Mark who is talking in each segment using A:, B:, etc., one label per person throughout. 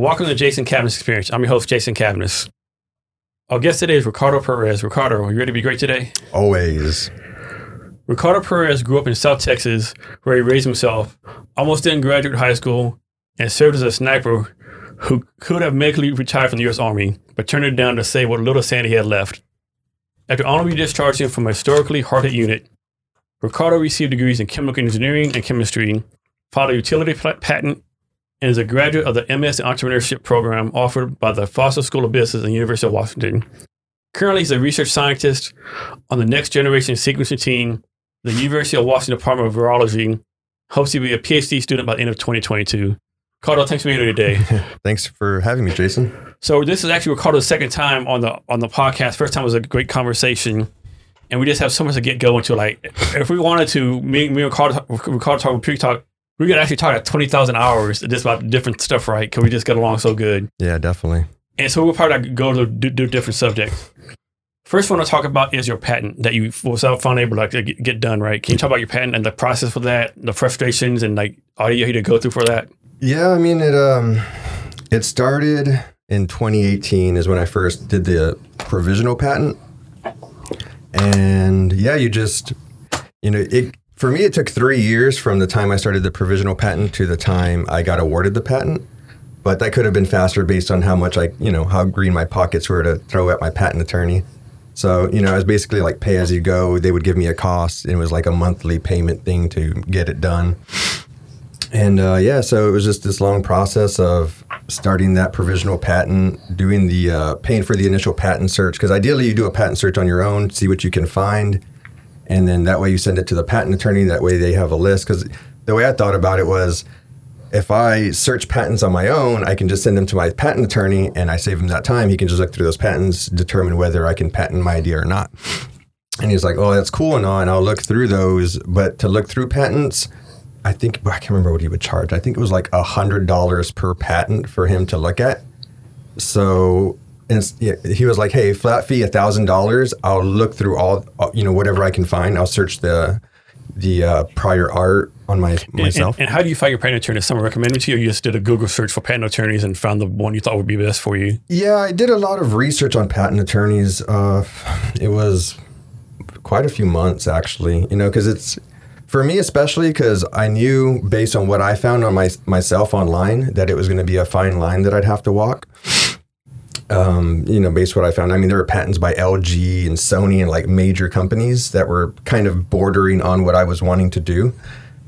A: welcome to the Jason Cavness Experience. I'm your host, Jason Cavness. Our guest today is Ricardo Perez. Ricardo, are you ready to be great today?
B: Always.
A: Ricardo Perez grew up in South Texas, where he raised himself, almost didn't graduate high school, and served as a sniper who could have medically retired from the U.S. Army, but turned it down to save what little sanity he had left. After honorably discharging from a historically hard-hit unit, Ricardo received degrees in chemical engineering and chemistry, filed a utility patent, and is a graduate of the MS in Entrepreneurship program offered by the Foster School of Business and University of Washington. Currently, he's a research scientist on the next generation sequencing team, the University of Washington Department of Virology. Hopes to be a PhD student by the end of 2022. Ricardo, thanks for being here today.
B: Thanks for having me, Jason.
A: So this is actually Ricardo's second time on the on the podcast. First time was a great conversation, and we just have so much to get going to. Like, if we wanted to, me, me and Ricardo, Ricardo talk, pre talk, we could actually talk at twenty thousand hours just about different stuff, right? Because we just get along so good.
B: Yeah, definitely.
A: And so we'll probably go to do, do different subjects. First one to talk about is your patent that you was finally able to like, get, get done, right? Can you talk about your patent and the process for that, the frustrations and like all you had to go through for that?
B: Yeah, I mean it. Um, it started in 2018 is when I first did the provisional patent, and yeah, you just, you know, it for me it took three years from the time I started the provisional patent to the time I got awarded the patent. But that could have been faster based on how much I, you know, how green my pockets were to throw at my patent attorney. So, you know, it was basically like pay as you go. They would give me a cost. And it was like a monthly payment thing to get it done. And uh, yeah, so it was just this long process of starting that provisional patent, doing the uh, paying for the initial patent search. Because ideally, you do a patent search on your own, see what you can find, and then that way you send it to the patent attorney. That way they have a list. Because the way I thought about it was, if I search patents on my own, I can just send them to my patent attorney, and I save him that time. He can just look through those patents, determine whether I can patent my idea or not. And he's like, "Oh, that's cool and all, and I'll look through those, but to look through patents." I think I can't remember what he would charge. I think it was like a hundred dollars per patent for him to look at. So and he was like, "Hey, flat fee a thousand dollars. I'll look through all, uh, you know, whatever I can find. I'll search the the uh, prior art on my myself."
A: And, and how do you find your patent attorney? Did someone recommend it to you, or you just did a Google search for patent attorneys and found the one you thought would be best for you?
B: Yeah, I did a lot of research on patent attorneys. Uh, it was quite a few months actually, you know, because it's for me especially because I knew based on what I found on my myself online that it was going to be a fine line that I'd have to walk. Um, you know, based on what I found, I mean, there were patents by LG and Sony and like major companies that were kind of bordering on what I was wanting to do.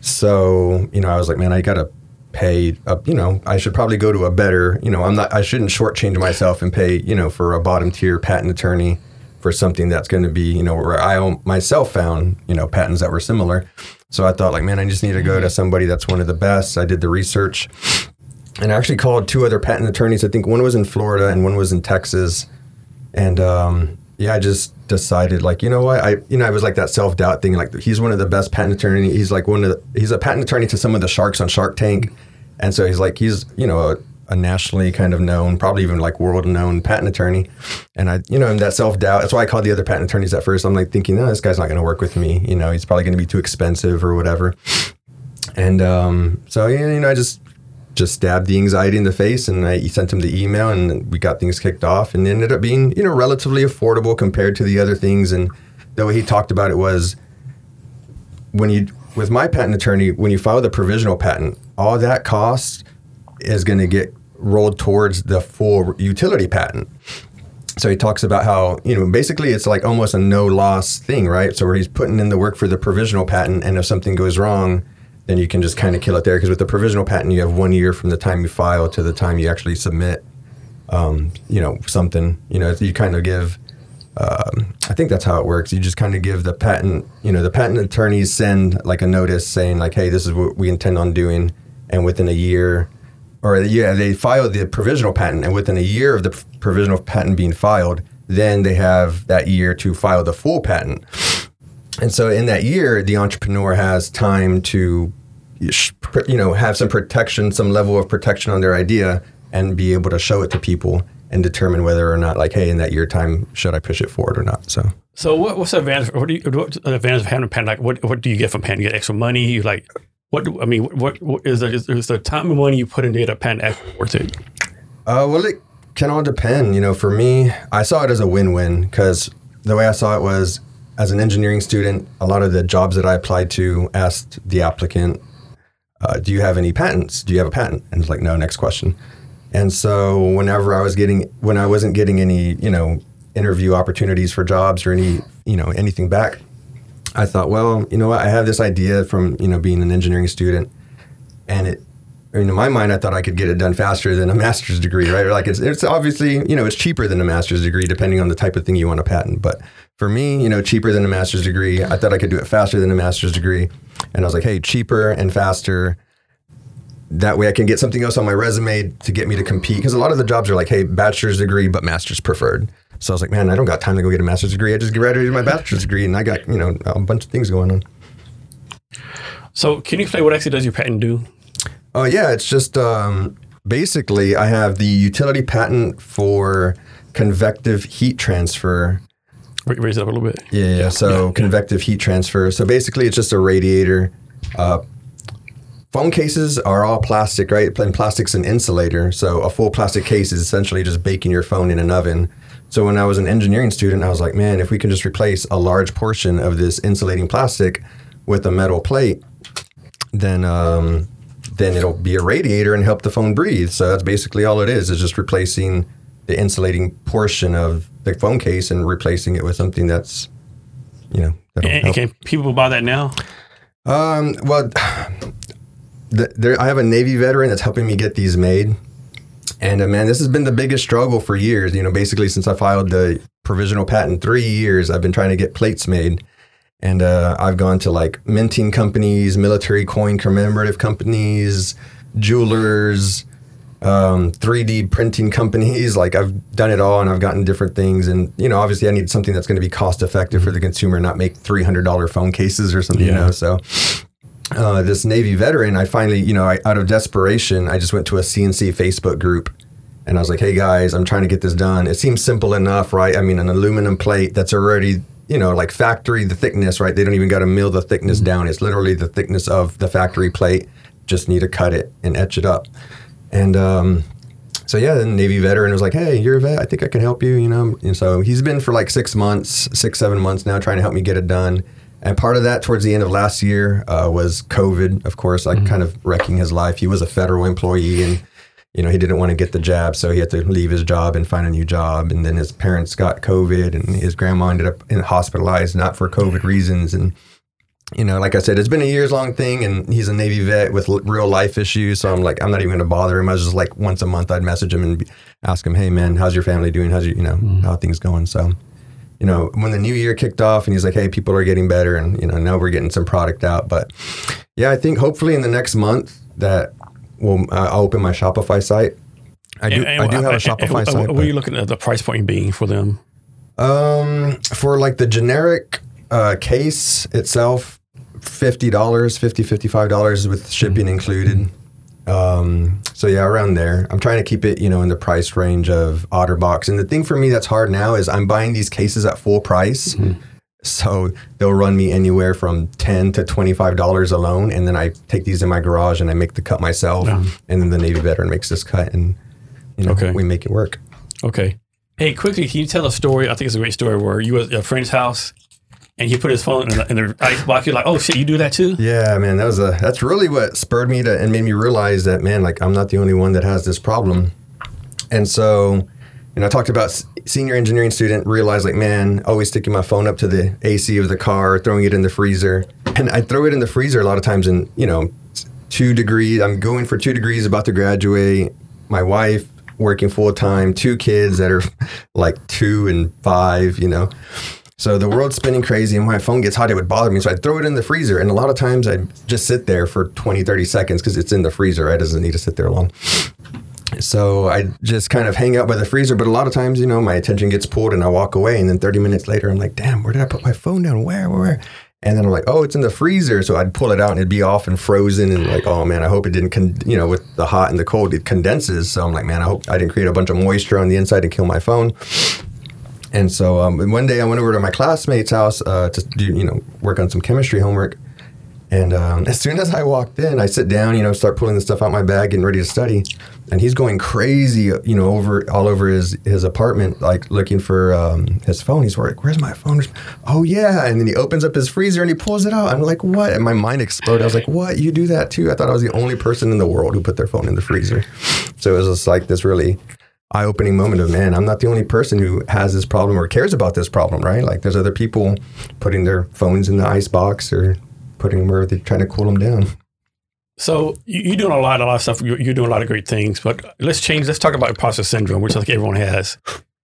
B: So, you know, I was like, man, I got to pay up, you know, I should probably go to a better, you know, I'm not, I shouldn't shortchange myself and pay, you know, for a bottom tier patent attorney for something that's going to be, you know, where I own, myself found, you know, patents that were similar. So I thought, like, man, I just need to go to somebody that's one of the best. I did the research and I actually called two other patent attorneys. I think one was in Florida and one was in Texas. And um, yeah, I just decided like, you know what? I you know, I was like that self doubt thing. Like he's one of the best patent attorney. He's like one of the, he's a patent attorney to some of the sharks on Shark Tank. And so he's like he's, you know, a, a nationally kind of known, probably even like world known patent attorney. And I, you know, and that self doubt. That's why I called the other patent attorneys at first. I'm like thinking, no, this guy's not going to work with me. You know, he's probably going to be too expensive or whatever. And um, so you know, I just just stabbed the anxiety in the face and I sent him the email and we got things kicked off and ended up being, you know, relatively affordable compared to the other things. And the way he talked about it was when you, with my patent attorney, when you file the provisional patent, all that cost is going to get rolled towards the full utility patent. So he talks about how, you know, basically it's like almost a no loss thing, right? So where he's putting in the work for the provisional patent and if something goes wrong, then you can just kind of kill it there. Because with the provisional patent, you have one year from the time you file to the time you actually submit, um, you know, something. You know, you kind of give. Um, I think that's how it works. You just kind of give the patent. You know, the patent attorneys send like a notice saying like, "Hey, this is what we intend on doing," and within a year, or yeah, they file the provisional patent, and within a year of the provisional patent being filed, then they have that year to file the full patent. And so in that year, the entrepreneur has time to, you know, have some protection, some level of protection on their idea, and be able to show it to people and determine whether or not, like, hey, in that year time, should I push it forward or not? So.
A: So what, what's the advantage? What do you, what's the advantage of having a patent? Like, what, what do you get from patent? You get extra money. You like, what? Do, I mean, what, what is, the, is, is the time and money you put into a patent worth it?
B: Uh, well, it can all depend. You know, for me, I saw it as a win-win because the way I saw it was, as an engineering student, a lot of the jobs that I applied to asked the applicant, uh, "Do you have any patents? Do you have a patent?" And it's like, "No." Next question. And so whenever I was getting, when I wasn't getting any, you know, interview opportunities for jobs or any, you know, anything back, I thought, well, you know what, I have this idea from, you know, being an engineering student and it, I mean, in my mind, I thought I could get it done faster than a master's degree, right? Like it's, it's obviously, you know, it's cheaper than a master's degree depending on the type of thing you want to patent. But for me, you know, cheaper than a master's degree, I thought I could do it faster than a master's degree. And I was like, hey, cheaper and faster. That way I can get something else on my resume to get me to compete. Because a lot of the jobs are like, hey, bachelor's degree, but master's preferred. So I was like, man, I don't got time to go get a master's degree. I just graduated my bachelor's degree, and I got you know a bunch of things going on.
A: So can you explain what actually does your patent do?
B: Oh yeah, it's just um, basically I have the utility patent for convective heat transfer.
A: Raise it up a little bit.
B: Yeah, yeah. So yeah, convective heat transfer. So basically, it's just a radiator. Uh, phone cases are all plastic, right? And plastic's an insulator. So a full plastic case is essentially just baking your phone in an oven. So when I was an engineering student, I was like, man, if we can just replace a large portion of this insulating plastic with a metal plate, then um, then it'll be a radiator and help the phone breathe. So that's basically all it is, is just replacing the insulating portion of the phone case and replacing it with something that's, you know,
A: and, can people buy that now?
B: Um, well, the, there, I have a Navy veteran that's helping me get these made. And uh, man, this has been the biggest struggle for years. You know, basically since I filed the provisional patent, three years I've been trying to get plates made. And uh, I've gone to like minting companies, military coin commemorative companies, jewelers, um, 3D printing companies. Like I've done it all and I've gotten different things. And, you know, obviously I need something that's going to be cost effective for the consumer, not make $300 phone cases or something, yeah. you know. So uh, this Navy veteran, I finally, you know, I, out of desperation, I just went to a CNC Facebook group and I was like, hey guys, I'm trying to get this done. It seems simple enough, right? I mean, an aluminum plate that's already, you know, like factory, the thickness, right? They don't even got to mill the thickness mm-hmm. down. It's literally the thickness of the factory plate. Just need to cut it and etch it up. And, um, so yeah, the Navy veteran was like, "Hey, you're a vet. I think I can help you." You know, and so he's been for like six months, six seven months now, trying to help me get it done. And part of that towards the end of last year uh, was COVID, of course, like mm-hmm. kind of wrecking his life. He was a federal employee and, you know, he didn't want to get the jab, so he had to leave his job and find a new job. And then his parents got COVID and his grandma ended up hospitalized, not for COVID reasons. And, you know, like I said, it's been a years long thing and he's a Navy vet with l- real life issues. So I'm like, I'm not even going to bother him. I was just like, once a month, I'd message him and ask him, hey, man, how's your family doing? How's your, you know, mm-hmm. how things going? So, you know, when the new year kicked off and he's like, hey, people are getting better and, you know, now we're getting some product out. But yeah, I think hopefully in the next month that we'll, uh, I'll open my Shopify site. I do, and, I do have a Shopify and, site.
A: What are you looking at the price point being for them?
B: Um, for like the generic uh, case itself, $50, $50, $55 with shipping mm-hmm. included. Um, so yeah, around there. I'm trying to keep it, you know, in the price range of OtterBox. And the thing for me that's hard now is I'm buying these cases at full price. Mm-hmm. So they'll run me anywhere from ten to twenty five dollars alone, and then I take these in my garage and I make the cut myself, yeah. and then the Navy veteran makes this cut, and you know okay. we make it work.
A: Okay. Hey, quickly, can you tell a story? I think it's a great story where you were at a friend's house and he put his phone in the, ice box. You're like, oh shit, you do that too?
B: Yeah, man, that was a that's really what spurred me to and made me realize that man, like I'm not the only one that has this problem. And so, you know, I talked about senior engineering student realized like, man, always sticking my phone up to the AC of the car, throwing it in the freezer, and I throw it in the freezer a lot of times in you know two degrees. I'm going for two degrees, about to graduate. My wife working full time, two kids that are like two and five, you know. So the world's spinning crazy and my phone gets hot, it would bother me. So I'd throw it in the freezer. And a lot of times I'd just sit there for 20, 30 seconds because it's in the freezer. It doesn't need to sit there long. So I just kind of hang out by the freezer. But a lot of times, you know, my attention gets pulled and I walk away. And then 30 minutes later, I'm like, damn, where did I put my phone down? Where, where, where? And then I'm like, oh, it's in the freezer. So I'd pull it out and it'd be off and frozen. And like, oh man, I hope it didn't, con-, you know, with the hot and the cold, it condenses. So I'm like, man, I hope I didn't create a bunch of moisture on the inside and kill my phone. And so um, one day I went over to my classmate's house uh, to do, you know, work on some chemistry homework. And um, as soon as I walked in, I sit down, you know, start pulling the stuff out of my bag, getting ready to study. And he's going crazy, you know, over all over his his apartment, like looking for um, his phone. He's like, "Where's my phone?" Oh yeah! And then he opens up his freezer and he pulls it out. I'm like, "What?" And my mind exploded. I was like, "What? You do that too?" I thought I was the only person in the world who put their phone in the freezer. So it was just like this really eye-opening moment of man i'm not the only person who has this problem or cares about this problem right like there's other people putting their phones in the ice box or putting them where they're trying to cool them down
A: so you're doing a lot, a lot of stuff. You're, you're doing a lot of great things, but let's change. Let's talk about imposter syndrome, which I think everyone has.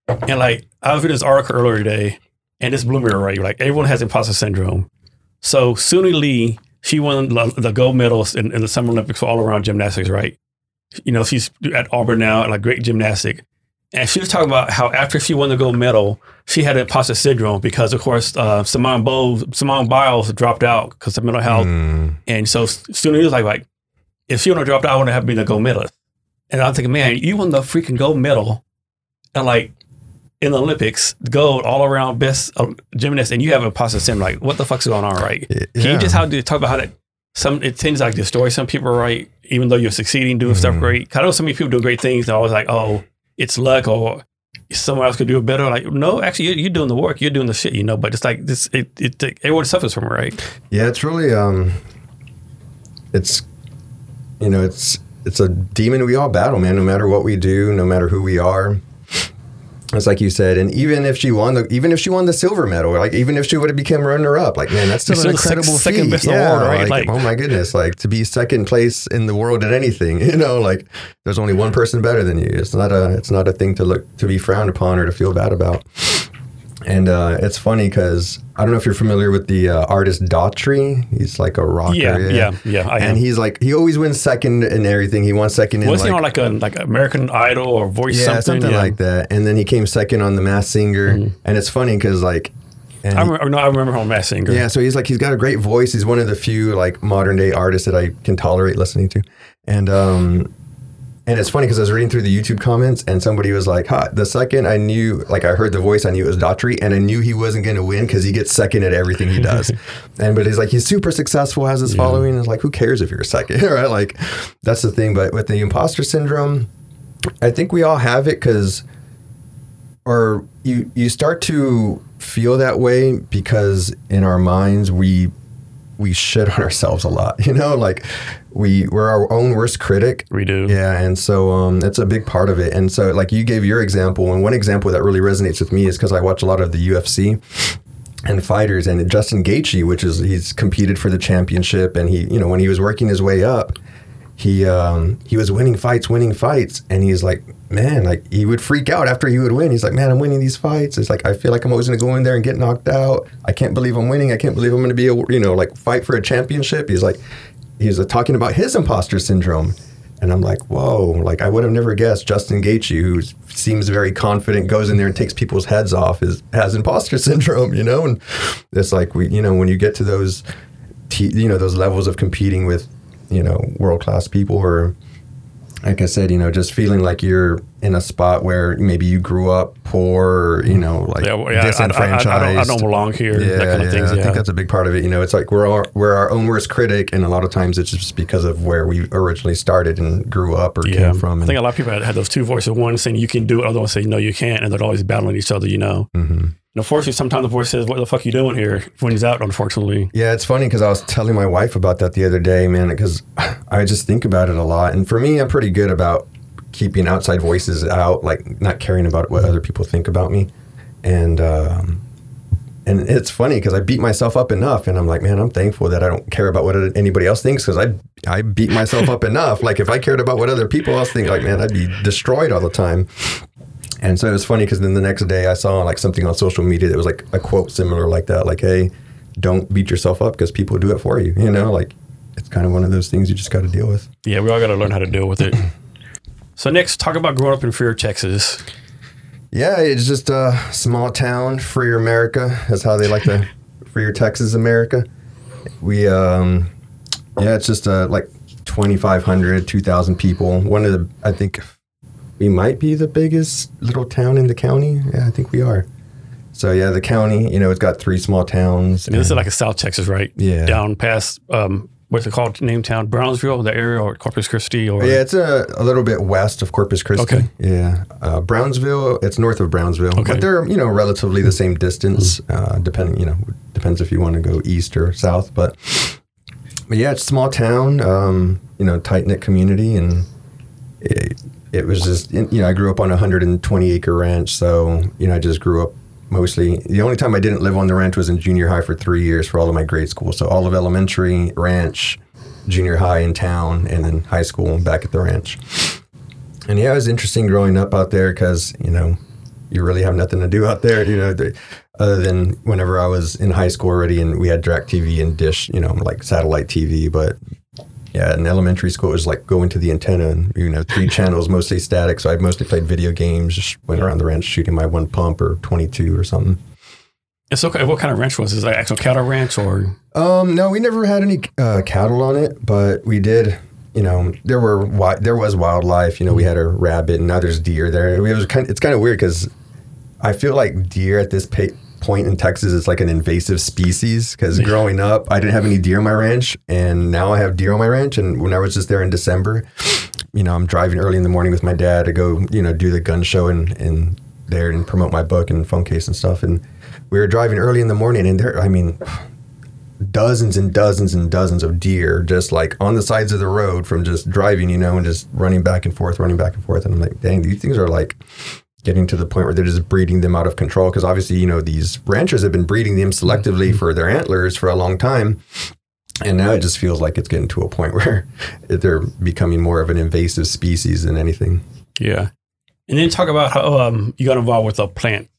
A: And like I was reading this article earlier today, and this blew me away. Like everyone has imposter syndrome. So Suni Lee, she won the gold medals in, in the Summer Olympics for all around gymnastics, right? You know, she's at Auburn now, like great gymnastic. And she was talking about how after she won the gold medal, she had imposter syndrome because, of course, uh, Simone Bowles, Simone Biles dropped out because of mental health. Mm. And so Suni was like, like, if she would have dropped out, I wouldn't have been a gold medalist. And I'm thinking, man, you won the freaking gold medal and like in the Olympics, gold all around best uh, gymnast, and you have imposter syndrome. Like, what the fuck's going on, right? Yeah. Can you just how to talk about how that some it seems like the story some people right, even though you're succeeding, doing mm-hmm. stuff great. I know so many people do great things, they're always like, oh, it's luck or someone else could do it better. Like, no, actually, you're, you're, doing the work. You're doing the shit, you know. But it's like this. It, it, it everyone suffers from it, right?
B: Yeah, it's really um, it's you know, it's it's a demon we all battle, man. No matter what we do, no matter who we are. It's like you said, and even if she won the, even if she won the silver medal, like even if she would have become runner up, like man, that's still an incredible sec- feat. Second yeah, world, right? Like, like, oh my goodness, like to be second place in the world at anything, you know, like there's only one person better than you. It's not a, it's not a thing to look to be frowned upon or to feel bad about. And uh, it's funny because I don't know if you're familiar with the uh, artist Daughtry. He's like a rocker.
A: Yeah, yeah, yeah. I
B: and he's like he always wins second in everything. He won second in
A: was
B: like,
A: he on like a like American Idol or Voice
B: yeah,
A: something,
B: something
A: yeah.
B: like that. And then he came second on the Masked Singer. Mm-hmm. And it's funny because like
A: I remember, no, I remember him Masked Singer.
B: Yeah, so he's like he's got a great voice. He's one of the few like modern day artists that I can tolerate listening to, and um, and it's funny because I was reading through the YouTube comments and somebody was like, huh, the second I knew, like I heard the voice, I knew it was Daughtry and I knew he wasn't going to win because he gets second at everything he does. and, but he's like, he's super successful, has his yeah. following. It's like, who cares if you're a second, right? Like, that's the thing. But with the imposter syndrome, I think we all have it because, or you, you start to feel that way because in our minds, we we shit on ourselves a lot. You know, like we we're our own worst critic.
A: We do.
B: Yeah, and so um, that's a big part of it. And so, like you gave your example, and one example that really resonates with me is because I watch a lot of the UFC and fighters, and Justin Gaethje, which is he's competed for the championship, and he, you know, when he was working his way up, he um, he was winning fights, winning fights, and he's like, man, like he would freak out after he would win. He's like, man, I'm winning these fights. It's like I feel like I'm always going to go in there and get knocked out. I can't believe I'm winning. I can't believe I'm going to be, able, you know, like fight for a championship. He's like, he's uh, talking about his imposter syndrome. And I'm like, whoa, like I would have never guessed Justin Gaethje, who seems very confident, goes in there and takes people's heads off, is has imposter syndrome, you know? And it's like we, you know, when you get to those, you know, those levels of competing with, you know, world class people or like I said, you know, just feeling like you're in a spot where maybe you grew up poor, or, you know, like yeah, well, yeah, disenfranchised. I,
A: I, I, don't, I, don't, belong here.
B: Yeah,
A: that kind
B: of
A: yeah, things,
B: yeah. I think that's a big part of it. You know, it's like we're our, we're our own worst critic, and a lot of times it's just because of where we originally started and grew up or came from.
A: And, I think a lot of people had, had those two voices: one saying you can do it, other one saying no, you can't, and they're always battling each other. You know. Mm-hmm. And unfortunately, sometimes the voice says, "What the fuck you doing here?" when he's out. Unfortunately.
B: Yeah, it's funny because I was telling my wife about that the other day, man. Because I just think about it a lot, and for me, I'm pretty good about keeping outside voices out, like not caring about what other people think about me. And um, and it's funny because I beat myself up enough, and I'm like, man, I'm thankful that I don't care about what anybody else thinks because I I beat myself up enough. Like if I cared about what other people else think, like man, I'd be destroyed all the time. And so it was funny because then the next day I saw like something on social media that was like a quote similar like that, like, "Hey, don't beat yourself up because people do it for you." You know, like it's kind of one of those things you just got to deal with.
A: Yeah, we all got to learn how to deal with it. so next, talk about growing up in Freer, Texas.
B: Yeah, it's just a small town, Freer America. That's how they like to Freer, Texas, America. We, um, yeah, it's just uh, like 2,500, 2,000 people. One of the, I think we might be the biggest little town in the county. Yeah, I think we are. So yeah, the county, you know, it's got three small towns.
A: And this is
B: and-
A: like a South Texas, right?
B: Yeah.
A: Down past um, what's it called? Name town, Brownsville, the area, or Corpus Christi, or
B: Yeah, it's a, a little bit west of Corpus Christi.
A: Okay.
B: Yeah. Uh, Brownsville, it's north of Brownsville.
A: Okay.
B: But they're, you know, relatively the same distance, uh, depending, you know, depends if you want to go east or south. But, but yeah, it's a small town, um, you know, tight knit community. And it, was just, you know, I grew up on a 120 acre ranch. So, you know, I just grew up mostly. The only time I didn't live on the ranch was in junior high for three years for all of my grade school. So all of elementary, ranch, junior high in town, and then high school back at the ranch. And yeah, it was interesting growing up out there because you know you really have nothing to do out there. You know, the, other than whenever I was in high school already, and we had DirecTV and dish, you know, like satellite TV. But yeah, in elementary school, it was like going to the antenna and you know three channels, mostly static. So I mostly played video games, just went around the ranch shooting my one pump or twenty two or something.
A: it's okay. What kind of ranch was this? Like actual cattle ranch, or
B: Um, no, we never had any uh, cattle on it, but we did. You know, there were there was wildlife. You know, we had a rabbit, and now there's deer there. It was kind. It's kind of weird because I feel like deer at this pa- point in Texas is like an invasive species. Because growing up, I didn't have any deer on my ranch, and now I have deer on my ranch. And when I was just there in December, you know, I'm driving early in the morning with my dad to go, you know, do the gun show and and there and promote my book and phone case and stuff. And we were driving early in the morning, and there, I mean dozens and dozens and dozens of deer just like on the sides of the road from just driving, you know, and just running back and forth, running back and forth. And I'm like, dang, these things are like getting to the point where they're just breeding them out of control. Because obviously, you know, these ranchers have been breeding them selectively for their antlers for a long time. And now it just feels like it's getting to a point where they're becoming more of an invasive species than anything.
A: yeah. And then talk about how um, you got involved with a plant.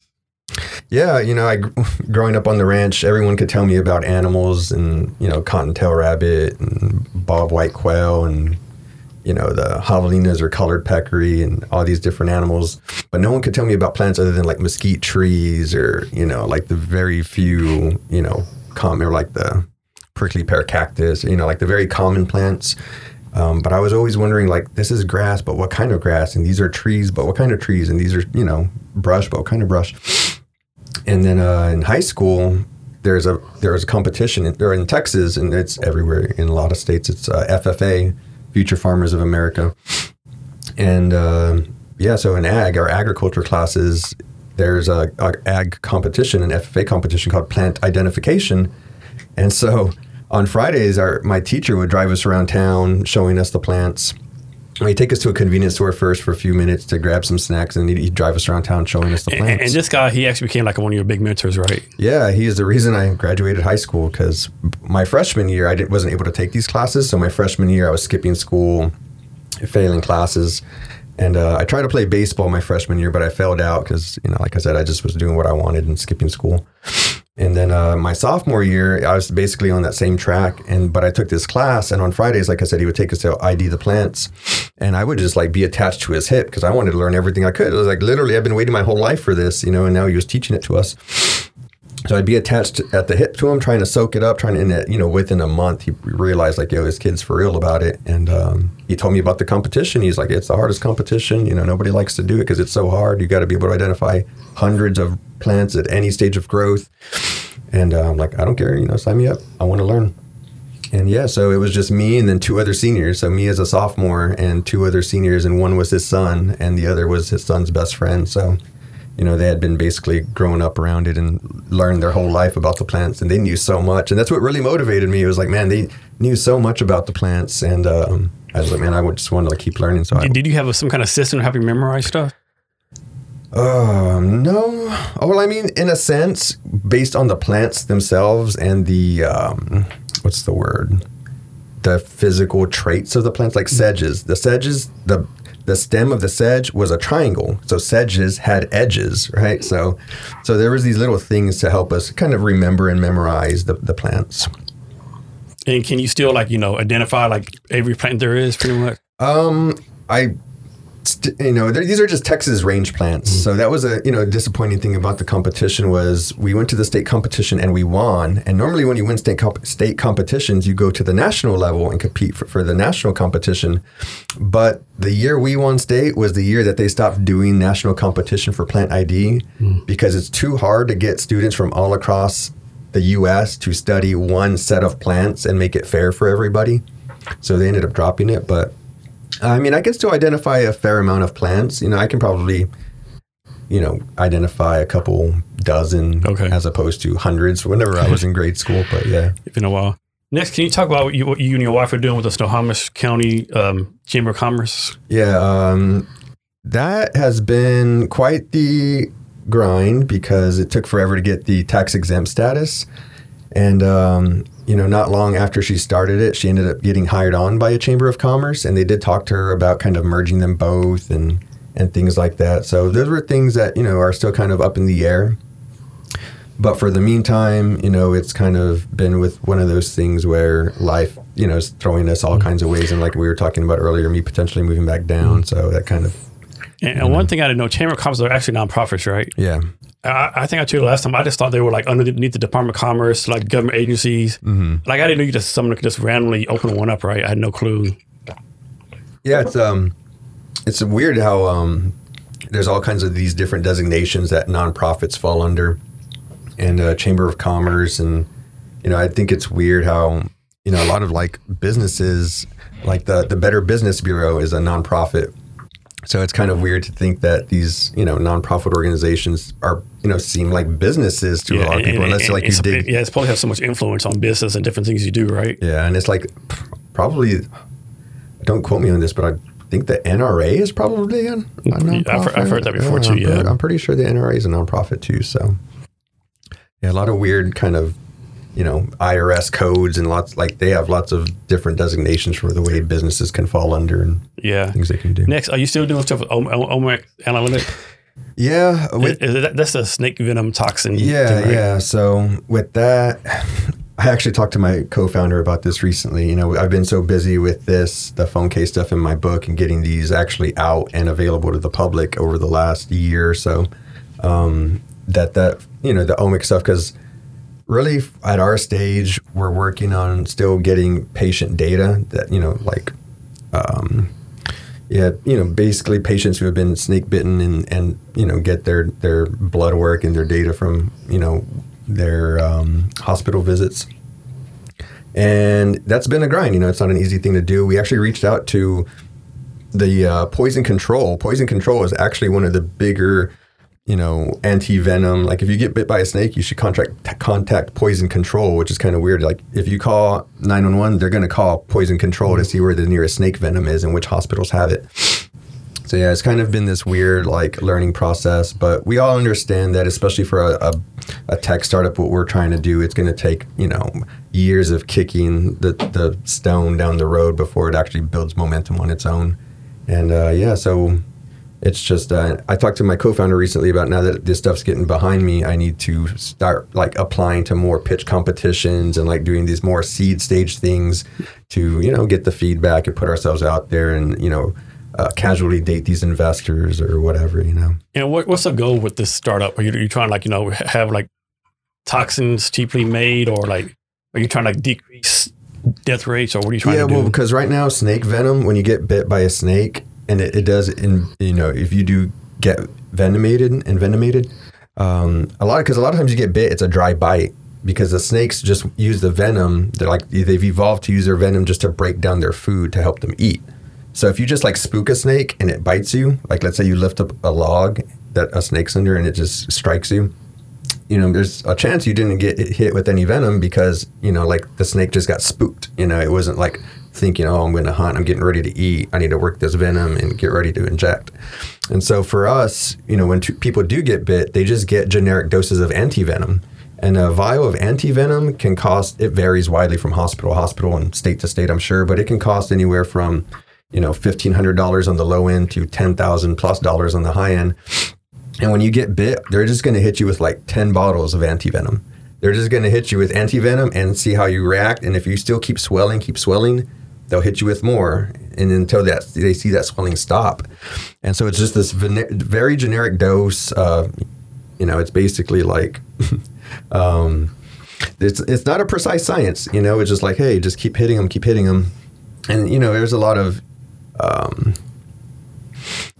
B: Yeah, you know, I growing up on the ranch, everyone could tell me about animals and you know cottontail rabbit and bob white quail and you know the javelinas or collared peccary and all these different animals, but no one could tell me about plants other than like mesquite trees or you know like the very few you know common or like the prickly pear cactus, you know like the very common plants. Um, but I was always wondering, like, this is grass, but what kind of grass? And these are trees, but what kind of trees? And these are, you know, brush, but what kind of brush? And then uh, in high school, there's a there's a competition or in Texas, and it's everywhere in a lot of states. It's uh, FFA, Future Farmers of America, and uh, yeah. So in ag, our agriculture classes, there's a, a ag competition, an FFA competition called plant identification, and so on Fridays, our my teacher would drive us around town, showing us the plants. And He'd take us to a convenience store first for a few minutes to grab some snacks, and he'd, he'd drive us around town showing us the
A: And,
B: plants.
A: and this guy, he actually became like one of your big mentors, right?
B: Yeah, he is the reason I graduated high school because my freshman year I wasn't able to take these classes. So my freshman year I was skipping school, failing classes, and uh, I tried to play baseball my freshman year, but I failed out because you know, like I said, I just was doing what I wanted and skipping school. And then uh, my sophomore year, I was basically on that same track, and but I took this class, and on Fridays, like I said, he would take us to ID the plants, and I would just like be attached to his hip because I wanted to learn everything I could. It was like literally, I've been waiting my whole life for this, you know, and now he was teaching it to us. So I'd be attached at the hip to him, trying to soak it up, trying to, and it, you know, within a month, he realized like, yo, this kid's for real about it. And um, he told me about the competition. He's like, it's the hardest competition. You know, nobody likes to do it because it's so hard. You got to be able to identify hundreds of plants at any stage of growth. And uh, I'm like, I don't care. You know, sign me up. I want to learn. And yeah, so it was just me and then two other seniors. So me as a sophomore and two other seniors, and one was his son, and the other was his son's best friend. So you know, they had been basically growing up around it and learned their whole life about the plants, and they knew so much. And that's what really motivated me. It was like, man, they knew so much about the plants, and um, I was like, man, I would just want to like, keep learning. So I,
A: Did, did you have a, some kind of system to help you memorize stuff?
B: um, no, oh, well, I mean, in a sense, based on the plants themselves and the um, what's the word, the physical traits of the plants, like sedges. The sedges, the the stem of the sedge was a triangle. So sedges had edges, right? So, so there was these little things to help us kind of remember and memorize the, the plants.
A: And can you still like you know identify like every plant there is pretty much?
B: Um, I, you know, these are just Texas range plants. Mm-hmm. So that was a you know disappointing thing about the competition was we went to the state competition and we won. And normally when you win state comp- state competitions, you go to the national level and compete for, for the national competition. But the year we won state was the year that they stopped doing national competition for plant ID mm. because it's too hard to get students from all across the U.S. to study one set of plants and make it fair for everybody. So they ended up dropping it. But I mean, I can still identify a fair amount of plants. You know, I can probably, you know, identify a couple dozen
A: Okay.
B: as opposed to hundreds whenever I was in grade school. But yeah.
A: It's been a while. Next, can you talk about what you, what you and your wife are doing with the Snohomish County um, Chamber of Commerce?
B: Yeah, um, that has been quite the grind because it took forever to get the tax exempt status. And, um, you know, not long after she started it, she ended up getting hired on by a chamber of commerce. And they did talk to her about kind of merging them both and, and things like that. So those were things that, you know, are still kind of up in the air. But for the meantime, you know, it's kind of been with one of those things where life, you know, is throwing us all kinds of ways. And like we were talking about earlier, me potentially moving back down. Mm-hmm. So that kind of,
A: And, and one thing I didn't know, Chamber of Commerce are actually nonprofits, right?
B: yeah.
A: I, I think I told you last time. I just thought they were like underneath the Department of Commerce, like government agencies. Mm-hmm. Like I didn't know you just someone could just randomly open one up, right? I had no clue.
B: Yeah, it's um, it's weird how um, there's all kinds of these different designations that nonprofits fall under, and uh, Chamber of Commerce, and you know, I think it's weird how you know a lot of like businesses, like the the Better Business Bureau is a nonprofit. So it's kind of weird to think that these, you know, nonprofit organizations are, you know, seem like businesses to a lot of people,
A: and-
B: unless
A: and
B: like you dig.
A: Yeah, it's to have so much influence on business and different things you do, right?
B: Yeah, and it's like probably. Don't quote me on this, but I think the NRA is probably nonprofit.
A: Mm, I've heard- I've heard that before too,
B: I'm
A: yeah.
B: pretty- I'm pretty sure the NRA is a nonprofit too. So, yeah, a lot of weird kind of, you know, IRS codes and lots like they have lots of different designations for the way businesses can fall under and
A: Yeah.
B: things they can do.
A: Next, are you still doing stuff with Omic Om- OMAC Analytic?
B: Yeah, with
A: Is, is that, that's a snake venom toxin.
B: Yeah,
A: thing, right?
B: yeah. So with that, I actually talked to my co-founder about this recently. You know, I've been so busy with this, the phone case stuff in my book, and getting these actually out and available to the public over the last year or so. Um, that that you know the omic stuff because really at our stage we're working on still getting patient data that you know like um, yeah, you know, basically patients who have been snake bitten and, and you know get their their blood work and their data from you know their um, hospital visits, and that's been a grind. You know, it's not an easy thing to do. We actually reached out to the uh, poison control. Poison control is actually one of the bigger you know, anti venom. Like if you get bit by a snake, you should contact contact poison control, which is kind of weird. Like if you call nine one one, they're going to call poison control to see where the nearest snake venom is and which hospitals have it. So yeah, it's kind of been this weird like learning process, but we all understand that, especially for a, a, a tech startup, what we're trying to do, it's going to take you know years of kicking the the stone down the road before it actually builds momentum on its own. And uh, yeah, so it's just uh, I talked to my co-founder recently about now that this stuff's getting behind me, I need to start like applying to more pitch competitions and like doing these more seed stage things to you know get the feedback and put ourselves out there and you know uh, casually date these investors or whatever you know.
A: And what, what's the goal with this startup? Are you, are you trying to like you know have like toxins cheaply made, or like are you trying to like, decrease death rates, or what are you trying
B: yeah,
A: to do?
B: well, because right now snake venom, when you get bit by a snake, and it, it does, in you know, if you do get venomated and venomated, um, a lot because a lot of times you get bit, it's a dry bite because the snakes just use the venom. They're like they've evolved to use their venom just to break down their food to help them eat. So if you just like spook a snake and it bites you, like let's say you lift up a log that a snake's under and it just strikes you, you know, there's a chance you didn't get hit with any venom because, you know, like the snake just got spooked. You know, it wasn't like thinking, oh, I'm going to hunt, I'm getting ready to eat, I need to work this venom and get ready to inject. And so for us, you know, when two, people do get bit, they just get generic doses of antivenom. And a vial of antivenom can cost, it varies widely from hospital to hospital and state to state, I'm sure, but it can cost anywhere from, you know, fifteen hundred dollars on the low end to ten thousand plus dollars on the high end. And when you get bit, they're just going to hit you with like ten bottles of antivenom. They're just going to hit you with antivenom and see how you react. And if you still keep swelling, keep swelling, they'll hit you with more, and until that they see that swelling stop. And so it's just this very generic dose. Uh, you know, it's basically like. um, it's it's not a precise science, you know. It's just like, hey, just keep hitting them, keep hitting them, and you know, there's a lot of, um,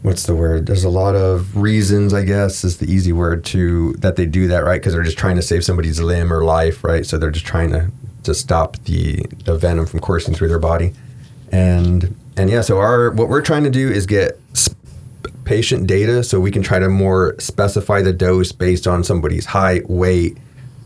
B: what's the word? There's a lot of reasons, I guess, is the easy word to that they do that, right? Because they're just trying to save somebody's limb or life, right? So they're just trying to to stop the the venom from coursing through their body, and and yeah, so our what we're trying to do is get patient data so we can try to more specify the dose based on somebody's height, weight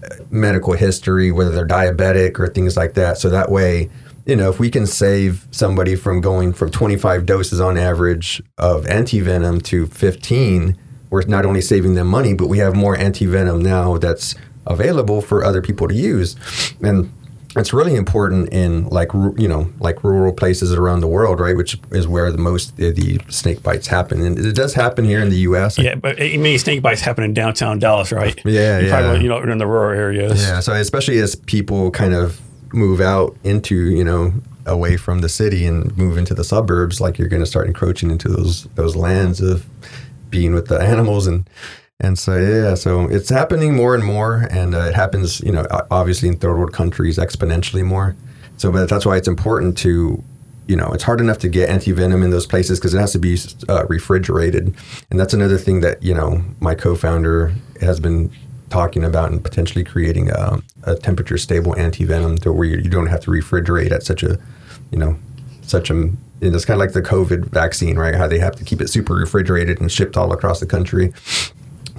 B: uh, medical history, whether they're diabetic or things like that. So that way, you know, if we can save somebody from going from 25 doses on average of antivenom to 15, we're not only saving them money, but we have more antivenom now that's available for other people to use. And it's really important in like you know like rural places around the world, right? Which is where the most of the snake bites happen, and it does happen here in the U.S.
A: Yeah, but it means snake bites happen in downtown Dallas, right?
B: Yeah,
A: you
B: yeah.
A: Probably, you know, in the rural areas.
B: Yeah, so especially as people kind of move out into you know away from the city and move into the suburbs, like you're going to start encroaching into those those lands of being with the animals and and so yeah, so it's happening more and more, and uh, it happens, you know, obviously in third world countries exponentially more. So, but that's why it's important to, you know, it's hard enough to get anti venom in those places because it has to be uh, refrigerated, and that's another thing that you know my co-founder has been talking about and potentially creating a, a temperature stable anti venom to where you, you don't have to refrigerate at such a, you know, such a it's kind of like the COVID vaccine, right? How they have to keep it super refrigerated and shipped all across the country.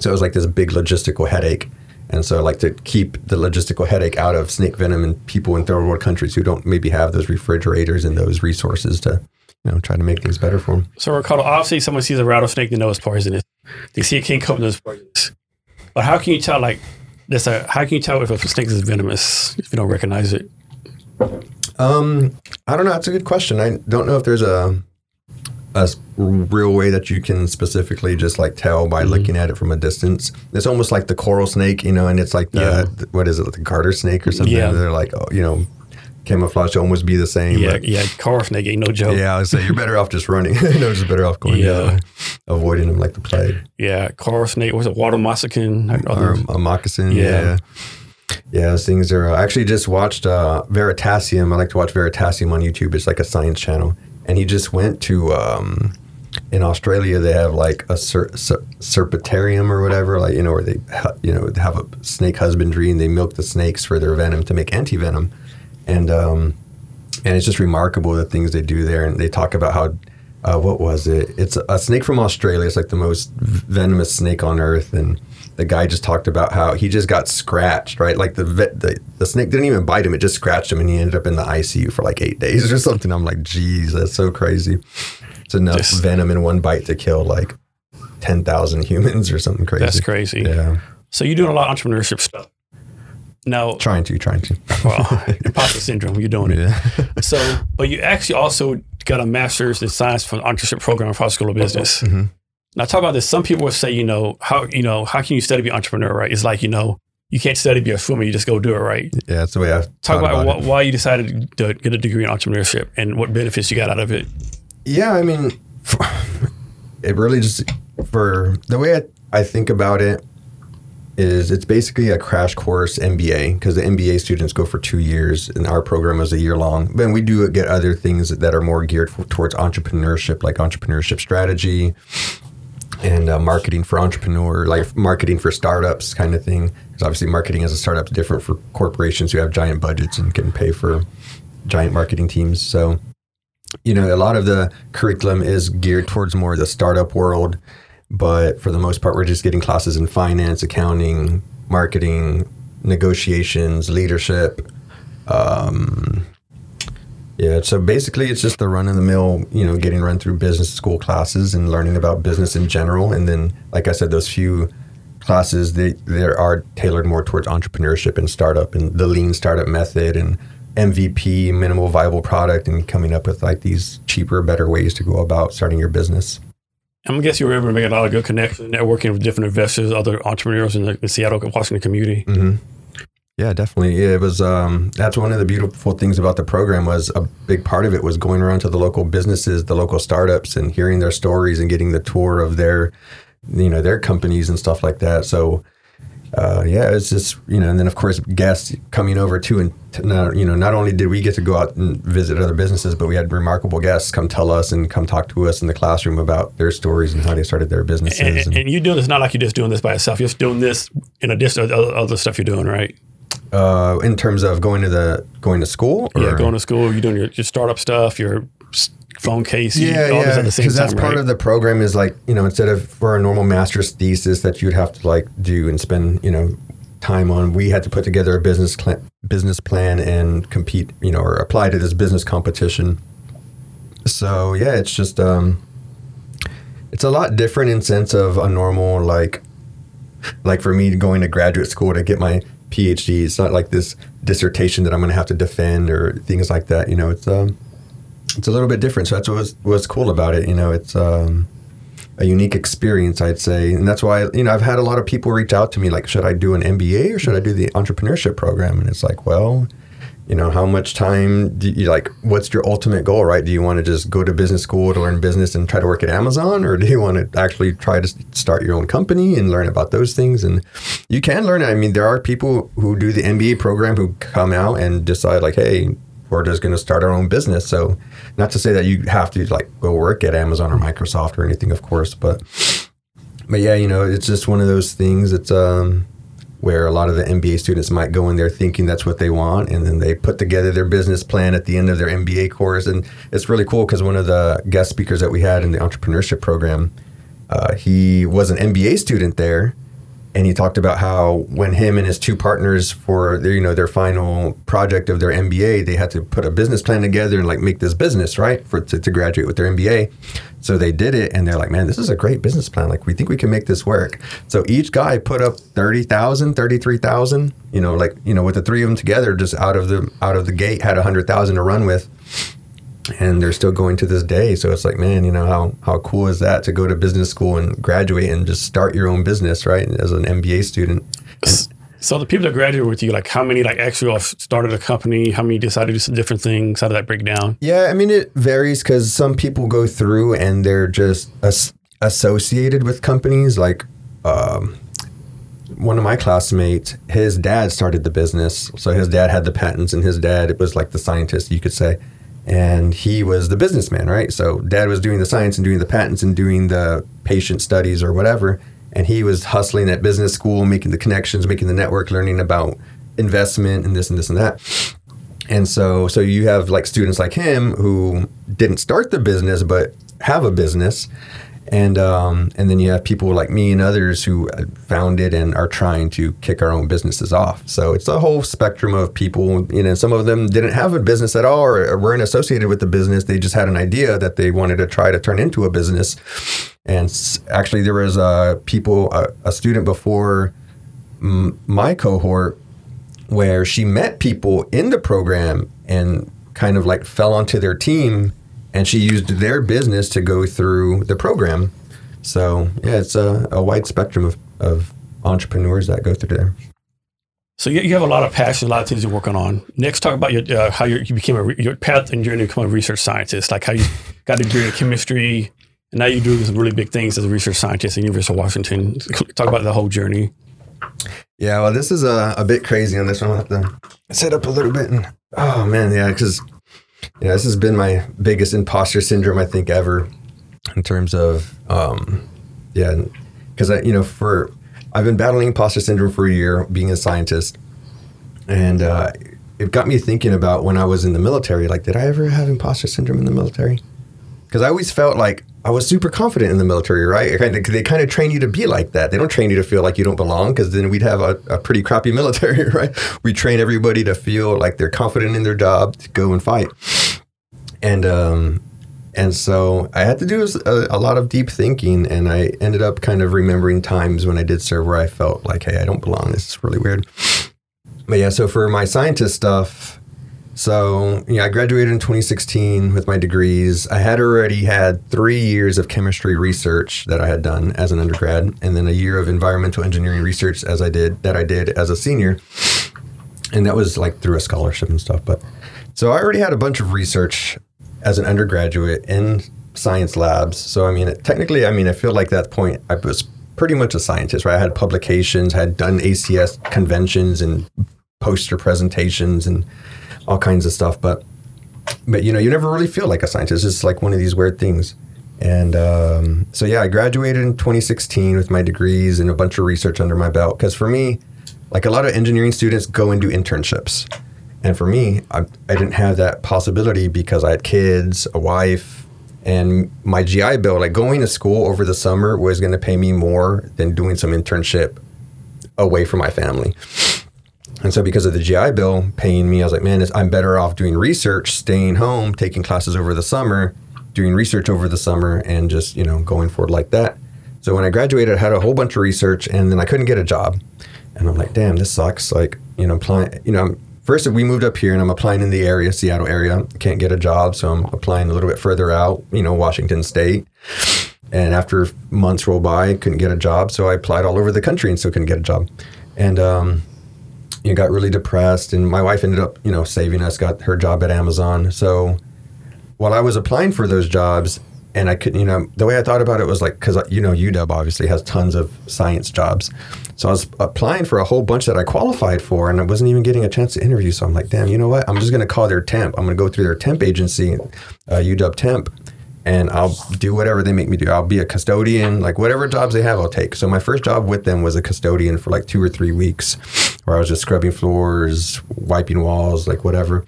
B: So it was like this big logistical headache. And so, like to keep the logistical headache out of snake venom and people in third world countries who don't maybe have those refrigerators and those resources to, you know, try to make things better for them.
A: So, Ricardo, obviously, someone sees a rattlesnake, they know it's poisonous. They see a king cobra, it's poisonous. But how can you tell, like, this? A, how can you tell if a snake is venomous if you don't recognize it?
B: Um, I don't know. That's a good question. I don't know if there's a a real way that you can specifically just like tell by mm-hmm. looking at it from a distance. It's almost like the coral snake, you know, and it's like the, yeah. the what is it, the garter snake or something? Yeah. They're like, oh, you know, camouflage to almost be the same.
A: Yeah, yeah, coral snake ain't no joke.
B: Yeah, I would say you're better off just running. no, just better off going yeah. avoiding them like the plague.
A: Yeah, coral snake. Was it water moccasin?
B: Or a moccasin. Yeah. yeah. Yeah, those things are. I actually just watched uh, Veritasium. I like to watch Veritasium on YouTube. It's like a science channel and he just went to um, in Australia they have like a ser- ser- serpentarium or whatever, like you know where they you know have a snake husbandry and they milk the snakes for their venom to make anti venom, and um, and it's just remarkable the things they do there. And they talk about how uh, what was it? It's a snake from Australia. It's like the most venomous snake on earth, and the guy just talked about how he just got scratched, right? Like the vet, the, the snake didn't even bite him; it just scratched him, and he ended up in the ICU for like eight days or something. I'm like, geez, that's so crazy. It's enough just, venom in one bite to kill like ten thousand humans or something crazy.
A: That's crazy.
B: Yeah.
A: So you're doing a lot of entrepreneurship stuff. Now,
B: trying to, trying to.
A: well, imposter syndrome. You're doing it. Yeah. so, but you actually also got a master's in science from entrepreneurship program from School of Business. Mm-hmm. Now talk about this. Some people will say, you know, how you know, how can you study to be an entrepreneur, right? It's like, you know, you can't study to be a swimmer, you just go do it, right?
B: Yeah, that's the way I
A: talk about, about why you decided to get a degree in entrepreneurship and what benefits you got out of it.
B: Yeah, I mean, it really just for the way I, I think about it is it's basically a crash course MBA because the MBA students go for two years and our program is a year long. Then we do get other things that are more geared for, towards entrepreneurship, like entrepreneurship strategy, and uh, marketing for entrepreneur, like marketing for startups kind of thing. Because obviously, marketing as a startup is different for corporations who have giant budgets and can pay for giant marketing teams. So, you know, a lot of the curriculum is geared towards more the startup world. But for the most part, we're just getting classes in finance, accounting, marketing, negotiations, leadership. Um, yeah, so basically, it's just the run of the mill, you know, getting run through business school classes and learning about business in general. And then, like I said, those few classes they they are tailored more towards entrepreneurship and startup and the lean startup method and MVP, minimal viable product, and coming up with like these cheaper, better ways to go about starting your business.
A: I'm gonna guess you were able to make a lot of good connections, networking with different investors, other entrepreneurs in the, the Seattle, Washington community.
B: hmm Yeah, definitely. It was. Um, that's one of the beautiful things about the program was a big part of it was going around to the local businesses, the local startups, and hearing their stories and getting the tour of their, you know, their companies and stuff like that. So, uh, yeah, it's just you know, and then of course guests coming over too, and t- not, you know, not only did we get to go out and visit other businesses, but we had remarkable guests come tell us and come talk to us in the classroom about their stories and how they started their businesses.
A: And,
B: and-
A: and you doing this not like you're just doing this by yourself. You're just doing this in addition to other stuff you're doing, right?
B: Uh, in terms of going to the going to school,
A: Yeah, going to school, you're doing your, your startup stuff, your phone case, you-
B: yeah,
A: all this
B: yeah, because that's part
A: right?
B: of the program is like you know instead of for a normal master's thesis that you'd have to like do and spend you know time on, we had to put together a business cl- business plan and compete you know or apply to this business competition. So yeah, it's just um, it's a lot different in sense of a normal like like for me going to graduate school to get my PhD. It's not like this dissertation that I'm going to have to defend or things like that. You know, it's um, it's a little bit different. So that's what was, what's cool about it. You know, it's um, a unique experience, I'd say, and that's why you know I've had a lot of people reach out to me like, should I do an MBA or should I do the entrepreneurship program? And it's like, well. You know, how much time do you like? What's your ultimate goal, right? Do you want to just go to business school to learn business and try to work at Amazon, or do you want to actually try to start your own company and learn about those things? And you can learn. I mean, there are people who do the MBA program who come out and decide, like, hey, we're just going to start our own business. So, not to say that you have to like go work at Amazon or Microsoft or anything, of course, but but yeah, you know, it's just one of those things. It's um, where a lot of the MBA students might go in there thinking that's what they want, and then they put together their business plan at the end of their MBA course, and it's really cool because one of the guest speakers that we had in the entrepreneurship program, uh, he was an MBA student there, and he talked about how when him and his two partners for their you know their final project of their MBA, they had to put a business plan together and like make this business right for to, to graduate with their MBA. So they did it, and they're like, man, this is a great business plan. Like we think we can make this work. So each guy put up 30,000, 33,000, You know, like you know, with the three of them together, just out of the out of the gate, had hundred thousand to run with and they're still going to this day. So it's like, man, you know how how cool is that to go to business school and graduate and just start your own business, right? As an MBA student.
A: So the people that graduate with you, like how many like actually started a company? How many decided to do some different things? How did that break down?
B: Yeah, I mean it varies because some people go through and they're just as- associated with companies. Like um, one of my classmates, his dad started the business, so his dad had the patents, and his dad it was like the scientist, you could say. And he was the businessman, right? So dad was doing the science and doing the patents and doing the patient studies or whatever. And he was hustling at business school, making the connections, making the network, learning about investment and this and this and that. And so, so you have like students like him who didn't start the business but have a business, and um, and then you have people like me and others who found it and are trying to kick our own businesses off. So it's a whole spectrum of people. You know, some of them didn't have a business at all or weren't associated with the business. They just had an idea that they wanted to try to turn into a business. And actually, there was uh, people, a, a student before my cohort where she met people in the program and kind of like fell onto their team and she used their business to go through the program. So yeah, it's a, a wide spectrum of, of entrepreneurs that go through there.
A: So you, you have a lot of passion, a lot of things you're working on. Next, talk about your uh, how you're, you became a re- your path and journey to become a research scientist, like how you got a degree in chemistry, and now you do some really big things as a research scientist at the University of Washington. Talk about the whole journey.
B: Yeah, well, this is a, a bit crazy on this one. I'll have to sit up a little bit and oh man, yeah, because yeah, this has been my biggest imposter syndrome I think ever in terms of um, yeah, because I you know for I've been battling imposter syndrome for a year being a scientist, and uh, it got me thinking about when I was in the military. Like, did I ever have imposter syndrome in the military? Because I always felt like I was super confident in the military, right? They kind of train you to be like that. They don't train you to feel like you don't belong, because then we'd have a, a pretty crappy military, right? We train everybody to feel like they're confident in their job to go and fight. And um, and so I had to do a, a lot of deep thinking, and I ended up kind of remembering times when I did serve where I felt like, hey, I don't belong. This is really weird. But yeah, so for my scientist stuff, So, yeah, I graduated in 2016 with my degrees. I had already had three years of chemistry research that I had done as an undergrad, and then a year of environmental engineering research as I did that I did as a senior, and that was like through a scholarship and stuff. But so I already had a bunch of research as an undergraduate in science labs. So I mean, technically, I mean, I feel like that point I was pretty much a scientist, right? I had publications, had done ACS conventions and poster presentations and all kinds of stuff. But but you know, you never really feel like a scientist. It's like one of these weird things. And um, so yeah, I graduated in 2016 with my degrees and a bunch of research under my belt. Because for me, like a lot of engineering students go and do internships. And for me, I, I didn't have that possibility because I had kids, a wife, and my GI Bill. Like going to school over the summer was going to pay me more than doing some internship away from my family. And so, because of the GI Bill paying me, I was like, man, I'm better off doing research, staying home, taking classes over the summer, doing research over the summer, and just you know going forward like that. So when I graduated, I had a whole bunch of research, and then I couldn't get a job, and I'm like, damn, this sucks. Like you know, applying, you know, first we moved up here, and I'm applying in the area, Seattle area. Can't get a job, so I'm applying a little bit further out, you know, Washington State. And after months roll by, couldn't get a job, so I applied all over the country and still couldn't get a job. And um, you know, got really depressed, and my wife ended up, you know, saving us, got her job at Amazon. So while I was applying for those jobs, and I couldn't, you know, the way I thought about it was like, because, you know, UW obviously has tons of science jobs. So I was applying for a whole bunch that I qualified for, and I wasn't even getting a chance to interview. So I'm like, damn, you know what? I'm just going to call their temp. I'm going to go through their temp agency, uh, UW Temp, and I'll do whatever they make me do. I'll be a custodian, like whatever jobs they have, I'll take. So my first job with them was a custodian for like two or three weeks, where I was just scrubbing floors, wiping walls, like whatever.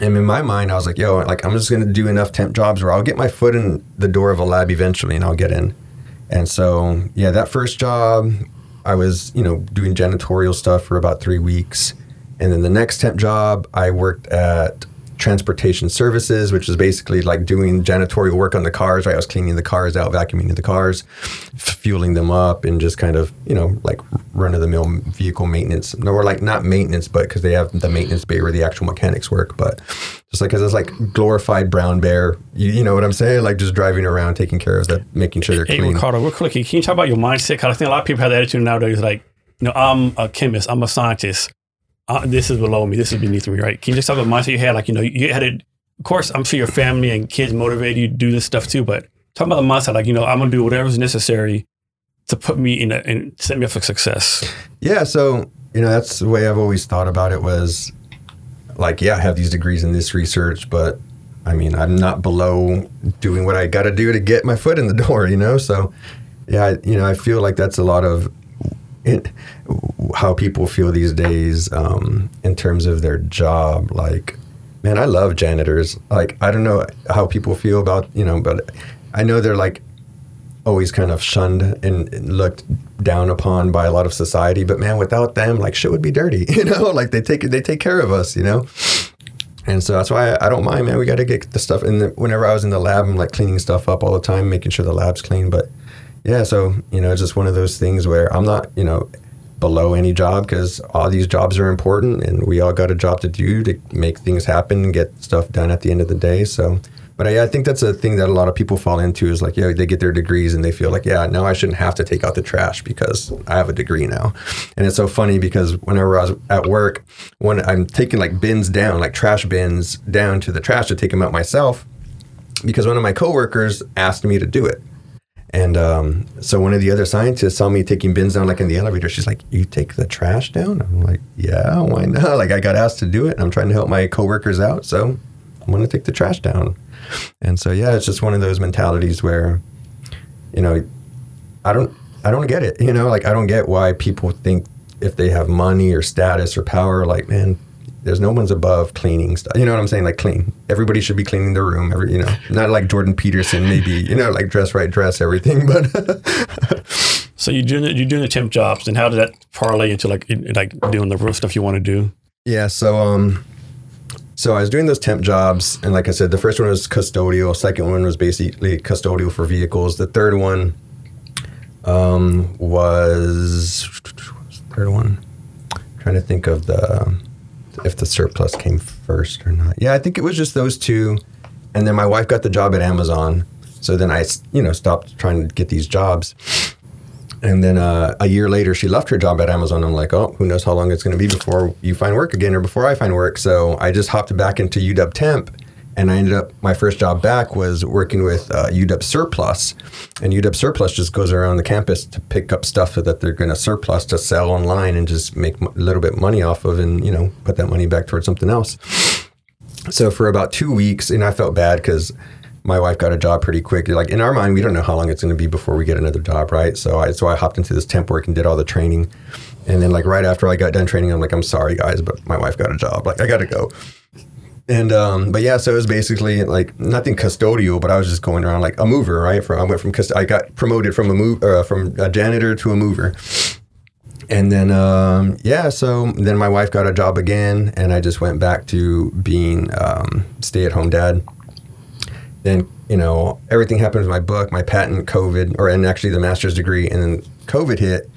B: And in my mind, I was like, yo, like I'm just gonna do enough temp jobs where I'll get my foot in the door of a lab eventually, and I'll get in. And so, yeah, that first job, I was, you know, doing janitorial stuff for about three weeks. And then the next temp job, I worked at transportation services, which is basically like doing janitorial work on the cars. Right, I was cleaning the cars out, vacuuming the cars, fueling them up, and just kind of you know like run of the mill vehicle maintenance. No, or like not maintenance, but because they have the maintenance bay where the actual mechanics work. But just like because it's like glorified brown bear, you, you know what I'm saying? Like just driving around, taking care of that, making sure they're
A: Hey,
B: clean.
A: Ricardo, real quickly, can you talk about your mindset? Because I think a lot of people have the attitude nowadays, like, you know, I'm a chemist, I'm a scientist. Uh, this is below me. This is beneath me, right? Can you just talk about mindset you had? Like, you know, you had it. Of course, I'm sure your family and kids motivated you to do this stuff too. But talk about the mindset, like, you know, I'm gonna do whatever's necessary to put me in a, and set me up for success.
B: Yeah, so you know that's the way I've always thought about it was like, yeah, I have these degrees in this research, but I mean, I'm not below doing what I got to do to get my foot in the door, you know. So, yeah, I, you know, I feel like that's a lot of it, how people feel these days um, in terms of their job. Like, man, I love janitors. Like, I don't know how people feel about you know, but I know they're like always kind of shunned and looked down upon by a lot of society. But man, without them, like shit would be dirty, you know. Like they take they take care of us, you know. And so that's why I, I don't mind, man. We got to get the stuff. And whenever I was in the lab, I'm like cleaning stuff up all the time, making sure the lab's clean. But yeah, so you know, it's just one of those things where I'm not, you know, below any job because all these jobs are important, and we all got a job to do to make things happen and get stuff done at the end of the day. So, but I, I think that's a thing that a lot of people fall into is like, yeah, they get their degrees and they feel like, yeah, now I shouldn't have to take out the trash because I have a degree now. And it's so funny because whenever I was at work, when I'm taking like bins down, like trash bins down to the trash to take them out myself, because one of my coworkers asked me to do it. And um, so one of the other scientists saw me taking bins down, like in the elevator. She's like, "You take the trash down?" I'm like, "Yeah, why not?" Like I got asked to do it. And I'm trying to help my coworkers out, so I'm going to take the trash down. And so yeah, it's just one of those mentalities where, you know, I don't, I don't get it. You know, like I don't get why people think if they have money or status or power, like man, there's no one's above cleaning stuff. You know what I'm saying? Like clean. Everybody should be cleaning their room. Every, you know, not like Jordan Peterson, maybe you know, like dress right, dress everything, but.
A: So you're doing you're doing the temp jobs, and how did that parlay into like like doing the real stuff you want to do?
B: Yeah, so um so I was doing those temp jobs and like I said, the first one was custodial, second one was basically custodial for vehicles. The third one um was third one. trying to think of the if the surplus came first or not. Yeah, I think it was just those two, and then my wife got the job at Amazon. So then I, you know, stopped trying to get these jobs. And then uh, a year later, she left her job at Amazon. I'm like, oh, who knows how long it's going to be before you find work again or before I find work. So I just hopped back into UW Temp. And I ended up, my first job back was working with uh, UW Surplus. And UW Surplus just goes around the campus to pick up stuff that they're going to surplus to sell online and just make a little bit money off of and, you know, put that money back towards something else. So for about two weeks, and I felt bad because my wife got a job pretty quick. Like in our mind, we don't know how long it's going to be before we get another job, right? So I so I hopped into this temp work and did all the training, and then like right after I got done training, I'm like, I'm sorry guys, but my wife got a job. Like I got to go. And um, but yeah, so it was basically like nothing custodial, but I was just going around like a mover, right? From I went from I got promoted from a move uh, from a janitor to a mover, and then um, yeah, so then my wife got a job again, and I just went back to being um, stay at home dad then you know everything happened with my book, my patent, COVID, or and actually the master's degree, and then COVID hit.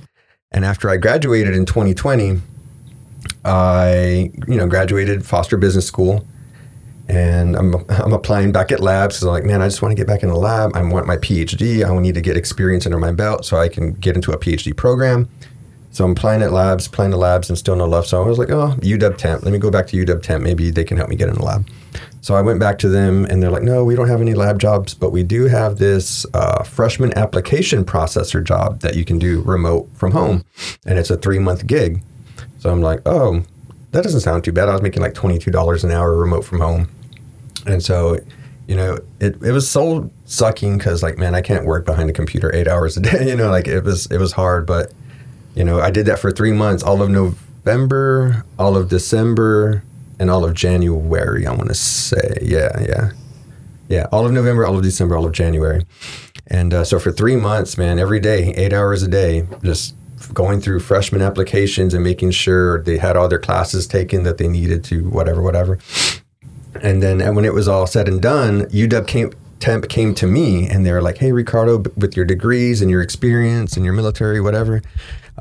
B: And after I graduated in 2020, I you know graduated Foster Business School, and I'm I'm applying back at labs because I'm like, man, I just want to get back in the lab. I want my PhD. I need to get experience under my belt so I can get into a PhD program. So I'm applying at labs, applying to labs, and still no love. So I was like, oh, UW Temp. Let me go back to UW Temp. Maybe they can help me get in the lab. So I went back to them, and they're like, no, we don't have any lab jobs, but we do have this uh, freshman application processor job that you can do remote from home, and it's a three month gig. So I'm like, oh, that doesn't sound too bad. I was making like twenty two dollars an hour remote from home, and so you know, it, it was soul sucking because like, man, I can't work behind a computer eight hours a day. You know, like it was it was hard, but you know, I did that for three months, all of November, all of December, and all of January. I want to say, yeah, yeah, yeah, all of November, all of December, all of January, and uh, so for three months, man, every day, eight hours a day, just going through freshman applications and making sure they had all their classes taken that they needed to, whatever, whatever. And then and when it was all said and done, UW came temp came to me and they were like, "Hey, Ricardo, with your degrees and your experience and your military, whatever,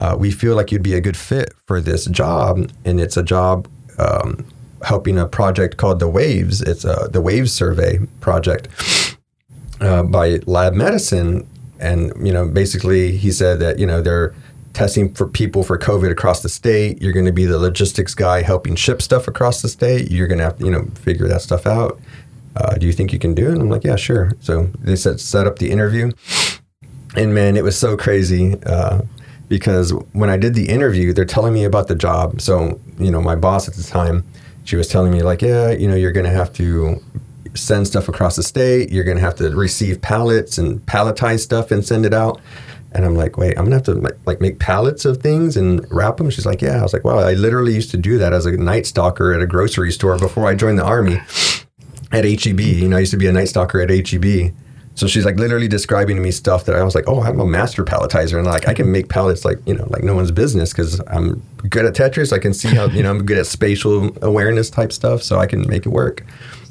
B: uh, we feel like you'd be a good fit for this job, and it's a job um, helping a project called the Waves. It's a, the Waves Survey project uh, by Lab Medicine, and you know, basically, he said that you know they're testing for people for COVID across the state. You're going to be the logistics guy helping ship stuff across the state. You're going to have to, you know, figure that stuff out. Uh, do you think you can do it? And I'm like, yeah, sure. So they set set up the interview, and man, it was so crazy. Uh, because when I did the interview, they're telling me about the job. So, you know, my boss at the time, she was telling me, like, yeah, you know, you're going to have to send stuff across the state. You're going to have to receive pallets and palletize stuff and send it out. And I'm like, wait, I'm gonna have to like, like make pallets of things and wrap them. She's like, yeah. I was like, wow, I literally used to do that as a night stalker at a grocery store before I joined the army at HEB. You know, I used to be a night stalker at HEB. So she's like literally describing to me stuff that I was like, oh, I'm a master palletizer, and like I can make pallets like you know like no one's business because I'm good at Tetris. I can see how you know I'm good at spatial awareness type stuff, so I can make it work.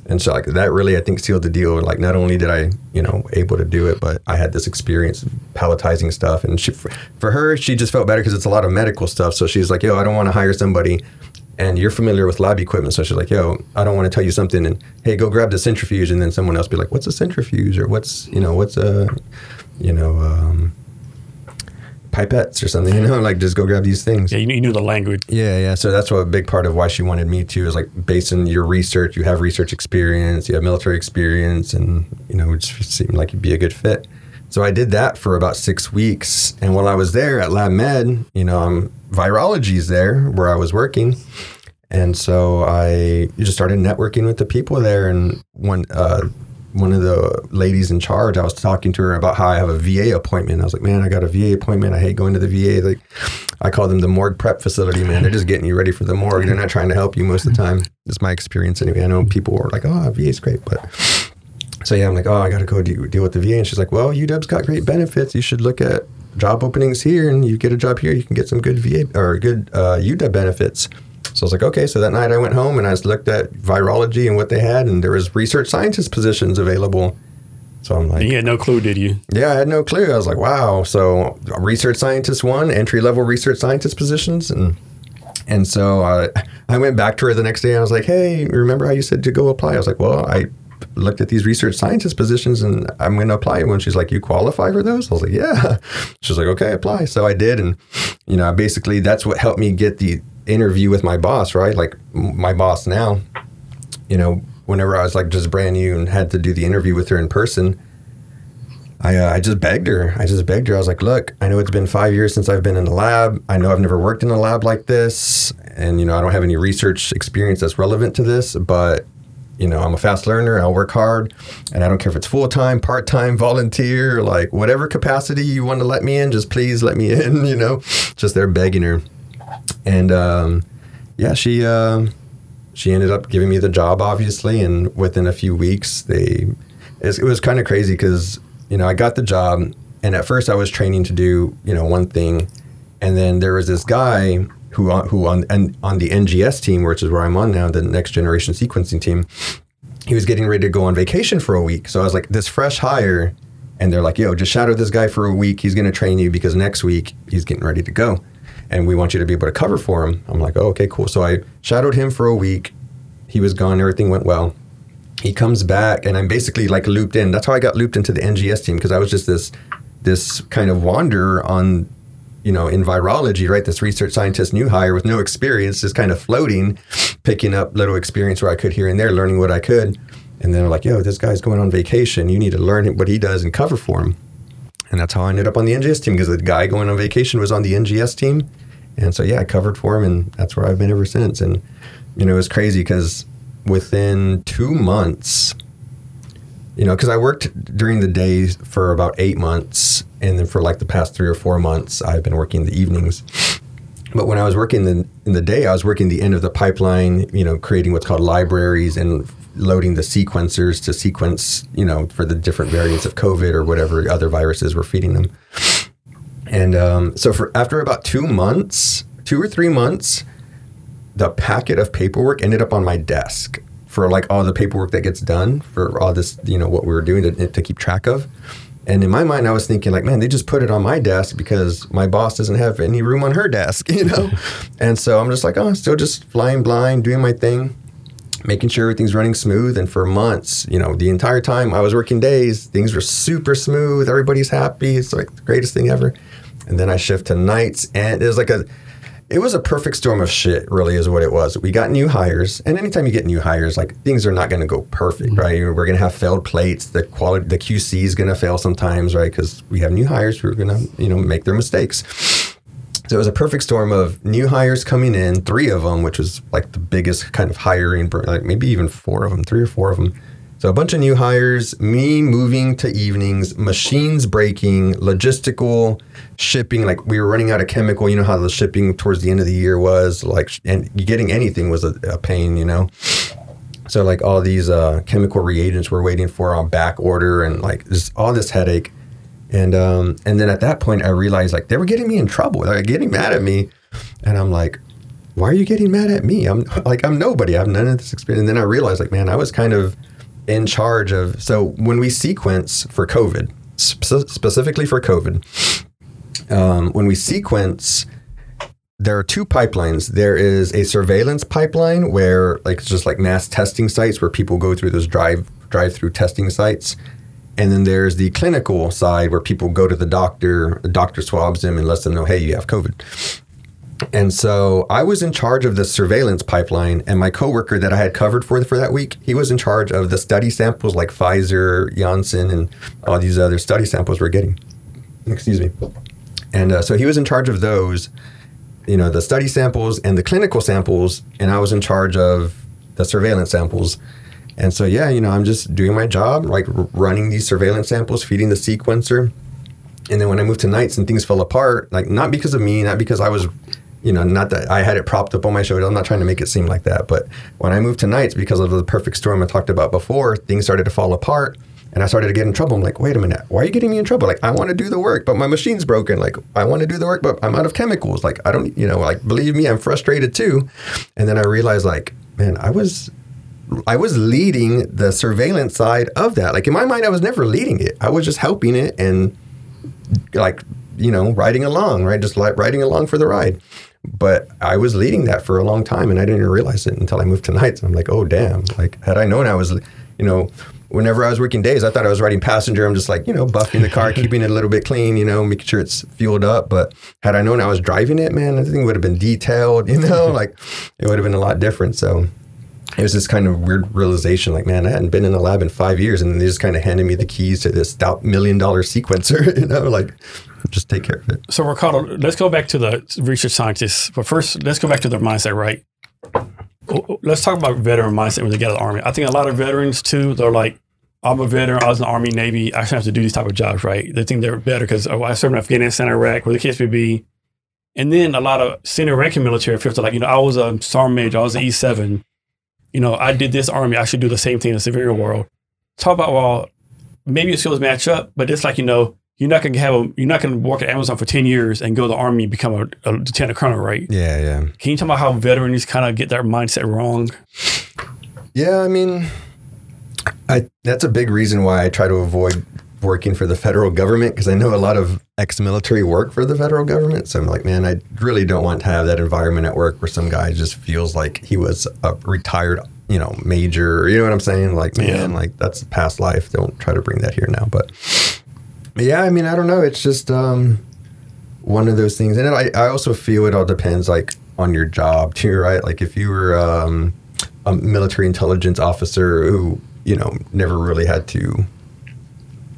B: And so like that really I think sealed the deal. Like not only did I you know able to do it, but I had this experience palletizing stuff. And she, for, for her, she just felt better because it's a lot of medical stuff. So she's like, yo, I don't want to hire somebody and you're familiar with lab equipment. So she's like, yo, I don't want to tell you something and hey, go grab the centrifuge. And then someone else be like, what's a centrifuge? Or what's, you know, what's a, you know, um, pipettes or something, you know, like just go grab these things.
A: Yeah, you knew, you knew the language.
B: Yeah, yeah. So that's what a big part of why she wanted me to is like based on your research, you have research experience, you have military experience, and, you know, it just seemed like you'd be a good fit. So I did that for about six weeks. And while I was there at Lab Med, you know, I'm virology's there where I was working. And so I just started networking with the people there. And one, uh, one of the ladies in charge, I was talking to her about how I have a VA appointment. I was like, man, I got a VA appointment. I hate going to the VA. Like, I call them the morgue prep facility, man. They're just getting you ready for the morgue. They're not trying to help you most of the time. It's my experience anyway. I know people are like, oh, VA is great, but so yeah, I'm like, oh, I got to go deal, deal with the VA. And she's like, well, UW's got great benefits. You should look at job openings here, and you get a job here, you can get some good VA or good uh, UW benefits. So I was like, okay. So that night I went home and I just looked at virology and what they had, and there was research scientist positions available. So I'm like,
A: you had no clue, did you?
B: Yeah, I had no clue. I was like, wow. So research scientist one, entry level research scientist positions, and And so uh, I went back to her the next day. And I was like, "Hey, remember how you said to go apply?" I was like, "Well, I looked at these research scientist positions and I'm going to apply." When she's like, "You qualify for those?" I was like, "Yeah." She's like, "Okay, apply." So I did, and you know, basically that's what helped me get the interview with my boss. Right, like my boss now. You know, whenever I was like just brand new and had to do the interview with her in person. I, uh, I just begged her. I just begged her. I was like, look, I know it's been five years since I've been in the lab. I know I've never worked in a lab like this. And, you know, I don't have any research experience that's relevant to this, but, you know, I'm a fast learner. I'll work hard. And I don't care if it's full time, part time, volunteer, like whatever capacity you want to let me in, just please let me in, you know, just there begging her. And, um, yeah, she, uh, she ended up giving me the job, obviously. And within a few weeks, they, it was kind of crazy because you know, I got the job, and at first I was training to do, you know, one thing, and then there was this guy who who on and on the NGS team, which is where I'm on now, the next generation sequencing team. He was getting ready to go on vacation for a week, so I was like, this fresh hire, and they're like, yo, just shadow this guy for a week. He's going to train you because next week he's getting ready to go, and we want you to be able to cover for him. I'm like, oh, okay, cool. So I shadowed him for a week. He was gone. Everything went well he comes back and I'm basically like looped in. That's how I got looped into the NGS team because I was just this this kind of wanderer on you know in virology, right? This research scientist new hire with no experience, just kind of floating, picking up little experience where I could here and there, learning what I could. And then they're like, yo, this guy's going on vacation. You need to learn what he does and cover for him. And that's how I ended up on the NGS team because the guy going on vacation was on the NGS team. And so, yeah, I covered for him, and that's where I've been ever since. And, you know, it was crazy because within two months, you know, because I worked during the day for about eight months, and then for like the past three or four months, I've been working the evenings. But when I was working the, in the day, I was working the end of the pipeline, you know, creating what's called libraries and loading the sequencers to sequence, you know, for the different variants of COVID or whatever other viruses we're feeding them. And um, so for after about two months, two or three months, the packet of paperwork ended up on my desk for like all the paperwork that gets done for all this, you know, what we were doing to, to keep track of. And in my mind, I was thinking like, man, they just put it on my desk because my boss doesn't have any room on her desk, you know. and so I'm just like, oh, still just flying blind, doing my thing, making sure everything's running smooth. And for months, you know, the entire time I was working days, things were super smooth. Everybody's happy. It's like the greatest thing ever. And then I shift to nights, and it was like a it was a perfect storm of shit, really, is what it was. We got new hires, and anytime you get new hires, like things are not going to go perfect, mm-hmm. right? We're going to have failed plates. The quality, the QC is going to fail sometimes, right? Because we have new hires who are going to, you know, make their mistakes. So it was a perfect storm of new hires coming in, three of them, which was like the biggest kind of hiring, like maybe even four of them, three or four of them so a bunch of new hires, me moving to evenings, machines breaking, logistical, shipping. Like we were running out of chemical. You know how the shipping towards the end of the year was like, and getting anything was a, a pain. You know. So like all these uh, chemical reagents we're waiting for on back order, and like just all this headache. And um, and then at that point, I realized like they were getting me in trouble. They were getting mad at me, and I'm like, why are you getting mad at me? I'm like I'm nobody. I have none of this experience. And then I realized like, man, I was kind of in charge of. So when we sequence for COVID, sp- specifically for COVID, um, when we sequence, there are two pipelines. There is a surveillance pipeline where, like, it's just like mass testing sites where people go through those drive drive through testing sites. And then there's the clinical side where people go to the doctor, the doctor swabs them and lets them know, hey, you have COVID. And so I was in charge of the surveillance pipeline, and my coworker that I had covered for for that week, he was in charge of the study samples like Pfizer, Janssen, and all these other study samples we're getting. Excuse me. And uh, so he was in charge of those, you know, the study samples and the clinical samples, and I was in charge of the surveillance samples. And so yeah, you know, I'm just doing my job, like running these surveillance samples, feeding the sequencer. And then when I moved to nights and things fell apart, like not because of me, not because I was you know, not that I had it propped up on my shoulder. I'm not trying to make it seem like that. But when I moved to nights, because of the perfect storm I talked about before, things started to fall apart and I started to get in trouble. I'm like, wait a minute, why are you getting me in trouble? Like, I want to do the work, but my machine's broken. Like, I want to do the work, but I'm out of chemicals. Like, I don't, you know, like, believe me, I'm frustrated too. And then I realized, like, man, I was. I was leading the surveillance side of that. Like in my mind, I was never leading it. I was just helping it and like, you know, riding along, right? Just like riding along for the ride. But I was leading that for a long time, and I didn't realize it until I moved to nights. I'm like, oh damn! Like had I known I was, you know, whenever I was working days, I thought I was riding passenger. I'm just like, you know, buffing the car, keeping it a little bit clean, you know, making sure it's fueled up. But had I known I was driving it, man, I think would have been detailed, you know, like it would have been a lot different. So it was this kind of weird realization like, man, I hadn't been in a lab in five years. And they just kind of handed me the keys to this million dollar sequencer, you know, like just take care of it.
A: So, Ricardo, let's go back to the research scientists. But first, let's go back to their mindset, right? Oh, oh, let's talk about veteran mindset when they get out of the army. I think a lot of veterans too, they're like, I'm a veteran. I was in the Army, Navy. I shouldn't have to do these type of jobs, right? They think they're better because oh, I served in Afghanistan, Iraq, where the case may be. And then a lot of senior ranking military feel like, you know, I was a sergeant major, I was an E7. You know, I did this Army. I should do the same thing in the civilian world. Talk about, well, maybe your skills match up, but it's like, you know, you're not gonna have a you're not gonna work at Amazon for ten years and go to the army and become a, a lieutenant colonel, right?
B: Yeah, yeah.
A: Can you talk about how veterans kind of get their mindset wrong?
B: Yeah, I mean, I that's a big reason why I try to avoid working for the federal government because I know a lot of ex-military work for the federal government. So I'm like, man, I really don't want to have that environment at work where some guy just feels like he was a retired, you know, major. You know what I'm saying? Like, man, yeah. like that's past life. Don't try to bring that here now. But yeah, I mean, I don't know. It's just um, one of those things, and I, I also feel it all depends like on your job too, right? Like if you were um, a military intelligence officer who you know never really had to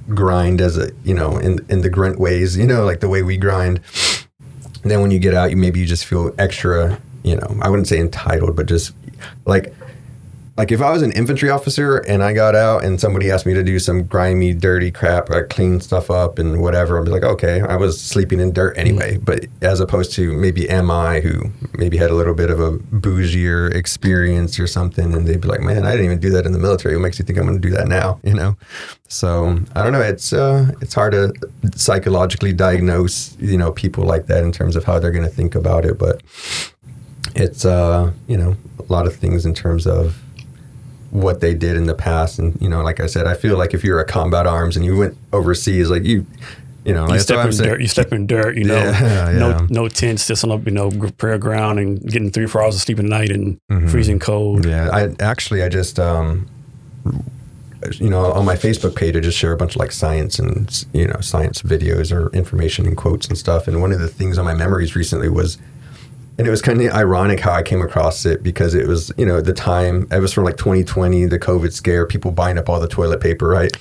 B: grind as a you know in in the grunt ways, you know, like the way we grind. And then when you get out, you maybe you just feel extra, you know, I wouldn't say entitled, but just like like if I was an infantry officer and I got out and somebody asked me to do some grimy, dirty crap, like clean stuff up and whatever, I'd be like, okay, I was sleeping in dirt anyway. Mm-hmm. But as opposed to maybe MI who maybe had a little bit of a bougier experience or something, and they'd be like, man, I didn't even do that in the military. What makes you think I'm going to do that now? You know. So I don't know. It's uh, it's hard to psychologically diagnose you know people like that in terms of how they're going to think about it, but it's uh, you know a lot of things in terms of what they did in the past. And you know, like I said, I feel like if you're a combat arms and you went overseas, like you, you know,
A: you step in dirt. You step in dirt. You know, yeah, yeah. no no tents, just on a you know prayer ground and getting three or four hours of sleep at night and mm-hmm. freezing cold.
B: Yeah, I actually I just um, you know, on my Facebook page, I just share a bunch of like science and you know science videos or information and quotes and stuff. And one of the things on my memories recently was and it was kind of ironic how I came across it because it was, you know, the time it was from like 2020, the COVID scare, people buying up all the toilet paper, right?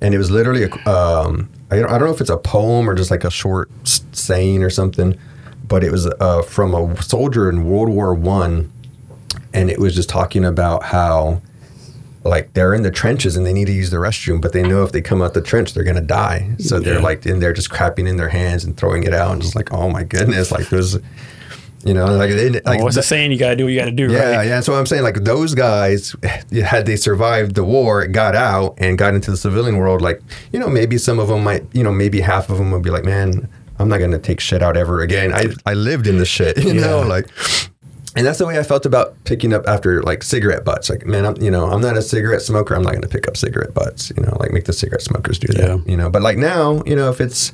B: And it was literally a, um, I, don't, I don't know if it's a poem or just like a short saying or something, but it was uh, from a soldier in World War One, and it was just talking about how like they're in the trenches and they need to use the restroom, but they know if they come out the trench, they're gonna die. So yeah. they're like in there just crapping in their hands and throwing it out, and just like, oh my goodness, like there's you know, like,
A: it, like oh, what's the saying? You got to do what you got to do.
B: Yeah,
A: right?
B: yeah. That's what I'm saying. Like those guys, eh, had they survived the war, got out and got into the civilian world, like you know, maybe some of them might, you know, maybe half of them would be like, man, I'm not gonna take shit out ever again. I I lived in the shit, you yeah. know, like. And that's the way I felt about picking up after like cigarette butts. Like, man, I'm you know I'm not a cigarette smoker. I'm not going to pick up cigarette butts. You know, like make the cigarette smokers do that. Yeah. You know, but like now, you know, if it's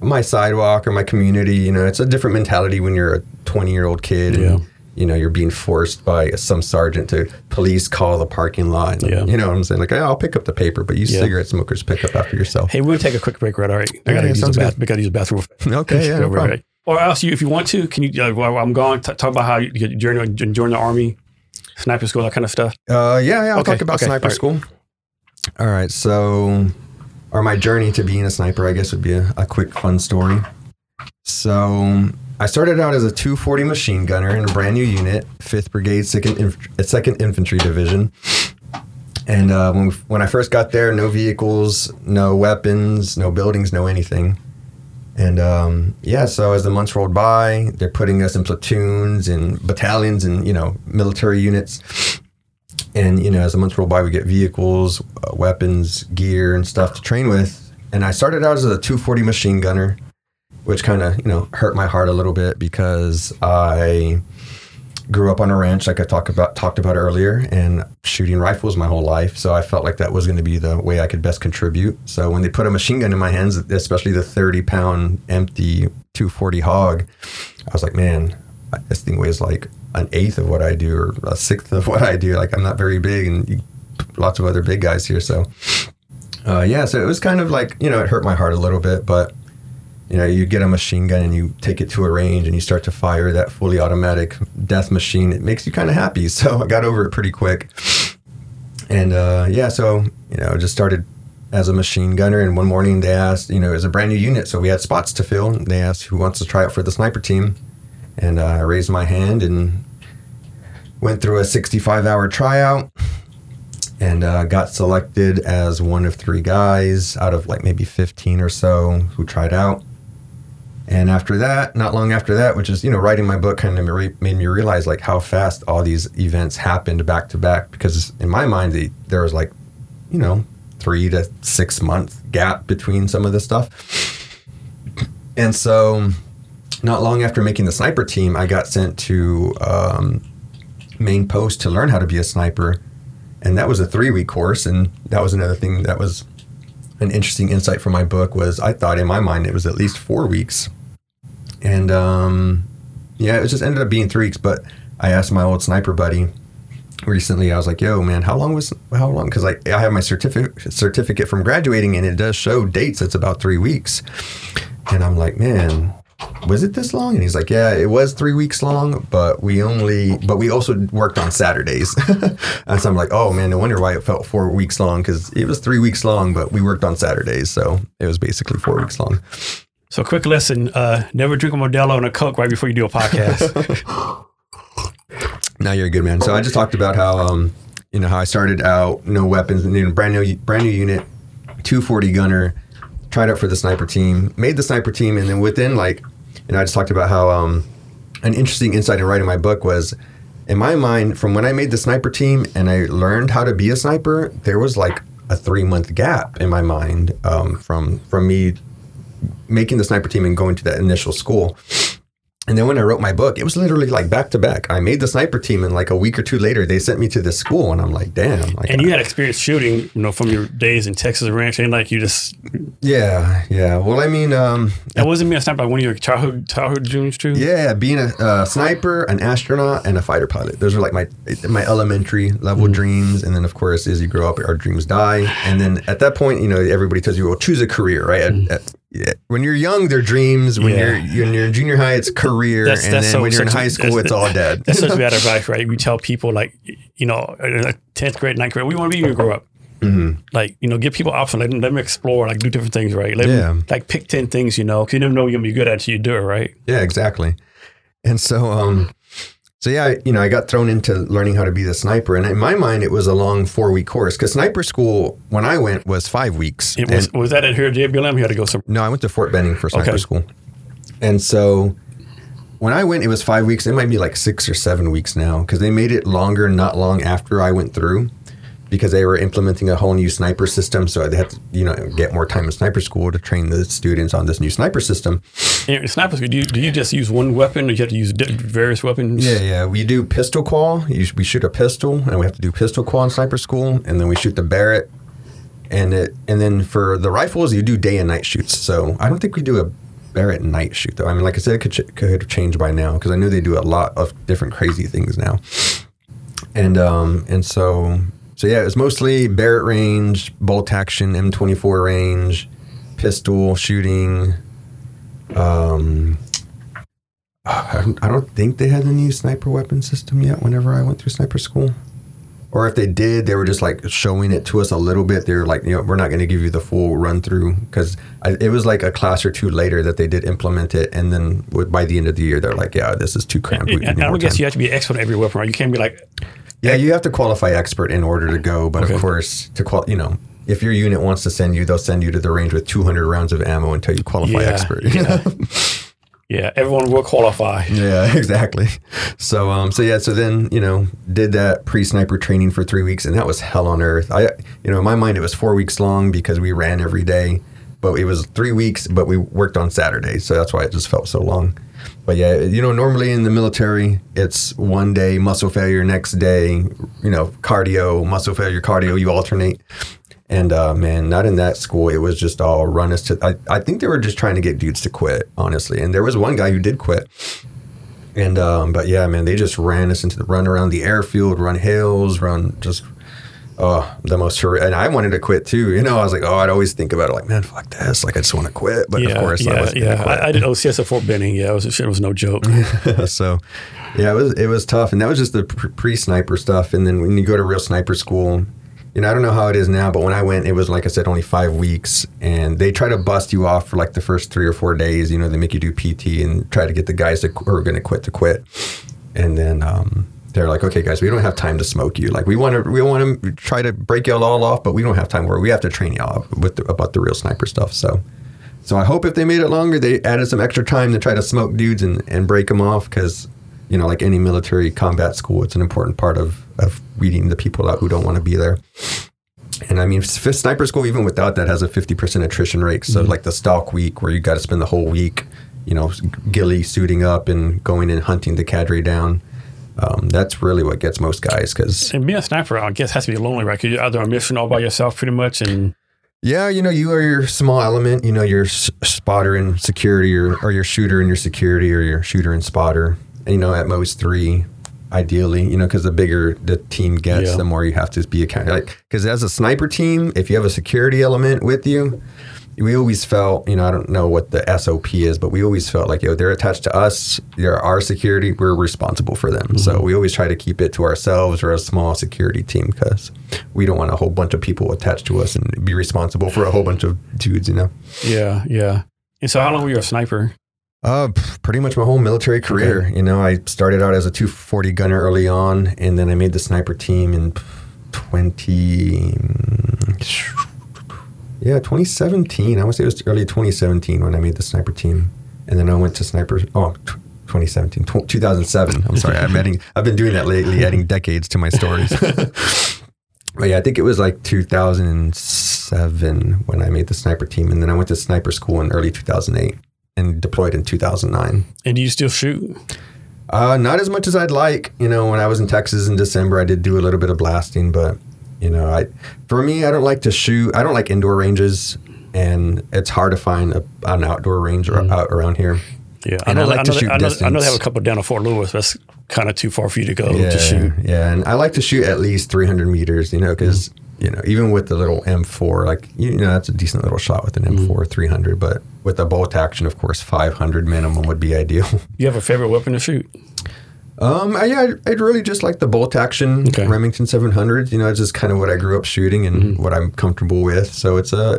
B: my sidewalk or my community. You know, it's a different mentality when you're a 20 year old kid. Yeah. And, you know, you're being forced by some sergeant to police call the parking lot. And, yeah. You know what I'm saying? Like, hey, I'll pick up the paper, but you yeah. cigarette smokers pick up after yourself.
A: Hey, we'll take a quick break, right? All right. I got to use, bath- use the bathroom.
B: okay. Yeah, no
A: right. Or else, you, if you want to, can you, uh, while I'm going, t- talk about how you joined, joined the Army, sniper school, that kind of stuff?
B: Uh, yeah, yeah. I'll okay. talk about okay. sniper school. All right. So or my journey to being a sniper, I guess would be a, a quick fun story. So I started out as a 240 machine gunner in a brand new unit, 5th Brigade, 2nd, Inf- 2nd Infantry Division. And uh, when, we, when I first got there, no vehicles, no weapons, no buildings, no anything. And um, yeah, so as the months rolled by, they're putting us in platoons and battalions and, you know, military units. And you know, as the months roll by, we get vehicles, uh, weapons, gear, and stuff to train with. And I started out as a 240 machine gunner, which kind of you know hurt my heart a little bit because I grew up on a ranch, like I talked about talked about earlier, and shooting rifles my whole life. So I felt like that was going to be the way I could best contribute. So when they put a machine gun in my hands, especially the 30 pound empty 240 hog, I was like, man, this thing weighs like an eighth of what I do or a sixth of what I do. Like I'm not very big, and lots of other big guys here. So uh, yeah, so it was kind of like you know it hurt my heart a little bit, but you know you get a machine gun and you take it to a range and you start to fire that fully automatic death machine. It makes you kind of happy. So I got over it pretty quick, and uh, yeah, so you know just started as a machine gunner. And one morning they asked, you know, it was a brand new unit, so we had spots to fill. They asked who wants to try out for the sniper team, and uh, I raised my hand and went through a 65 hour tryout and uh, got selected as one of three guys out of like maybe 15 or so who tried out. And after that, not long after that, which is, you know, writing my book kind of made me realize like how fast all these events happened back to back because in my mind, the, there was like, you know, three to six month gap between some of this stuff. And so, not long after making the sniper team, I got sent to um, main post to learn how to be a sniper. And that was a three week course and that was another thing that was an interesting insight from my book was i thought in my mind it was at least four weeks. And um, yeah it just ended up being three weeks but i asked my old sniper buddy recently i was like yo man how long was how long? Because like i have my certificate certificate from graduating and it does show dates it's about three weeks. And i'm like man was it this long? And he's like, yeah, it was three weeks long, but we only, but we also worked on Saturdays. and so I'm like, oh man, no wonder why it felt four weeks long because it was three weeks long, but we worked on Saturdays. So it was basically four weeks long.
A: So quick lesson, uh, never drink a Modelo and a Coke right before you do a podcast.
B: now you're a good man. So I just talked about how, um, you know, how I started out, no weapons, you know, brand new, brand new unit, 240 gunner, tried out for the sniper team, made the sniper team, and then within like, and I just talked about how um, an interesting insight in writing my book was, in my mind, from when I made the sniper team and I learned how to be a sniper, there was like a three month gap in my mind um, from from me making the sniper team and going to that initial school. And then when I wrote my book, it was literally like back to back. I made the sniper team, and like a week or two later, they sent me to this school, and I'm like, damn. Like,
A: and you had experience shooting, you know, from your days in Texas Ranch, and like you just.
B: Yeah, yeah. Well, I mean, um,
A: that wasn't being a sniper like one of your childhood childhood dreams too.
B: Yeah, being a uh, sniper, an astronaut, and a fighter pilot. Those are like my my elementary level mm-hmm. dreams, and then of course, as you grow up, our dreams die, and then at that point, you know, everybody tells you, well, choose a career, right? Mm-hmm. At, at, when you're young, they're dreams. When yeah. you're when you're in junior high, it's career, that's, and that's then so, when you're in high school, it's all dead.
A: That's such bad advice, right? We tell people like, you know, tenth grade, ninth grade, we want to be when you grow up. Mm-hmm. Like you know, give people options. Let them, let them explore, like do different things, right? Let yeah. Them, like pick ten things, you know, because you never know you're gonna be good at until you do it, right?
B: Yeah, exactly. And so, um, so yeah, you know, I got thrown into learning how to be the sniper, and in my mind, it was a long four week course because sniper school when I went was five weeks.
A: It was was that at here at JBLM? You had to go somewhere.
B: No, I went to Fort Benning for sniper okay. school, and so when I went, it was five weeks. It might be like six or seven weeks now because they made it longer not long after I went through because they were implementing a whole new sniper system. So they had to, you know, get more time in sniper school to train the students on this new sniper system.
A: And sniper school, do you, do you just use one weapon or you have to use various weapons?
B: Yeah, yeah. We do pistol qual. We shoot a pistol and we have to do pistol qual in sniper school. And then we shoot the Barrett. And it, and then for the rifles, you do day and night shoots. So I don't think we do a Barrett night shoot though. I mean, like I said, it could, ch- could change by now because I know they do a lot of different crazy things now. And um, and so so yeah, it was mostly Barrett range, bolt action, M24 range, pistol shooting. Um, I don't, I don't think they had a new sniper weapon system yet. Whenever I went through sniper school, or if they did, they were just like showing it to us a little bit. They're like, you know, we're not going to give you the full run through because it was like a class or two later that they did implement it, and then by the end of the year, they're like, yeah, this is too cramped.
A: And I would guess you have to be expert on every weapon, right? You can't be like,
B: yeah, you have to qualify expert in order to go, but okay. of course, to qual, you know, if your unit wants to send you, they'll send you to the range with 200 rounds of ammo until you qualify yeah, expert.
A: Yeah. yeah, everyone will qualify.
B: Yeah, exactly. So, um, so yeah, so then you know, did that pre-sniper training for three weeks, and that was hell on earth. I, you know, in my mind, it was four weeks long because we ran every day, but it was three weeks, but we worked on Saturdays, so that's why it just felt so long. But yeah, you know, normally in the military, it's one day muscle failure, next day, you know, cardio, muscle failure, cardio, you alternate. And uh, man, not in that school. It was just all run us to. I, I think they were just trying to get dudes to quit, honestly. And there was one guy who did quit. And um, but yeah, man, they just ran us into the run around the airfield, run hills, run just oh the most horrific. And I wanted to quit too. You know, I was like, oh, I'd always think about it, like, man, fuck this. Like, I just want to quit. But
A: yeah,
B: of course,
A: yeah, I
B: wasn't
A: yeah. I, I did OCS at Fort Benning. Yeah, it was, it was no joke.
B: so yeah, it was it was tough, and that was just the pre sniper stuff. And then when you go to real sniper school, you know, I don't know how it is now, but when I went, it was like I said, only five weeks, and they try to bust you off for like the first three or four days. You know, they make you do PT and try to get the guys that are going to quit to quit, and then. Um, they're like, okay, guys, we don't have time to smoke you. Like, we want to, we want to try to break you all off, but we don't have time where we have to train you all with the, about the real sniper stuff. So, so I hope if they made it longer, they added some extra time to try to smoke dudes and, and break them off because, you know, like any military combat school, it's an important part of, of weeding the people out who don't want to be there. And I mean, sniper school, even without that, has a 50% attrition rate. So, mm-hmm. like the stalk week, where you got to spend the whole week, you know, ghillie suiting up and going and hunting the cadre down. Um, that's really what gets most guys because
A: And being a sniper, I guess, has to be lonely, right? Because you're out there on mission all by yourself, pretty much, and
B: Yeah, you know, you are your small element. You know, your s- spotter and security, or, or your shooter and your security, or your shooter and spotter. And, you know, at most three, ideally. You know, because the bigger the team gets,
A: Yeah.
B: the more you have to be accountable. Like, because as a sniper team, if you have a security element with you, we always felt, you know, I don't know what the SOP is, but we always felt like, yo, they're attached to us. They're our security. We're responsible for them. So we always try to keep it to ourselves or a small security team because we don't want a whole bunch of people attached to us and be responsible for a whole bunch of dudes, you know?
A: yeah, yeah. And so, how long were you a sniper?
B: Uh, pretty much my whole military career. You know, I started out as a 240 gunner early on, and then I made the sniper team in 20. Yeah, 2017. I want to say it was early 2017 when I made the sniper team, and then I went to sniper. Oh, t- 2017, tw- 2007. I'm sorry, I'm adding. I've been doing that lately, adding decades to my stories. but yeah, I think it was like 2007 when I made the sniper team, and then I went to sniper school in early 2008 and deployed in 2009.
A: And do you still shoot?
B: Uh, not as much as I'd like. You know, when I was in Texas in December, I did do a little bit of blasting, but you know, I for me, I don't like to shoot. I don't like indoor ranges, and it's hard to find a, an outdoor range or, mm. out around here.
A: Yeah,
B: And I like
A: I
B: to shoot
A: I know, I know they have a couple down in Fort Lewis. That's kind of too far for you to go
B: Yeah,
A: to shoot.
B: yeah, and I like to shoot at least 300 meters. You know, mm. because you know, even with the little M4, like you know, that's a decent little shot with an M4 mm. 300. But with a bolt action, of course, 500 minimum would be ideal.
A: You have a favorite weapon to shoot?
B: Um, I, yeah, I'd, I'd really just like the bolt action
A: Okay.
B: Remington 700. You know, it's just kind of what I grew up shooting and what I'm comfortable with. So it's a,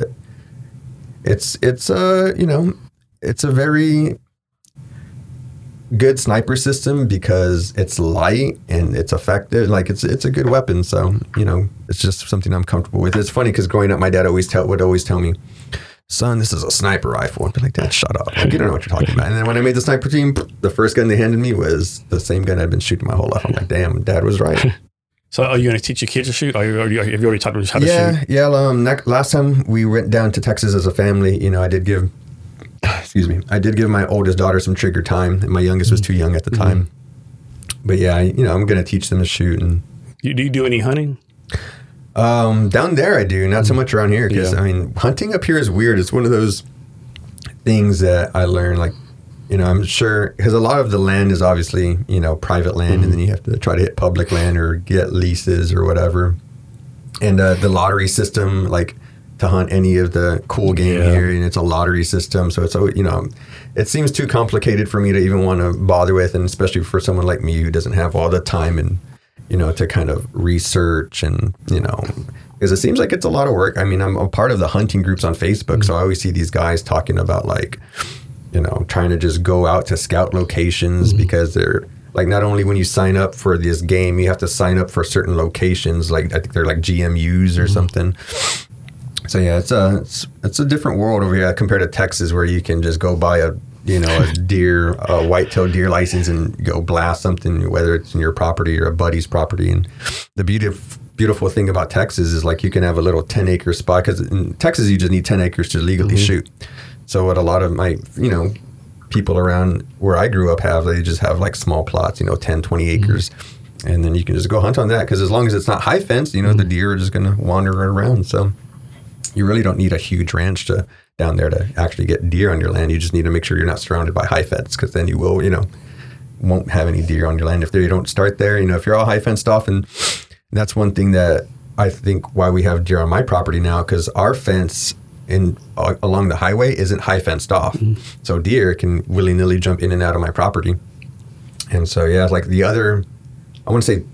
B: it's it's a you know, it's a very good sniper system because it's light and it's effective. Like it's it's a good weapon. So you know, it's just something I'm comfortable with. It's funny because growing up, my dad always tell would always tell me. Son, this is a sniper rifle. I'd be like, Dad, shut up. Like, you don't know what you're talking about. And then when I made the sniper team, the first gun they handed me was the same gun I'd been shooting my whole life. I'm like, damn, Dad was right.
A: So, are you going to teach your kids to shoot? Are you, are you, have you already taught them how to
B: yeah,
A: shoot?
B: yeah. Um, last time we went down to Texas as a family, you know, I did give, excuse me, I did give my oldest daughter some trigger time, and my youngest was too young at the time. But yeah, I, you know, I'm gonna teach them to shoot, and
A: You, do you do any hunting?
B: Um, down there I do, not so much around here, because
A: Yeah.
B: I mean, hunting up here is weird. It's one of those things that I learned, like. You know, I'm sure because a lot of the land is obviously you know private land, and then you have to try to hit public land or get leases or whatever. and uh, the lottery system, like to hunt any of the cool game
A: Yeah.
B: here, and it's a lottery system. So it's you know, it seems too complicated for me to even want to bother with, and especially for someone like me who doesn't have all the time and you know to kind of research and you know. Because it seems like it's a lot of work. I mean, I'm a part of the hunting groups on Facebook, so I always see these guys talking about like, you know, trying to just go out to scout locations mm-hmm. because they're like not only when you sign up for this game, you have to sign up for certain locations. Like I think they're like GMUs or mm-hmm. something. So yeah, it's a it's, it's a different world over here compared to Texas, where you can just go buy a you know a deer, a white-tailed deer license and go blast something, whether it's in your property or a buddy's property. And the beautiful beautiful thing about Texas is like you can have a little ten acre spot because in Texas you just need ten acres to legally mm-hmm. shoot. So what a lot of my you know people around where I grew up have, they just have like small plots, you know, 10, 20 mm-hmm. acres. And then you can just go hunt on that because as long as it's not high fenced, you know, the mm-hmm. deer are just going to wander around. So you really don't need a huge ranch to down there to actually get deer on your land. You just need to make sure you're not surrounded by high fence because then you will, you know, won't have any deer on your land if they don't start there. You know, if you're all high fenced off, and that's one thing that I think why we have deer on my property now because our fence in uh, along the highway isn't high fenced off, so deer can willy nilly jump in and out of my property. And so yeah, like the other, I want to say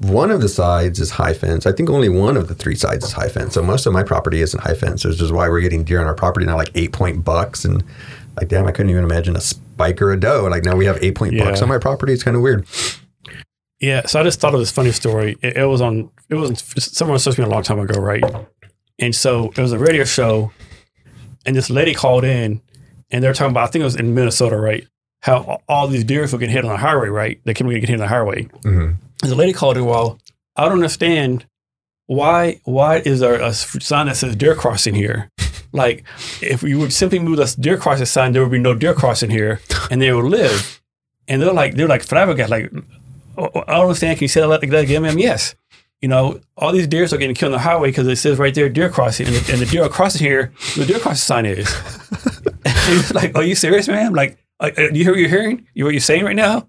B: one of the sides is high fence. I think only one of the three sides is high fence. So most of my property isn't high fence, which is why we're getting deer on our property now, like eight point bucks. And like, damn, I couldn't even imagine a spike or a doe. Like now we have eight point bucks on my property. It's kind of weird.
A: Yeah, so I just thought of this funny story. It, it was on it was someone was supposed to be a long time ago, right? And so it was a radio show, and this lady called in, and they're talking about I think it was in Minnesota, right? How all these deer were getting hit on the highway, right? They can't get hit on the highway.
B: Mhm.
A: And the lady called in, well, I don't understand why why is there a sign that says deer crossing here? Like, if we would simply move this deer crossing sign, there would be no deer crossing here, and they would live. And they're like, they're like flabbergasted. Like, "Oh, oh, I don't understand. Can you say that like that again, ma'am? Yes. You know, all these deers are getting killed on the highway because it says right there deer crossing, and the, and the deer crossing here, the deer crossing sign is. and like, "Are you serious, ma'am? Like, uh, uh, do you hear what you're hearing? You what you're saying right now?"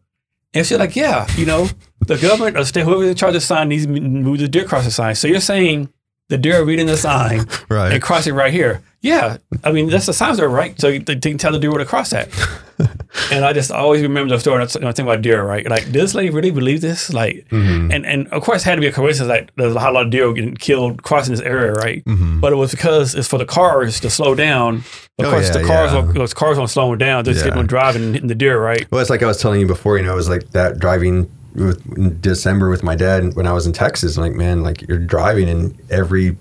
A: And she's like, "Yeah, you know, the government or state, whoever's in charge of sign needs to move the deer crossing sign. So you're saying the deer are reading the sign
B: Right.
A: and crossing right here? Yeah, I mean that's the signs are right, so they can tell the deer where to cross at. and I just always remember the story. When I think about deer, right? Like, did this lady really believe this? Like,
B: Mm-hmm.
A: and and of course, it had to be a coincidence that there's a lot of deer getting killed crossing this area, right?
B: Mm-hmm.
A: But it was because it's for the cars to slow down. Of
B: Oh,
A: course,
B: yeah,
A: the cars,
B: yeah.
A: those cars won't slowing down. They're just
B: Yeah.
A: getting driving and hitting the deer, right?
B: Well, it's like I was telling you before. You know, it was like that driving with in December with my dad when I was in Texas. Like, man, like you're driving and every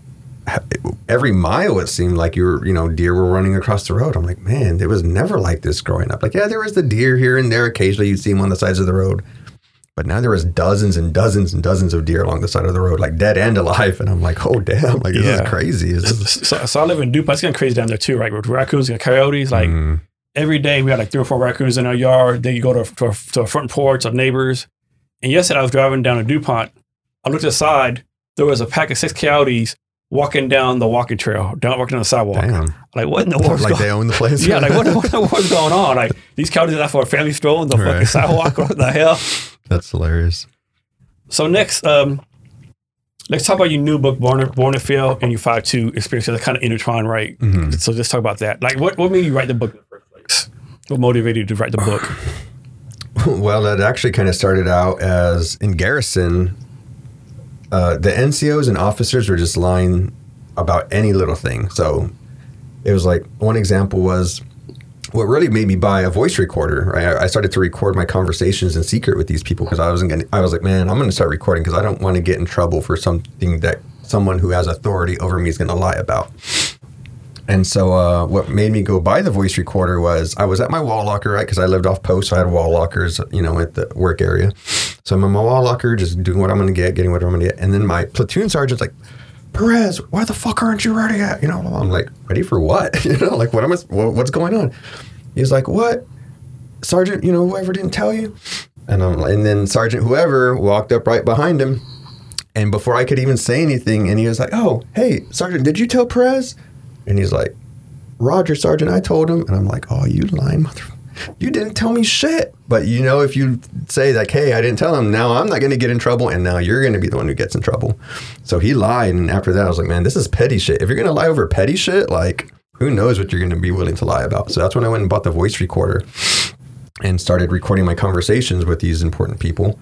B: every mile it seemed like you were, you know, deer were running across the road. I'm like, man, it was never like this growing up. Like, yeah, there was the deer here and there. Occasionally, you'd see them on the sides of the road. But now there was dozens and dozens and dozens of deer along the side of the road, like dead and alive. And I'm like, oh damn, like this
A: Yeah.
B: is crazy. This
A: So, so I live in DuPont. It's getting crazy down there too, right? With raccoons and coyotes. Like
B: Mm.
A: every day, we had like three or four raccoons in our yard. Then you go to, to, to a front porch of neighbors. And yesterday, I was driving down to DuPont. I looked aside. There was a pack of six coyotes walking down the walking trail, down walking down the sidewalk.
B: Damn.
A: Like what in the world's
B: like
A: going?
B: they own the place.
A: Yeah, like what, what, what's going on? Like these coyotes are out for a family stroll on the fucking sidewalk. What the hell?
B: That's hilarious.
A: So next, um, let's talk about your new book, Born, Born to Fail, and your Five Two experiences that kind of intertwine, right?
B: Mm-hmm.
A: So let's talk about that. Like, what what made you write the book in the first place? What motivated you to write the book?
B: Well, that actually kind of started out as in Garrison, uh, the NCOs and officers were just lying about any little thing. So it was like one example was what really made me buy a voice recorder. Right? I started to record my conversations in secret with these people because I wasn't to I was like, man, I'm going to start recording because I don't want to get in trouble for something that someone who has authority over me is going to lie about. And so, uh, what made me go buy the voice recorder was I was at my wall locker, right? Because I lived off post, so I had wall lockers, you know, at the work area. So I'm in my wall locker, just doing what I'm going to get, getting what I'm going to get. And then my platoon sergeant's like, Perez, why the fuck aren't you ready yet? You know, I'm like, ready for what? you know, like what am I? What, what's going on? He's like, what, Sergeant? You know, whoever didn't tell you. And I'm and then Sergeant whoever walked up right behind him. And before I could even say anything, and he was like, "Oh, hey, Sergeant, did you tell Perez?" And he's like, "Roger, Sergeant, I told him." And I'm like, "Oh, you lying motherfucker. You didn't tell me shit." But you know, if you say like, "Hey, I didn't tell him," now I'm not going to get in trouble, and now you're going to be the one who gets in trouble. So he lied, and after that, I was like, "Man, this is petty shit. If you're going to lie over petty shit, like." Who knows what you're going to be willing to lie about? So that's when I went and bought the voice recorder and started recording my conversations with these important people.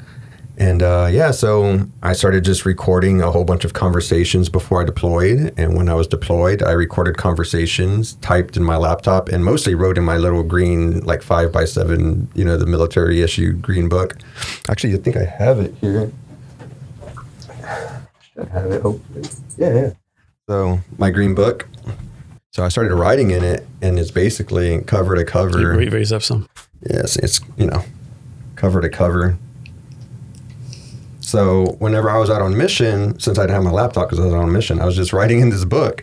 B: And uh, yeah, so I started just recording a whole bunch of conversations before I deployed. And when I was deployed, I recorded conversations, typed in my laptop, and mostly wrote in my little green, like five by seven, you know, the military issue green book. Actually, I think I have it here. Should have it, hopefully. Yeah, yeah. So my green book. So I started writing in it, and it's basically cover to cover.
A: Ra- Raise up some.
B: Yes, it's you know, cover to cover. So whenever I was out on mission, since I didn't have my laptop because I was on a mission, I was just writing in this book.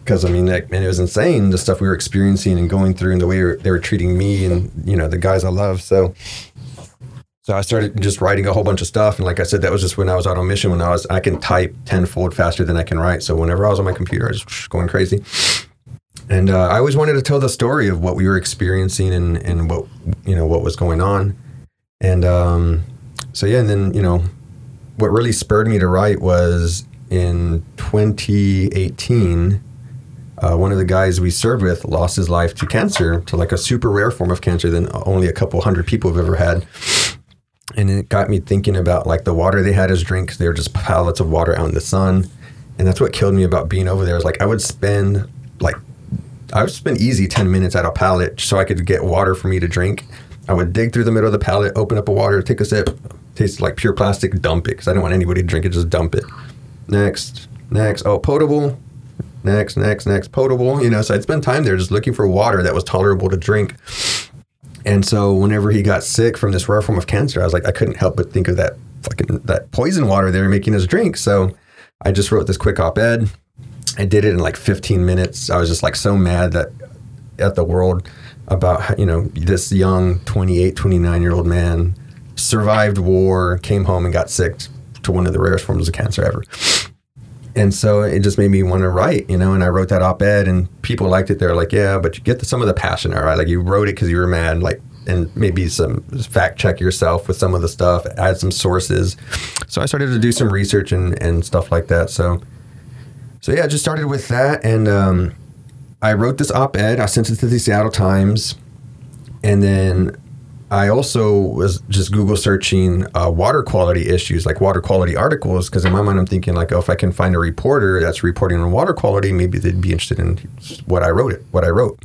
B: Because I mean, like, man, it was insane the stuff we were experiencing and going through, and the way they were- they were treating me and you know the guys I love. So, so I started just writing a whole bunch of stuff, and like I said, that was just when I was out on mission. When I was, I can type tenfold faster than I can write. So whenever I was on my computer, I was just going crazy. And uh, I always wanted to tell the story of what we were experiencing and, and what you know what was going on. And um, so yeah, and then you know, what really spurred me to write was in 2018. Uh, one of the guys we served with lost his life to cancer, to like a super rare form of cancer that only a couple hundred people have ever had. And it got me thinking about like the water they had as drinks. They were just pallets of water out in the sun. And that's what killed me about being over there. Is like I would spend like I would spend easy 10 minutes at a pallet so I could get water for me to drink. I would dig through the middle of the pallet, open up a water, take a sip, tastes like pure plastic, dump it because I didn't want anybody to drink it, just dump it. Next, next, oh, potable. Next, next, next, potable. You know, so I'd spend time there just looking for water that was tolerable to drink. And so whenever he got sick from this rare form of cancer, I was like, I couldn't help but think of that fucking that poison water they were making us drink. So I just wrote this quick op-ed. I did it in like 15 minutes. I was just like so mad that at the world about you know this young 28, 29 year old man survived war, came home and got sick to one of the rarest forms of cancer ever. And so it just made me want to write, you know. And I wrote that op-ed, and people liked it. They're like, "Yeah, but you get the, some of the passion, all right? Like you wrote it because you were mad, like, and maybe some fact check yourself with some of the stuff, add some sources." So I started to do some research and and stuff like that. So, so yeah, I just started with that, and um, I wrote this op-ed. I sent it to the Seattle Times, and then I also was just Google searching uh, water quality issues, like water quality articles, because in my mind I'm thinking like, oh, if I can find a reporter that's reporting on water quality, maybe they'd be interested in what I wrote it, what I wrote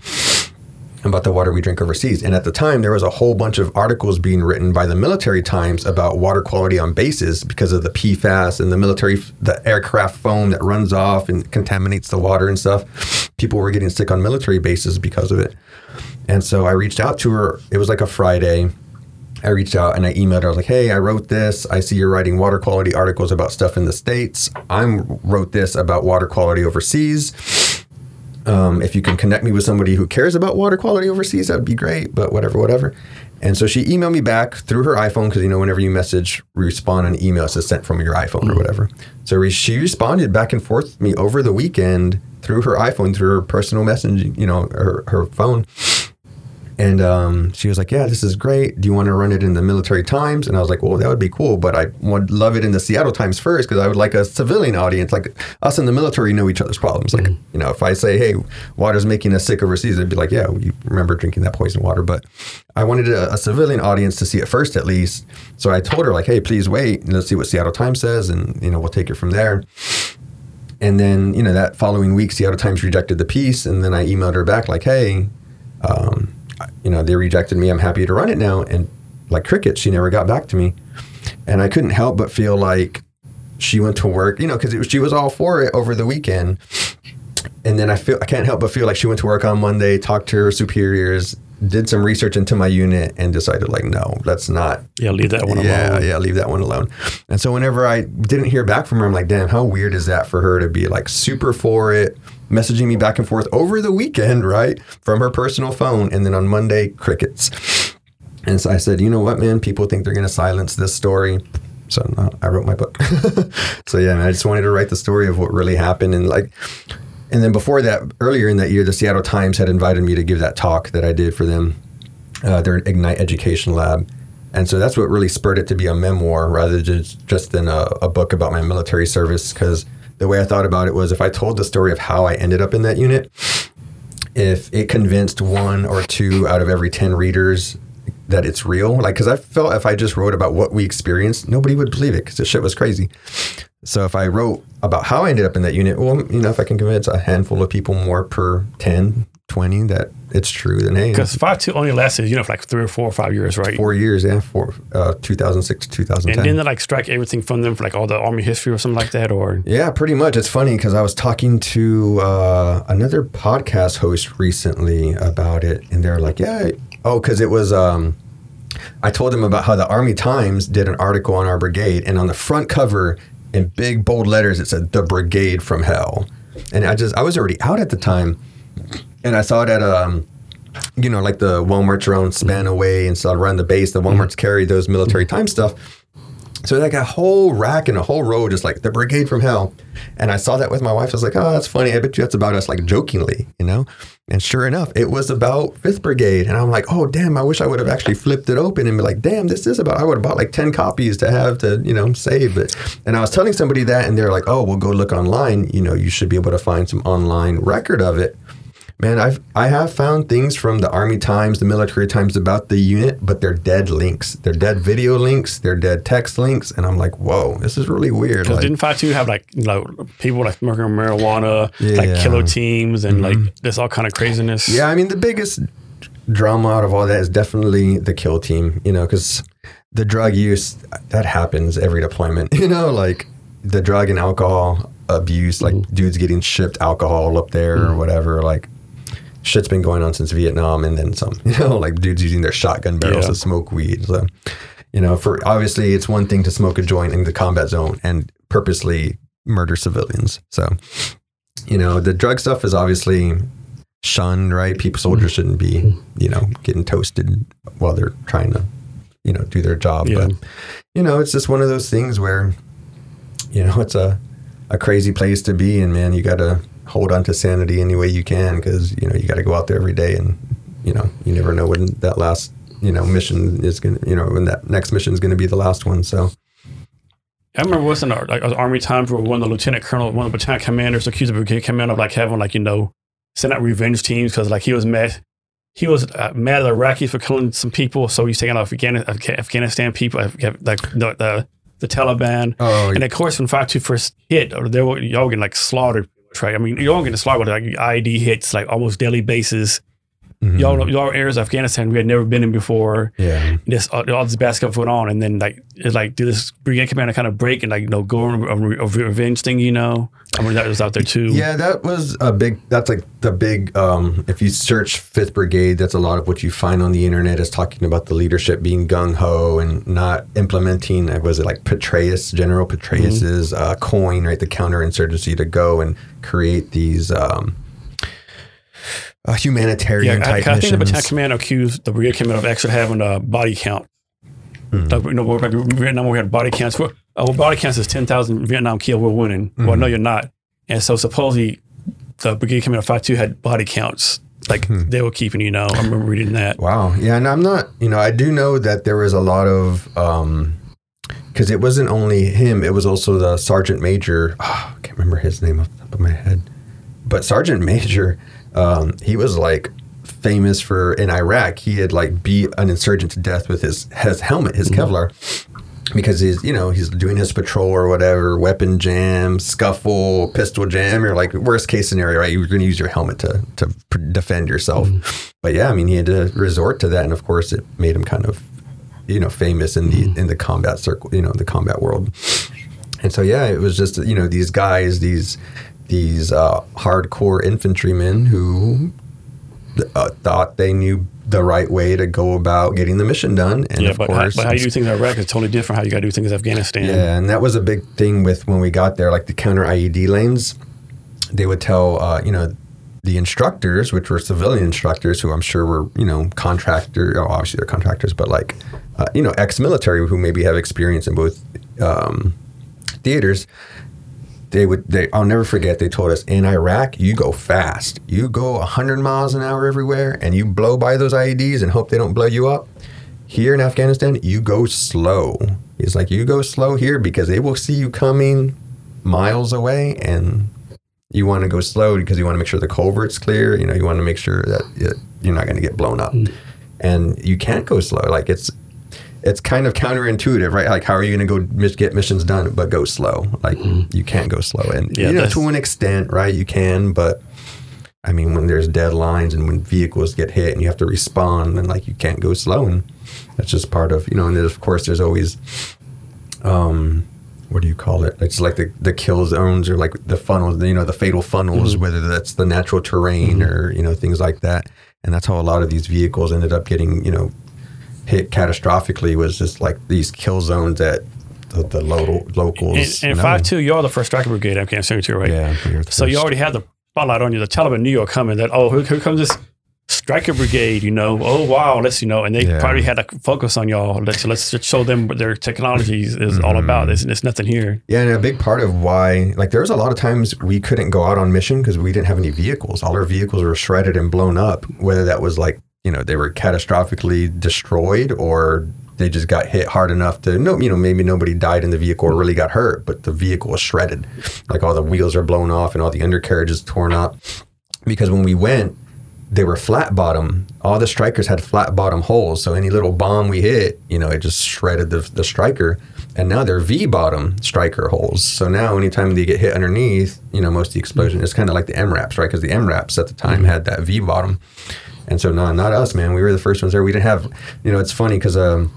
B: about the water we drink overseas. And at the time, there was a whole bunch of articles being written by the military times about water quality on bases because of the PFAS and the military, the aircraft foam that runs off and contaminates the water and stuff. People were getting sick on military bases because of it. And so I reached out to her. It was like a Friday. I reached out and I emailed her. I was like, "Hey, I wrote this. I see you're writing water quality articles about stuff in the states. I wrote this about water quality overseas. Um, if you can connect me with somebody who cares about water quality overseas, that would be great. But whatever, whatever." And so she emailed me back through her iPhone because you know whenever you message, respond an email, it's sent from your iPhone or whatever. So re- she responded back and forth with me over the weekend through her iPhone, through her personal messaging, you know, her, her phone. And um, she was like, "Yeah, this is great. Do you want to run it in the Military Times?" And I was like, "Well, that would be cool, but I would love it in the Seattle Times first because I would like a civilian audience. Like us in the military know each other's problems. Like, you know, if I say, "Hey, water's making us sick overseas," they'd be like, "Yeah, you remember drinking that poison water." But I wanted a, a civilian audience to see it first, at least. So I told her, like, "Hey, please wait and let's see what Seattle Times says, and you know, we'll take it from there." And then, you know, that following week, Seattle Times rejected the piece, and then I emailed her back like, "Hey." Um, you know, they rejected me. I'm happy to run it now. And like cricket, she never got back to me. And I couldn't help but feel like she went to work, you know, because she was all for it over the weekend. And then I feel I can't help but feel like she went to work on Monday, talked to her superiors, did some research into my unit, and decided like, no, that's not.
A: Yeah, leave that one
B: yeah,
A: alone.
B: yeah, leave that one alone. And so whenever I didn't hear back from her, I'm like, damn, how weird is that for her to be like super for it, messaging me back and forth over the weekend, right, from her personal phone, and then on Monday, crickets. And so I said, you know what, man, people think they're going to silence this story. So I wrote my book. so yeah, I just wanted to write the story of what really happened, and like, and then before that, earlier in that year, the Seattle Times had invited me to give that talk that I did for them, uh, their Ignite Education Lab. And so that's what really spurred it to be a memoir rather than just, just than a, a book about my military service. Because the way I thought about it was if I told the story of how I ended up in that unit, if it convinced one or two out of every 10 readers that it's real, like, because I felt if I just wrote about what we experienced, nobody would believe it because the shit was crazy. So if I wrote about how I ended up in that unit, well, you know, if I can convince a handful of people more per 10, 20 that it's true, then hey,
A: Because five two only lasted, you know, for like three or four or five years, right?
B: four years, yeah, four, uh, 2006 to 2010.
A: and didn't they like strike everything from them for like all the army history or something like that? Or
B: Yeah, pretty much. It's funny because I was talking to uh, another podcast host recently about it, and they're like, "Yeah, oh, because it was." Um, I told them about how the Army Times did an article on our brigade, and on the front cover, in big bold letters, it said "The Brigade from Hell," and I just I was already out at the time, and I saw it at um, you know, like the Walmart's Spanaway and stuff around the base. The Walmart's carry those military time stuff. So like a whole rack and a whole row, just like the brigade from hell. And I saw that with my wife. I was like, oh, that's funny. I bet you that's about us, like jokingly, you know? And sure enough, it was about Fifth Brigade. And I'm like, oh, damn, I wish I would have actually flipped it open and be like, damn, this is about, I would have bought like 10 copies to have to, you know, save it. And I was telling somebody that, and they're like, oh, well, go look online. You know, you should be able to find some online record of it. Man, I've I have found things from the Army Times, the Military Times about the unit, but they're dead links. They're dead video links. They're dead text links, and I'm like, whoa, this is really weird. Like,
A: didn't Five Two have like you know people like smoking marijuana, like
B: Yeah.
A: killer teams, and like mm-hmm. this all kind of craziness.
B: yeah, I mean, the biggest drama out of all that is definitely the kill team. You know, because the drug use that happens every deployment. You know, like the drug and alcohol abuse, like dudes getting shipped alcohol up there or mm. whatever, like. Shit's been going on since Vietnam, and then some. You know, like dudes using their shotgun barrels
A: Yeah.
B: to smoke weed. So, you know, for obviously it's one thing to smoke a joint in the combat zone and purposely murder civilians. So, you know, the drug stuff is obviously shunned, right? People, soldiers mm. shouldn't be, mm. you know, getting toasted while they're trying to, you know, do their job.
A: Yeah.
B: But, you know, it's just one of those things where, you know, it's a, a crazy place to be. And man, you got to hold on to sanity any way you can because, you know, you got to go out there every day and, you know, you never know when that last, you know, mission is going to, you know, when that next mission is going to be the last one. So,
A: I remember was in our, like Army times where one of the lieutenant colonel, one of the battalion commanders accused the brigade commander of like having like you know send out revenge teams because like he was mad. He was uh, mad at the Iraqis for killing some people, so he's taking off Afghan- Afga- Afghanistan people, like the the, the Taliban.
B: oh,
A: And of course, when Five Two first hit, or they were y'all getting like slaughtered. Right? I mean, y'all getting slaughtered with like IED hits, like almost daily basis.
B: Mhm.
A: Y'all, y'all areas of Afghanistan we had never been in before
B: yeah.
A: this all, all this bad stuff went on, and then like it's like do this brigade commander kind of break and like you know go on a, a revenge thing, you know? I mean that was out there too.
B: Yeah, that was a big. That's like the big. Um, if you search Fifth Brigade, that's a lot of what you find on the internet is talking about the leadership being gung ho and not implementing. uh, Was it like Petraeus, General Petraeus's uh, coin, right? The counterinsurgency to go and create these um, uh, humanitarian
A: yeah. I, I
B: type
A: think the battalion commander accused the brigade commander of actually having a body count.
B: Hmm.
A: Like, you know, we're- Vietnam we had body counts. Well, uh, body counts is ten thousand Vietnam killed. We're winning.
B: Hmm.
A: Well, no, you're not. And so supposedly the brigade commander five two had body counts like
B: Hmm.
A: they were keeping. You know, I remember reading that.
B: Wow. Yeah, and I'm not, you know, I do know that there was a lot of um because it wasn't only him, it was also the sergeant major. Oh, I can't remember his name off the top of my head. But Sergeant Major, um, he was like famous for in Iraq, he had like beat an insurgent to death with his his helmet, his mm-hmm. Kevlar. Because he's, you know, he's doing his patrol or whatever, weapon jam, scuffle, pistol jam. You're like worst case scenario, right? You're going to use your helmet to to pr- defend yourself. Mm-hmm. But yeah, I mean, he had to resort to that, and of course, it made him kind of, you know, famous in the mm-hmm. in the combat circle, you know, in the combat world. And so yeah, it was just you know these guys, these these uh, hardcore infantrymen who uh, thought they knew the right way to go about getting the mission done, and
A: yeah,
B: of
A: but how,
B: course,
A: but how you do things in Iraq is totally different. How you got to do things in Afghanistan.
B: yeah, and that was a big thing with when we got there, like the counter IED lanes. They would tell, uh, you know, the instructors, which were civilian instructors, who I'm sure were, you know, contractor. oh, Obviously, they're contractors, but like, uh, you know, ex-military who maybe have experience in both um, theaters. They would. They. I'll never forget. They told us in Iraq, you go fast. You go 100 miles an hour everywhere, and you blow by those IEDs and hope they don't blow you up. Here in Afghanistan, you go slow. He's like, you go slow here because they will see you coming miles away, and you want to go slow because you want to make sure the culvert's clear. You know, you want to make sure that it, you're not going to get blown up, mm. and you can't go slow. Like it's it's kind of counterintuitive, right? Like, how are you going to go mis- get missions done, but go slow? Like, mm-hmm. you can't go slow, and
A: Yeah,
B: you know, to an extent, right? You can, but I mean, when there's deadlines and when vehicles get hit and you have to respond, then like you can't go slow, and that's just part of you know. And of course, there's always, um, what do you call it? It's like the the kill zones or like the funnels, you know, the fatal funnels, mm-hmm. whether that's the natural terrain mm-hmm. or you know things like that. And that's how a lot of these vehicles ended up getting you know hit catastrophically was just like these kill zones that the, the lo- locals.
A: And, and five two, you're the first Stryker brigade. I can't say too right.
B: Yeah, we were the
A: So you already had the spotlight on you. The Taliban knew you were coming. That oh, here, here comes this Stryker brigade, you know. Oh wow, let's you know, and they
B: Yeah.
A: probably had a focus on y'all. Let's let's just show them what their technology is all
B: Mm-hmm.
A: about. There's, there's nothing here.
B: Yeah, and a big part of why, like, there was a lot of times we couldn't go out on mission because we didn't have any vehicles. All our vehicles were shredded and blown up, whether that was like, you know, they were catastrophically destroyed or they just got hit hard enough to, no, you know, maybe nobody died in the vehicle or really got hurt, but the vehicle was shredded. Like all the wheels are blown off and all the undercarriage is torn up. Because when we went, they were flat bottom. All the Strykers had flat bottom holes. So any little bomb we hit, you know, it just shredded the, the Stryker. And now they're V bottom Stryker holes. So now anytime they get hit underneath, you know, most of the explosion is kind of like the MRAPs, right? Because the MRAPs at the time mm-hmm. had that V bottom. And so no, not us, man. We were the first ones there. We didn't have, you know, it's funny because um,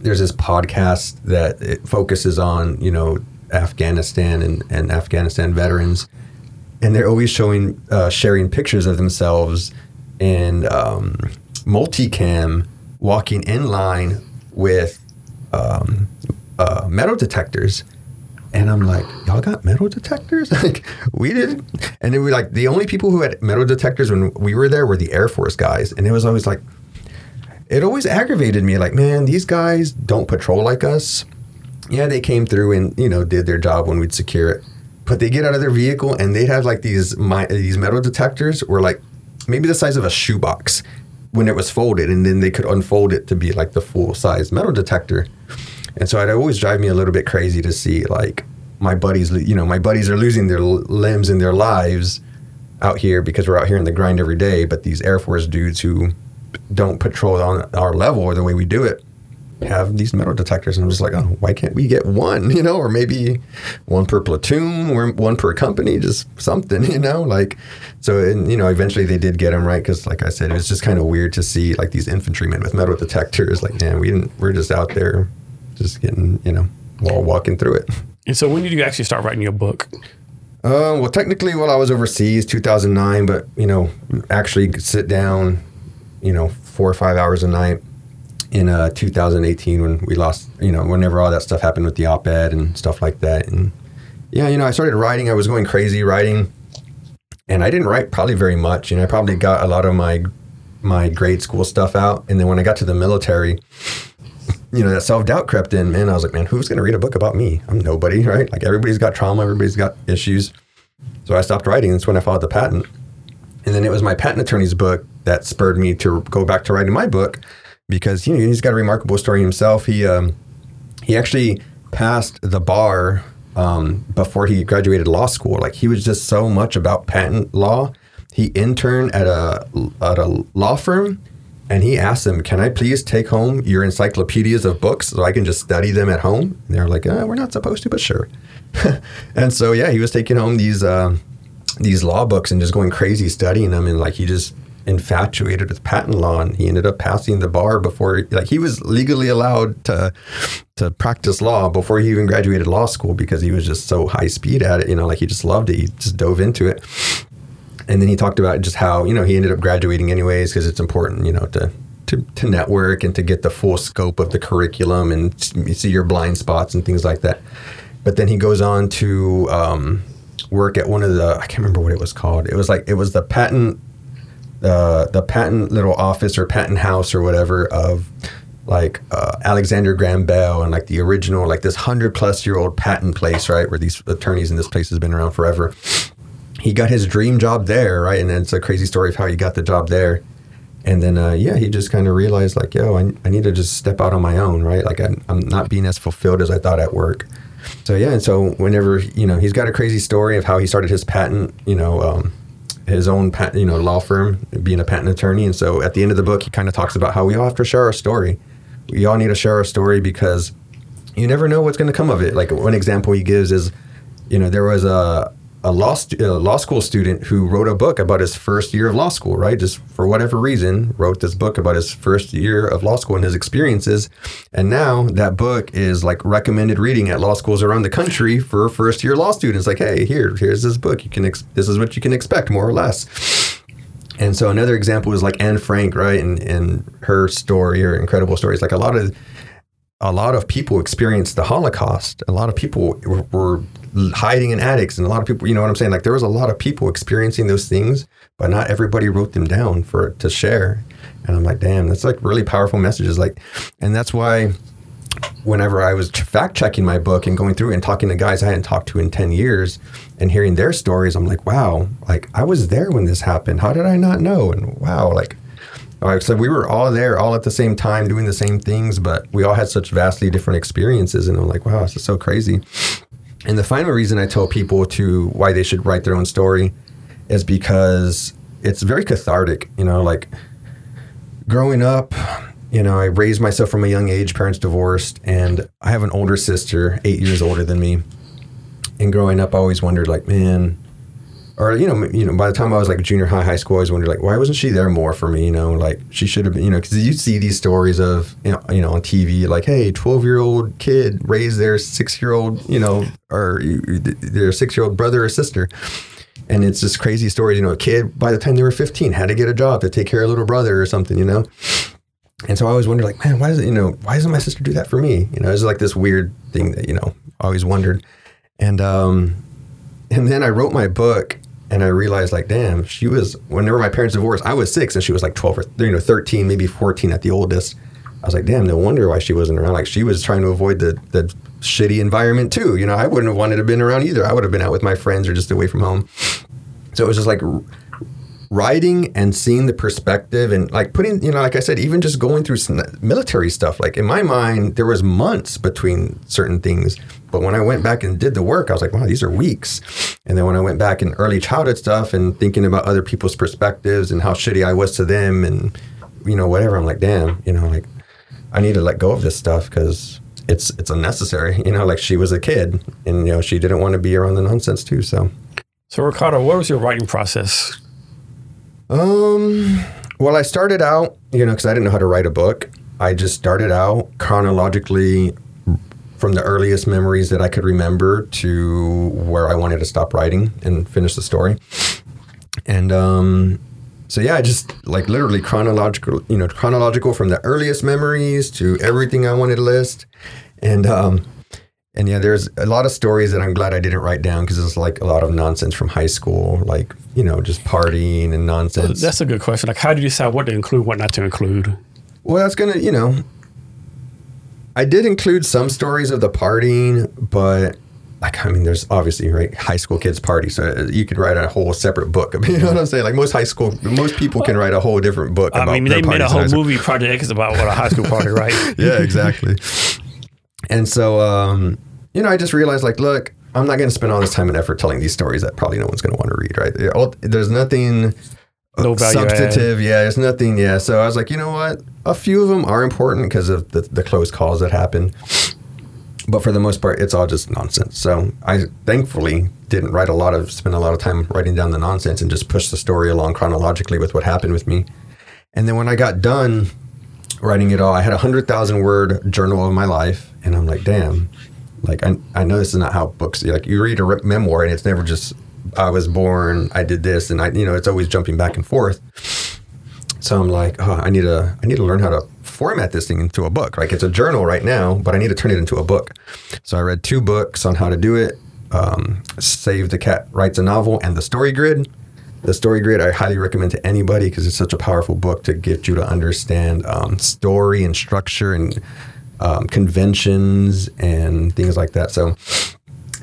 B: there's this podcast that it focuses on, you know, Afghanistan and, and Afghanistan veterans and they're always showing uh, sharing pictures of themselves and um, multicam walking in line with um, uh, metal detectors and i'm like y'all got metal detectors like we didn't. and then we like the only people who had metal detectors when we were there were the air force guys and it was always like it always aggravated me like man these guys don't patrol like us yeah, they came through and you know did their job when we'd secure it. But they get out of their vehicle and they'd have like these my, these metal detectors were like maybe the size of a shoebox when it was folded, and then they could unfold it to be like the full size metal detector. And so it always drive me a little bit crazy to see like my buddies, you know, my buddies are losing their limbs and their lives out here because we're out here in the grind every day. But these Air Force dudes who don't patrol on our level or the way we do it have these metal detectors and I'm just like, oh, why can't we get one, you know, or maybe one per platoon or one per company, just something, you know, like, so, and, you know, eventually they did get them right. Cause like I said, it was just kind of weird to see like these infantrymen with metal detectors, like, man, we didn't, we're just out there just getting, you know, while walking through it.
A: And so when did you actually start writing your book?
B: Uh, well, technically, while I was overseas, 2009, but you know, actually sit down, you know, four or five hours a night in uh, 2018 when we lost, you know, whenever all that stuff happened with the op-ed and stuff like that. And yeah, you know, I started writing. I was going crazy writing, and I didn't write probably very much. And I probably got a lot of my my grade school stuff out, and then when I got to the military, you know, that self doubt crept in. Man, I was like, man, who's going to read a book about me? I'm nobody, right? Like everybody's got trauma, everybody's got issues. So I stopped writing. That's when I filed the patent. And then it was my patent attorney's book that spurred me to go back to writing my book because you know he's got a remarkable story himself. He um, he actually passed the bar um, before he graduated law school. Like he was just so much about patent law. He interned at a at a law firm, and he asked them, "Can I please take home your encyclopedias of books so I can just study them at home?" And they're like, uh, "We're not supposed to, but sure." and so yeah, he was taking home these uh, these law books and just going crazy studying them, and like he just infatuated with patent law, and he ended up passing the bar before like he was legally allowed to to practice law before he even graduated law school because he was just so high speed at it. You know, like he just loved it. He just dove into it. And then he talked about just how you know he ended up graduating anyways because it's important, you know, to to, to network and to get the full scope of the curriculum and see your blind spots and things like that. But then he goes on to um, work at one of the I can't remember what it was called. It was like it was the patent uh, the patent little office or patent house or whatever of like uh, Alexander Graham Bell and like the original like this hundred plus year old patent place right where these attorneys in this place has been around forever. He got his dream job there, right? And it's a crazy story of how he got the job there. And then, uh, yeah, he just kind of realized, like, yo, I, I need to just step out on my own, right? Like, I'm, I'm not being as fulfilled as I thought at work. So, yeah, and so whenever, you know, he's got a crazy story of how he started his patent, you know, um, his own, pat, you know, law firm, being a patent attorney. And so at the end of the book, he kind of talks about how we all have to share our story. We all need to share our story because you never know what's going to come of it. Like, one example he gives is, you know, there was a, a law, a law school student who wrote a book about his first year of law school, right? Just for whatever reason, wrote this book about his first year of law school and his experiences. And now that book is like recommended reading at law schools around the country for first year law students. Like, hey, here, here's this book. You can, ex- this is what you can expect, more or less. And so another example is like Anne Frank, right? And and her story, her incredible stories. Like a lot of a lot of people experienced the Holocaust. A lot of people were, were hiding in attics, and a lot of people, you know what I'm saying? Like there was a lot of people experiencing those things, but not everybody wrote them down for to share. And I'm like, damn, that's like really powerful messages. Like, and that's why whenever I was fact checking my book and going through and talking to guys I hadn't talked to in 10 years and hearing their stories, I'm like, wow, like I was there when this happened. How did I not know? And wow, like, like so we were all there all at the same time doing the same things, but we all had such vastly different experiences. And I'm like, wow, this is so crazy. And the final reason I tell people to why they should write their own story is because it's very cathartic, you know, like growing up, you know, I raised myself from a young age, parents divorced, and I have an older sister, eight years older than me. And growing up, I always wondered, like, man, or you know, you know, by the time I was like junior high, high school, I always wondered, like, why wasn't she there more for me? You know, like she should have been, you know, because you see these stories of, you know, you know, on TV, like, hey, twelve year old kid raised their six year old, you know, or their six year old brother or sister. And it's just crazy stories, you know, a kid by the time they were 15 had to get a job to take care of a little brother or something, you know? And so I always wondered, like, man, why does it, you know, why doesn't my sister do that for me? You know, it's like this weird thing that you know I always wondered. And um, and then I wrote my book, and I realized, like, damn, she was. Whenever my parents divorced, I was six, and she was like twelve or you know thirteen, maybe fourteen at the oldest. I was like, damn, no wonder why she wasn't around. Like, she was trying to avoid the the shitty environment too. You know, I wouldn't have wanted to have been around either. I would have been out with my friends or just away from home. So it was just like writing and seeing the perspective and like putting you know like i said even just going through some military stuff. Like in my mind there was months between certain things but when i went back and did the work i was like wow these are weeks. And then when i went back in early childhood stuff and thinking about other people's perspectives and how shitty i was to them and you know whatever i'm like damn you know like i need to let go of this stuff because it's it's unnecessary. You know like she was a kid and you know she didn't want to be around the nonsense too so.
A: So ricardo what was your writing process
B: um, well, I started out, you know, because I didn't know how to write a book. I just started out chronologically from the earliest memories that I could remember to where I wanted to stop writing and finish the story. And um, so yeah, I just like literally chronological, you know, chronological from the earliest memories to everything I wanted to list. And um, and yeah, there's a lot of stories that I'm glad I didn't write down because it's like a lot of nonsense from high school, like you know, just partying and nonsense.
A: That's a good question. Like, how do you decide what to include, what not to include?
B: Well, that's gonna, you know, I did include some stories of the partying, but like, I mean, there's obviously right high school kids party, so uh, you could write a whole separate book. I mean, you know what I'm saying? Like most high school, most people can write a whole different book.
A: I mean, they made a whole movie project about what a high school party, right?
B: yeah, exactly. And so, um, you know, I just realized like, look, I'm not going to spend all this time and effort telling these stories that probably no one's going to want to read, right? There's nothing uh,
A: no
B: substantive.
A: Add.
B: Yeah, there's nothing. Yeah. So I was like, you know what? A few of them are important because of the, the close calls that happen. But for the most part, it's all just nonsense. So I thankfully didn't write a lot of, spend a lot of time writing down the nonsense and just push the story along chronologically with what happened with me. And then when I got done writing it all, I had a hundred thousand word journal of my life, and I'm like, damn, like I, I know this is not how books like you read a memoir and it's never just I was born, I did this, and I you know it's always jumping back and forth. So I'm like, oh, I need to I need to learn how to format this thing into a book. Like it's a journal right now, but I need to turn it into a book. So I read two books on how to do it. Um, Save the Cat Writes a Novel and The Story Grid. The Story Grid I highly recommend to anybody because it's such a powerful book to get you to understand um, story and structure and um, conventions and things like that. So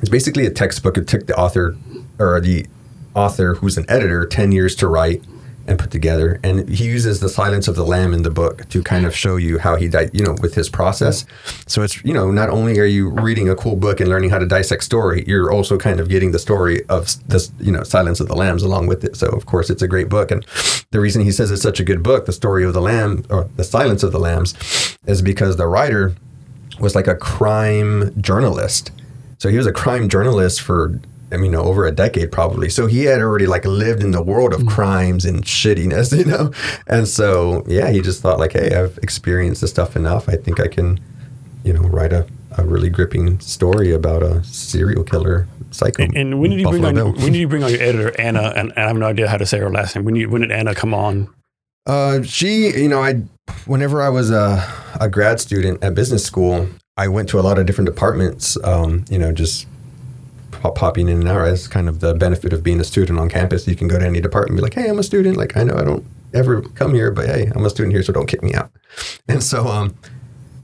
B: it's basically a textbook. It took the author or the author who's an editor 10 years to write and put together. And he uses the silence of the lamb in the book to kind of show you how he died, you know, with his process. So it's, you know, not only are you reading a cool book and learning how to dissect story, you're also kind of getting the story of this, you know, Silence of the Lambs along with it. So of course it's a great book. And the reason he says it's such a good book, The Story of the Lamb or The Silence of the Lambs, is because the writer was like a crime journalist. So he was a crime journalist for I mean, over a decade probably. So he had already like lived in the world of mm. crimes and shittiness, you know? And so, yeah, he just thought like, hey, I've experienced this stuff enough. I think I can, you know, write a, a really gripping story about a serial killer psycho.
A: And, and when did you bring on when did you bring on your editor Anna? And, and, I have no idea how to say her last name. When you when did Anna come on?
B: Uh, she, you know, I, whenever I was a, a grad student at business school, I went to a lot of different departments. Um, you know, just popping in and out as kind of the benefit of being a student on campus. You can go to any department and be like, "Hey, I'm a student. Like, I know I don't ever come here, but hey, I'm a student here, so don't kick me out." And so, um,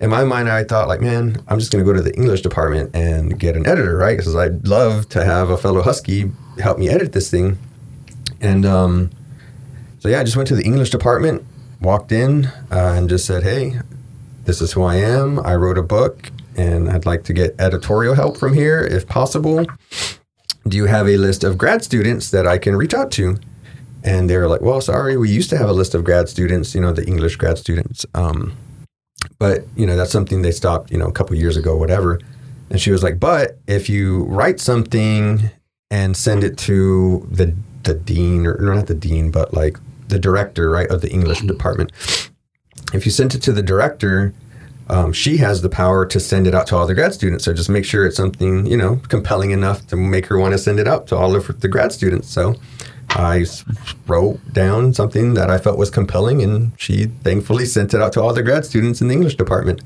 B: in my mind, I thought, like, man, I'm just going to go to the English department and get an editor, right? Because I'd love to have a fellow Husky help me edit this thing. And um, so, yeah, I just went to the English department, walked in, uh, and just said, hey, this is who I am. I wrote a book, and I'd like to get editorial help from here if possible. Do you have a list of grad students that I can reach out to? And they were like, well, sorry, we used to have a list of grad students, you know, the English grad students. Um, but you know that's something they stopped you know a couple years ago whatever and she was like but if you write something and send it to the the dean or no, not the dean but like the director right of the english department if you send it to the director um, she has the power to send it out to all the grad students so just make sure it's something you know compelling enough to make her want to send it out to all of the grad students so I wrote down something that I felt was compelling, and she thankfully sent it out to all the grad students in the English department.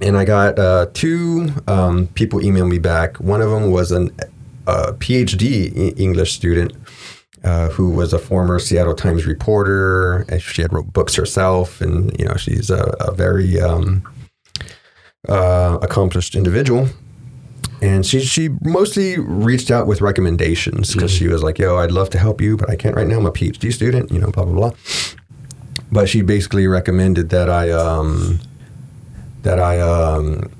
B: And I got uh, two um, people email me back. One of them was an, a PhD E- English student uh, who was a former Seattle Times reporter. And she had wrote books herself, and you know she's a, a very um, uh, accomplished individual and she she mostly reached out with recommendations because she was like, "Yo, I'd love to help you, but I can't right now. I'm a PhD student, you know, blah blah blah." But she basically recommended that I um, that I um,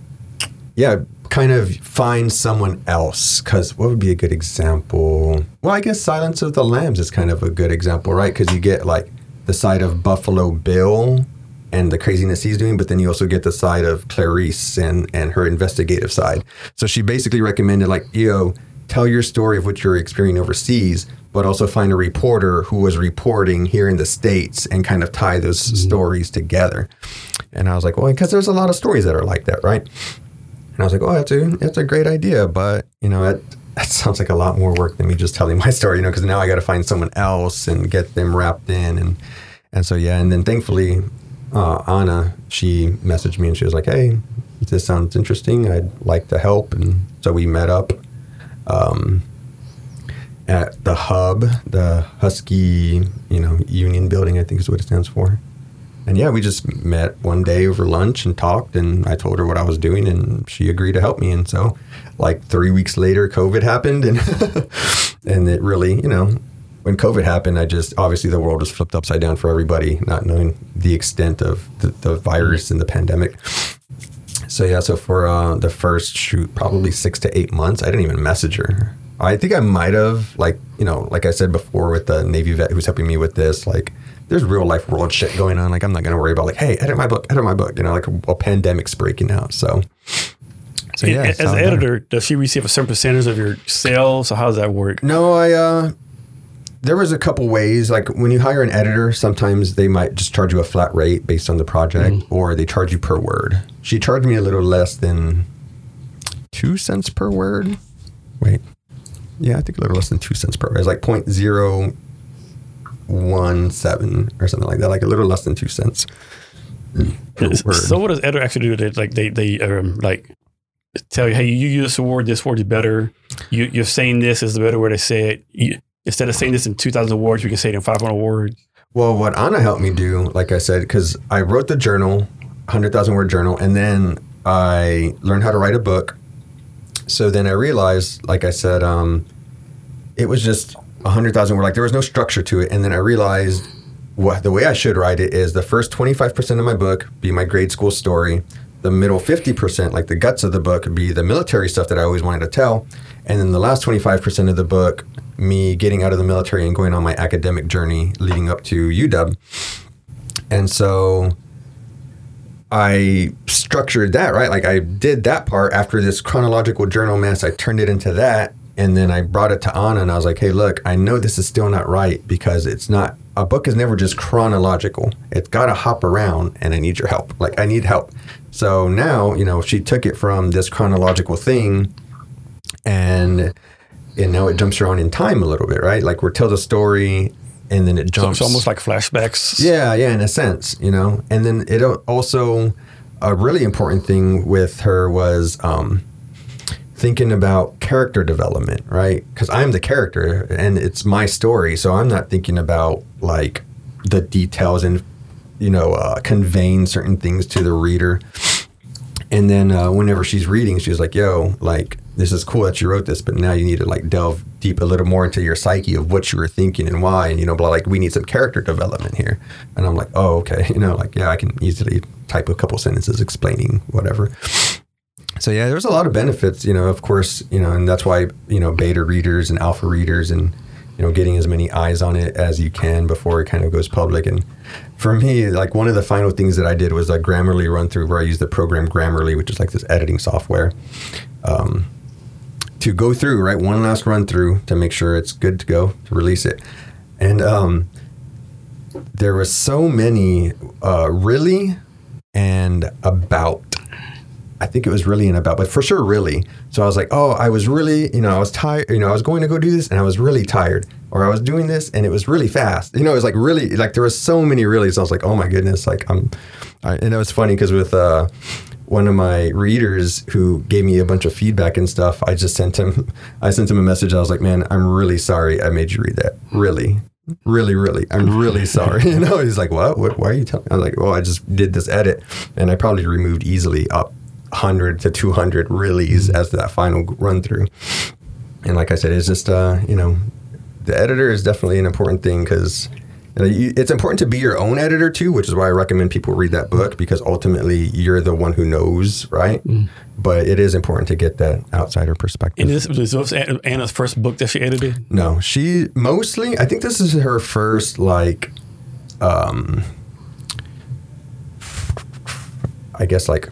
B: yeah, kind of find someone else. Because what would be a good example? Well, I guess Silence of the Lambs is kind of a good example, right? Because you get like the side of Buffalo Bill and the craziness he's doing, but then you also get the side of Clarice and and her investigative side. So she basically recommended like, yo, tell your story of what you're experiencing overseas, but also find a reporter who was reporting here in the states and kind of tie those mm-hmm. stories together. And I was like, well, because there's a lot of stories that are like that, right? And I was like, oh, that's a that's a great idea, but you know, that that sounds like a lot more work than me just telling my story, you know, because now I got to find someone else and get them wrapped in, and and so yeah, and then thankfully, uh, Anna she messaged me and she was like, hey, this sounds interesting. I'd like to help, and so we met up. Um, at the hub, the Husky, you know, Union Building, I think is what it stands for. And yeah, we just met one day over lunch and talked, and I told her what I was doing, and she agreed to help me. And so, like three weeks later, COVID happened, and and it really, you know, when COVID happened, I just obviously the world was flipped upside down for everybody, not knowing the extent of the, the virus and the pandemic. So yeah, so for uh, the first shoot, probably six to eight months, I didn't even message her. I think I might have, like you know, like I said before, with the Navy vet who's helping me with this, like there's real life world shit going on. Like I'm not gonna worry about like, hey, edit my book, edit my book. You know, like a, a pandemic's breaking out. So, so yeah.
A: As an editor, does she receive a certain percentage of your sales? So how does that work?
B: No, I uh there was a couple ways. Like when you hire an editor, sometimes they might just charge you a flat rate based on the project, or they charge you per word. She charged me a little less than two cents per word. Wait, yeah, I think a little less than two cents per word. It's like point zero one seven or something like that, like a little less than two cents.
A: So what does editor actually do? They like they they um, like tell you, hey, you use this word. This word is better. You, you're saying this is the better way to say it. You, instead of saying this in 2,000 words, you can say it in 500 words.
B: Well, what Anna helped me do, like I said, because I wrote the journal, 100,000 word journal, and then I learned how to write a book. So then I realized, like I said, um, it was just 100,000 word, like there was no structure to it. And then I realized what the way I should write it is the first 25% of my book be my grade school story. The middle 50%, like the guts of the book, be the military stuff that I always wanted to tell. And then the last 25% of the book, me getting out of the military and going on my academic journey leading up to UW. And so I structured that, right? Like I did that part after this chronological journal mess. I turned it into that. And then I brought it to Anna and I was like, hey, look, I know this is still not right because it's not, a book is never just chronological. It's got to hop around and I need your help. Like I need help. So now, you know, she took it from this chronological thing and and now it jumps around in time a little bit, right? Like we're tell the story and then it jumps.
A: So it's almost like flashbacks.
B: Yeah, yeah, in a sense, you know. And then it also a really important thing with her was um, thinking about character development, right? Because I'm the character and it's my story, so I'm not thinking about like the details and you know uh, conveying certain things to the reader. And then uh, whenever she's reading, she's like, "Yo, like this is cool that you wrote this, but now you need to like delve deep a little more into your psyche of what you were thinking and why, and you know, blah. Like we need some character development here." And I'm like, "Oh, okay." You know, like yeah, I can easily type a couple sentences explaining whatever. So yeah, there's a lot of benefits, you know. Of course, you know, and that's why you know beta readers and alpha readers and you know getting as many eyes on it as you can before it kind of goes public. And for me, like one of the final things that I did was a Grammarly run through where I used the program Grammarly, which is like this editing software, um, to go through right one last run through to make sure it's good to go to release it. And um, there was so many uh, really and about I think it was really and about, but for sure, really. So I was like, oh, I was really, you know, I was tired, you know, I was going to go do this and I was really tired. Or I was doing this and it was really fast. You know, it was like really, like there was so many really. So I was like, oh my goodness, like I'm, I, and it was funny because with uh, one of my readers who gave me a bunch of feedback and stuff, I just sent him, I sent him a message. I was like, man, I'm really sorry I made you read that. Really. Really, really, I'm really sorry. You know, he's like, what? what? Why are you telling? I was like, well, I just did this edit, and I probably removed easily up 100 to 200 reallys as that final run through. And like I said, it's just, uh, you know, the editor is definitely an important thing because it's important to be your own editor too, which is why I recommend people read that book because ultimately you're the one who knows, right? But it is important to get that outsider perspective.
A: And this, this was Anna's first book that she edited.
B: No, she mostly. I think this is her first like, um, I guess like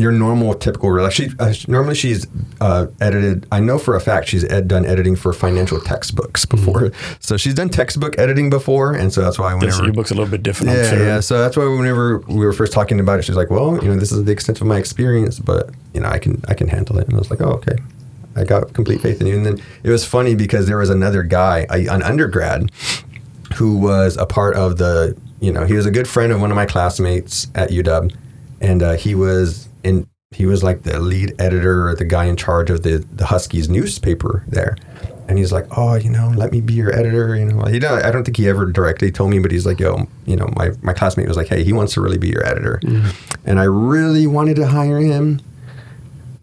B: your normal typical like she uh, normally she's uh, edited i know for a fact she's ed, done editing for financial textbooks before so she's done textbook editing before and so that's why
A: This,
B: whenever
A: your book's a little bit different. I'm
B: yeah,
A: sure.
B: yeah. So that's why whenever we were first talking about it, she's like, "Well, you know, this is the extent of my experience, but you know, I can I can handle it." And I was like, "Oh, okay." I got complete faith in you. And then it was funny because there was another guy, a, an undergrad, who was a part of the. You know, he was a good friend of one of my classmates at UW, and uh, he was in. He was like the lead editor or the guy in charge of the the Huskies newspaper there. And he's like, oh, you know, let me be your editor. You know, he I don't think he ever directly told me, but he's like, yo, you know, my, my classmate was like, hey, he wants to really be your editor. Mm-hmm. And I really wanted to hire him,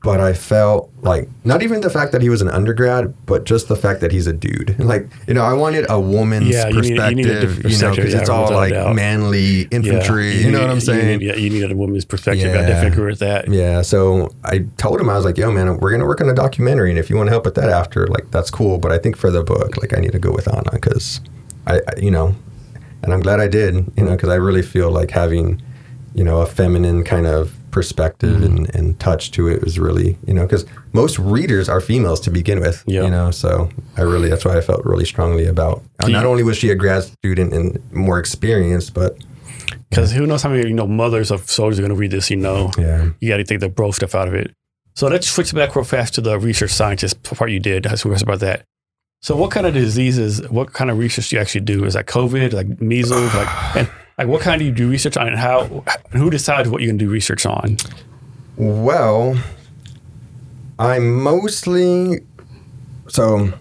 B: but I felt like not even the fact that he was an undergrad, but just the fact that he's a dude. Like, you know, I wanted a woman's
A: Yeah, you need- you need
B: perspective, you, know, because
A: yeah,
B: it's all like
A: doubt.
B: manly infantry. you, know
A: need-
B: what I'm saying?
A: need- yeah, you needed a woman's perspective. I
B: Yeah.
A: definitely agree with that.
B: Yeah, so I told him I was like, "Yo, man, we're gonna work on a documentary, and if you want to help with that after, like, that's cool. But I think for the book, like, I need to go with Anna because I, I, you know, and I'm glad I did, you know, because I really feel like having, you know, a feminine kind of perspective
A: Mm-hmm.
B: and, and touch to it was really, you know, because most readers are females to begin with,
A: Yeah.
B: you know, so I really that's why I felt really strongly about. Not only was she a grad student and more experienced, but
A: Because who knows how many you know mothers of soldiers are going to read this? You know,
B: yeah.
A: you got to take the bro stuff out of it. So let's switch back real fast to the research scientist part you did. I was curious about that. So what kind of diseases? What kind of research do you actually do? Is that COVID, like measles, like and like what kind do you do research on, and how? Who decides what you're going to do research on?
B: Well, I'm mostly so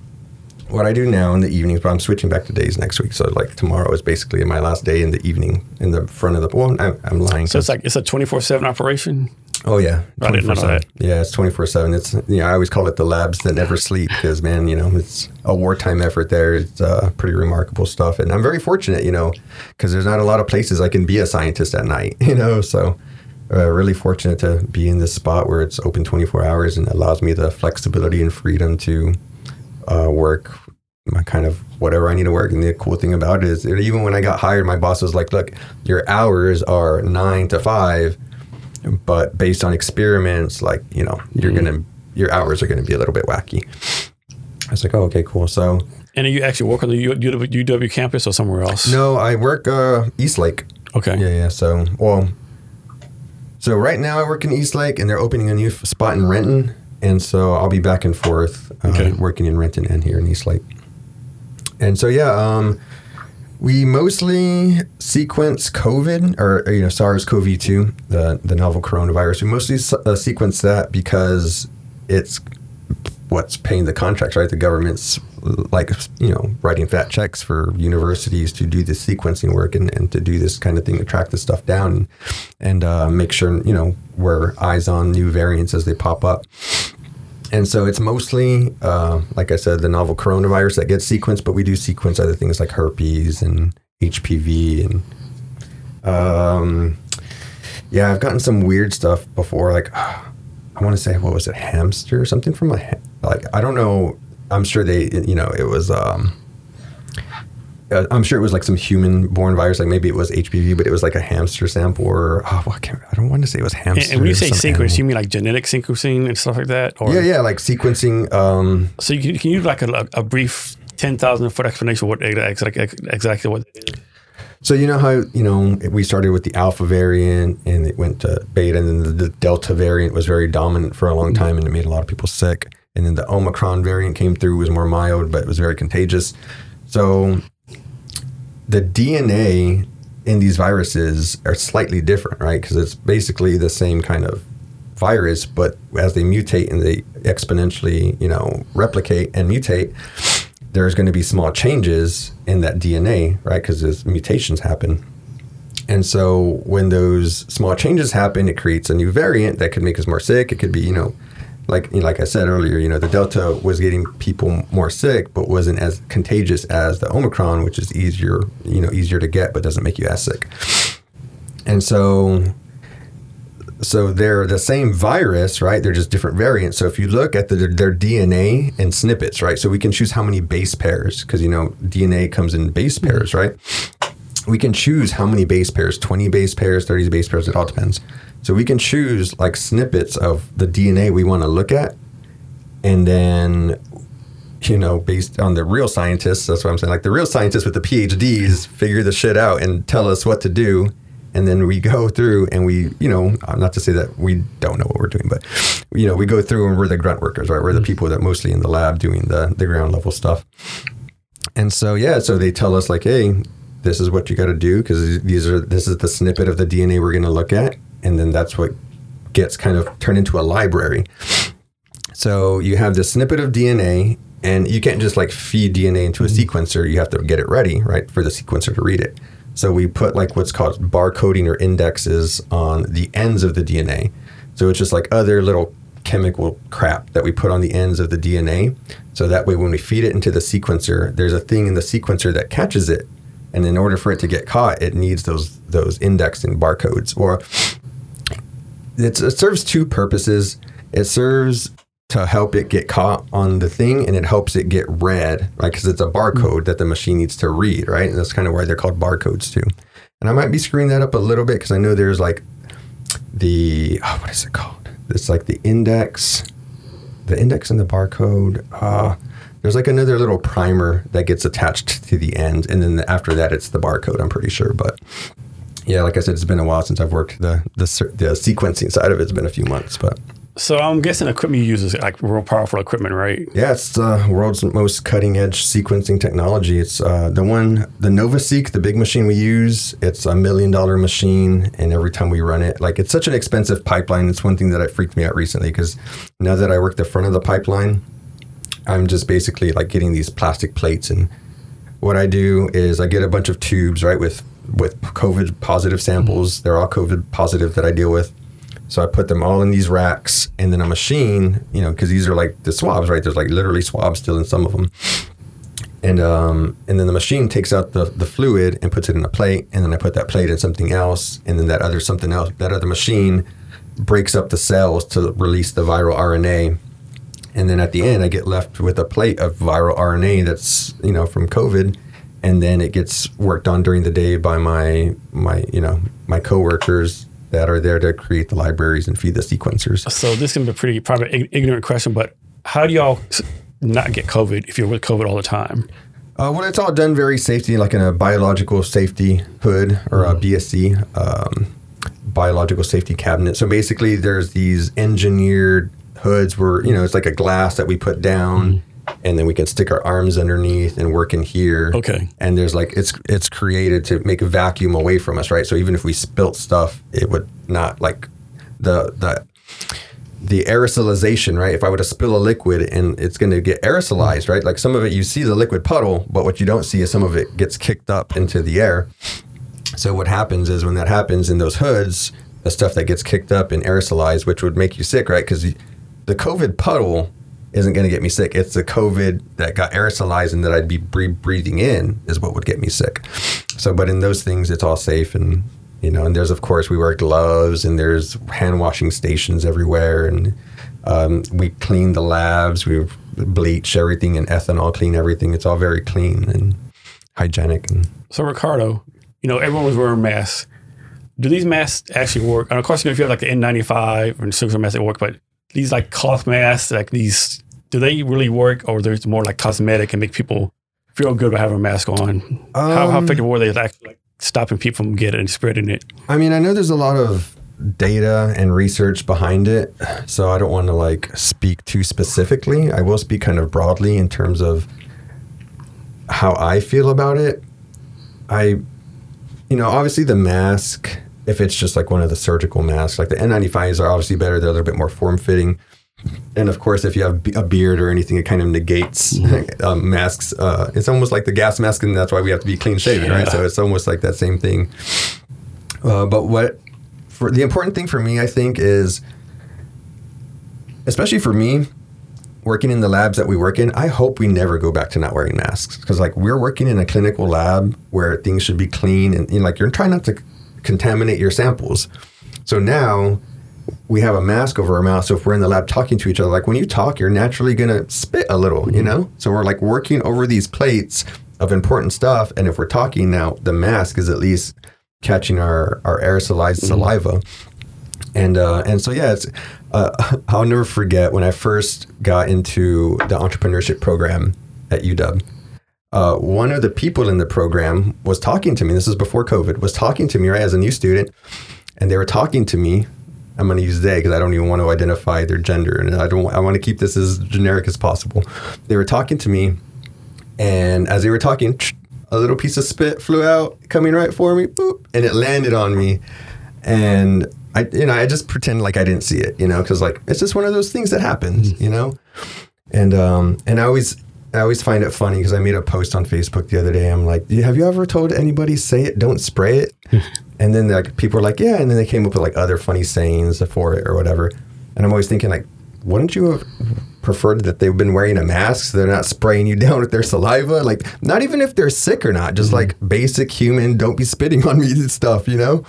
B: what I do now in the evenings, but I'm switching back to days next week. So like tomorrow is basically my last day in the evening in the front of the. Well, I'm, I'm lying.
A: So it's like it's a 24 seven operation.
B: Oh yeah,
A: I didn't know
B: 24/7.
A: that.
B: Yeah, it's 24 seven. It's you know I always call it the labs that never sleep because man, you know it's a wartime effort there. It's uh, pretty remarkable stuff, and I'm very fortunate, you know, because there's not a lot of places I can be a scientist at night, you know. So uh, really fortunate to be in this spot where it's open 24 hours and allows me the flexibility and freedom to uh, work my kind of whatever I need to work. And the cool thing about it is even when I got hired, my boss was like, "Look, your hours are nine to five, but based on experiments, like you know, you're gonna your hours are gonna be a little bit wacky." I was like, "Oh, okay, cool." So
A: And you actually work on the U- UW, UW campus or somewhere else?
B: no, I work uh, Eastlake.
A: Okay.
B: Yeah, yeah. So, well, so right now I work in Eastlake, and they're opening a new f- spot in Renton, and so I'll be back and forth, uh,
A: Okay.
B: working in Renton and here in Eastlake. And so yeah, um, we mostly sequence COVID or you know SARS-CoV-2, the the novel coronavirus. We mostly uh, sequence that because it's what's paying the contracts, right? The government's like you know writing fat checks for universities to do this sequencing work and, and to do this kind of thing to track this stuff down and, and uh, make sure you know we're eyes on new variants as they pop up. And so it's mostly, uh, like I said, the novel coronavirus that gets sequenced, but we do sequence other things like herpes and HPV and um, yeah, I've gotten some weird stuff before. Like I want to say, what was it, hamster or something from a like I don't know. I'm sure they, you know, it was. Um, uh, I'm sure it was like some human-born virus, like maybe it was HPV, but it was like a hamster sample, or oh, well, I, can't, I don't want to say it was hamster.
A: And, and when you say sequence, you mean like genetic sequencing and stuff like that? Or
B: yeah, yeah, like sequencing. Um,
A: So you can, can you do like a, a brief ten thousand foot explanation of what exactly exactly what it is?
B: So you know how you know we started with the alpha variant and it went to beta, and then the, the delta variant was very dominant for a long time, and it made a lot of people sick. And then the omicron variant came through, was more mild, but it was very contagious. So the DNA in these viruses are slightly different, right? Because it's basically the same kind of virus, but as they mutate and they exponentially, you know, replicate and mutate, there's going to be small changes in that DNA, right? Because as mutations happen. And so when those small changes happen, it creates a new variant that could make us more sick. It could be, you know, like like I said earlier, you know, the Delta was getting people more sick, but wasn't as contagious as the Omicron, which is easier, you know, easier to get, but doesn't make you as sick. And so so they're the same virus, right? They're just different variants. So if you look at the, their DNA and snippets, right? So we can choose how many base pairs because you know DNA comes in base pairs, right? We can choose how many base pairs, 20 base pairs, 30 base pairs, it all depends. So we can choose like snippets of the DNA we want to look at and then you know, based on the real scientists, that's what I'm saying. Like the real scientists with the PhDs figure the shit out and tell us what to do. And then we go through and we, you know, not to say that we don't know what we're doing, but, you know, we go through and we're the grunt workers, right? We're the mm-hmm. people that mostly in the lab doing the, the ground level stuff. And so, yeah, so they tell us, like, hey, this is what you got to do because these are, this is the snippet of the DNA we're going to look at. And then that's what gets kind of turned into a library. So you have this snippet of DNA, and you can't just like feed DNA into a mm-hmm. sequencer. You have to get it ready, right, for the sequencer to read it. So we put like what's called barcoding or indexes on the ends of the DNA. So it's just like other little chemical crap that we put on the ends of the DNA. So that way, when we feed it into the sequencer, there's a thing in the sequencer that catches it. And in order for it to get caught, it needs those those indexing barcodes. Or it's, it serves two purposes. It serves to help it get caught on the thing and it helps it get read, right? Because it's a barcode that the machine needs to read, right? And that's kind of why they're called barcodes too. And I might be screwing that up a little bit because I know there's like the, oh, what is it called? It's like the index, the index and the barcode. Uh, there's like another little primer that gets attached to the end. And then after that, it's the barcode, I'm pretty sure. But yeah, like I said, it's been a while since I've worked the, the, the sequencing side of it. It's been a few months, but.
A: So I'm guessing equipment you use is like real powerful equipment, right?
B: Yeah, it's the world's most cutting edge sequencing technology. It's uh, the one, the NovaSeq, the big machine we use. It's a million dollar machine, and every time we run it, like it's such an expensive pipeline. It's one thing that it freaked me out recently because now that I work the front of the pipeline, I'm just basically like getting these plastic plates, and what I do is I get a bunch of tubes, right, with with COVID positive samples. They're all COVID positive that I deal with. So I put them all in these racks, and then a machine, you know, because these are like the swabs, right? There's like literally swabs still in some of them, and um, and then the machine takes out the the fluid and puts it in a plate, and then I put that plate in something else, and then that other something else, that other machine breaks up the cells to release the viral RNA, and then at the end I get left with a plate of viral RNA that's you know from COVID, and then it gets worked on during the day by my my you know my coworkers that are there to create the libraries and feed the sequencers.
A: So this can be a pretty probably ignorant question, but how do y'all not get COVID if you're with COVID all the time?
B: Uh, well, it's all done very safety, like in a biological safety hood or a BSC, um, biological safety cabinet. So basically, there's these engineered hoods where you know it's like a glass that we put down, and then we can stick our arms underneath and work in here.
A: Okay.
B: And there's like it's it's created to make a vacuum away from us, right? So even if we spilt stuff, it would not like the the the aerosolization, right? If I were to spill a liquid and it's going to get aerosolized, right? Like some of it, you see the liquid puddle, but what you don't see is some of it gets kicked up into the air. So what happens is when that happens in those hoods, the stuff that gets kicked up and aerosolized, which would make you sick, right? Because the COVID puddle isn't going to get me sick. It's the COVID that got aerosolized and that I'd be breathing in is what would get me sick. So, but in those things, it's all safe and you know. And there's of course we wear gloves and there's hand washing stations everywhere and um, we clean the labs. We bleach everything and ethanol clean everything. It's all very clean and hygienic and
A: So Ricardo, you know, everyone was wearing masks. Do these masks actually work? And of course, you know, if you have like the N95 or the silver mask, they work. But these like cloth masks, like these, do they really work, or there's more like cosmetic and make people feel good about having a mask on? how, how
B: Um,
A: effective were they at actually like, stopping people from getting it and spreading it?
B: I mean, I know there's a lot of data and research behind it, so I don't want to like speak too specifically. I will speak kind of broadly in terms of how I feel about it. I, you know, obviously the mask, if it's just like one of the surgical masks, like the N95s are obviously better. They're a little bit more form fitting. And of course, if you have a beard or anything, it kind of negates um, masks. Uh, it's almost like the gas mask, and that's why we have to be clean shaven, right? So it's almost like that same thing. Uh, but what for the important thing for me, I think, is especially for me, working in the labs that we work in, I hope we never go back to not wearing masks because like we're working in a clinical lab where things should be clean and, you know, like you're trying not to contaminate your samples. So now we have a mask over our mouth. So if we're in the lab talking to each other, like when you talk, you're naturally gonna spit a little, you know. So we're like working over these plates of important stuff, and if we're talking now, the mask is at least catching our our aerosolized saliva. And uh, and so yeah, it's uh, I'll never forget when I first got into the entrepreneurship program at UW. Uh, one of the people in the program was talking to me. This is before COVID. Was talking to me right as a new student, and they were talking to me. I'm going to use they because I don't even want to identify their gender, and I don't. I want to keep this as generic as possible. They were talking to me, and as they were talking, a little piece of spit flew out, coming right for me, boop, and it landed on me, and I, you know, I just pretend like I didn't see it, you know, because like it's just one of those things that happens, you know, and um, and I always. I always find it funny because I made a post on Facebook the other day. I'm like, "Have you ever told anybody say it, don't spray it?" and then like people are like, "Yeah," and then they came up with like other funny sayings for it or whatever. And I'm always thinking like, wouldn't you have preferred that they've been wearing a mask so they're not spraying you down with their saliva? Like, not even if they're sick or not, just mm-hmm. like basic human, don't be spitting on me stuff, you know?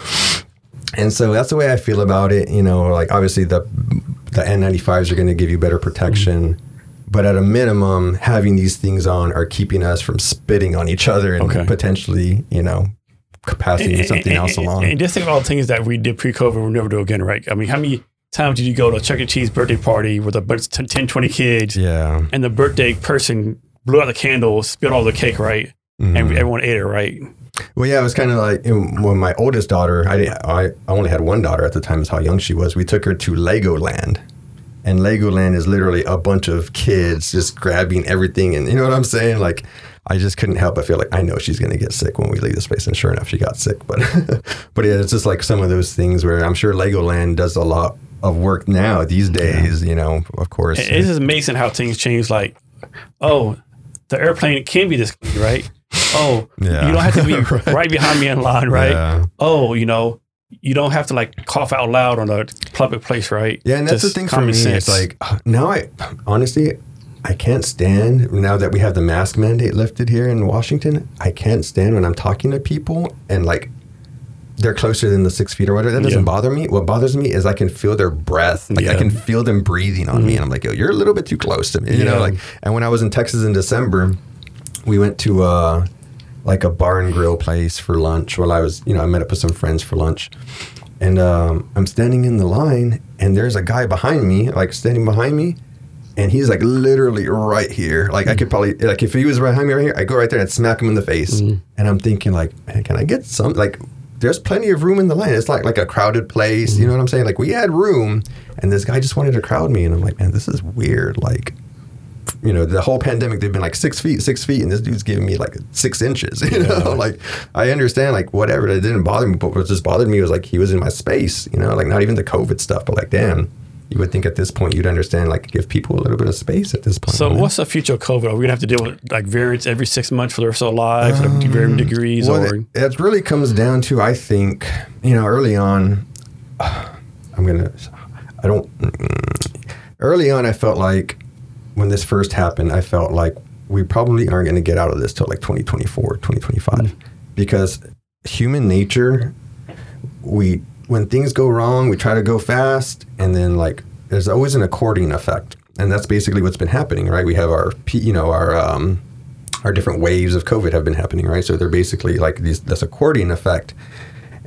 B: And so that's the way I feel about it. You know, like obviously the the N95s are going to give you better mm-hmm. protection, but at a minimum, having these things on are keeping us from spitting on each other and
A: Okay.
B: potentially, you know, passing something else
A: and,
B: along.
A: And just think of all the things that we did pre-COVID, we'll never do again, right? I mean, how many times did you go to a Chuck E. Cheese birthday party with a bunch of 10, 20 kids,
B: yeah.
A: and the birthday person blew out the candles, spilled all the cake, right?
B: Mm-hmm.
A: And everyone ate it, right?
B: Well, yeah, it was kind of like when my oldest daughter, I, I, I only had one daughter at the time, is how young she was. We took her to Legoland. And Legoland is literally a bunch of kids just grabbing everything. And you know what I'm saying? Like, I just couldn't help but feel like I know she's going to get sick when we leave this place. And sure enough, she got sick. But, but yeah, it's just like some of those things where I'm sure Legoland does a lot of work now these days, you know, of course.
A: It- It's just amazing how things change. Like, oh, the airplane can be this, right? Oh,
B: Yeah.
A: you don't have to be
B: Right.
A: right. behind me in line, right?
B: Yeah.
A: Oh, you know, you don't have to like cough out loud on a public place, right?
B: Yeah, and that's
A: Just
B: the thing for me.
A: sense.
B: It's like uh, now I honestly I can't stand now that we have the mask mandate lifted here in Washington. I can't stand when I'm talking to people and like they're closer than the six feet or whatever. That doesn't
A: Yeah.
B: bother me. What bothers me is I can feel their breath. Like I
A: Yeah. Mm-hmm.
B: can feel them breathing on me, and I'm like, yo, you're a little bit too close to me. You know, like. And when I was in Texas in December, we went to uh, like a bar and grill place for lunch. While I was, you know, I met up with some friends for lunch, and um, I'm standing in the line, and there's a guy behind me, like standing behind me, and he's like literally right here. Like I could probably, like if he was right behind me right here, I go right there and I'd smack him in the face. And I'm thinking like, man, can I get some? Like, there's plenty of room in the line. It's like like a crowded place. You know what I'm saying? Like we had room, and this guy just wanted to crowd me, and I'm like, man, this is weird. Like you know, the whole pandemic, they've been like six feet, six feet, and this dude's giving me like six inches. You know, like I understand, like whatever. It didn't bother me, but what just bothered me was like he was in my space. You know, like not even the COVID stuff, but like damn. You would think at this point you'd understand, like give people a little bit of space at this point.
A: So, what's the future of COVID? Are we gonna have to deal with like variants every six months for the rest of our lives, at varying degrees,
B: Well,
A: or
B: it, it really comes down to I think you know early on. I'm gonna. I don't. mm, Early on, I felt like when this first happened, I felt like we probably aren't going to get out of this till like 2024, 2025, because human nature, we when things go wrong, we try to go fast, and then like there's always an accordion effect, and that's basically what's been happening, right? We have our, you know, our um, our different waves of COVID have been happening, right? So they're basically like these, this accordion effect.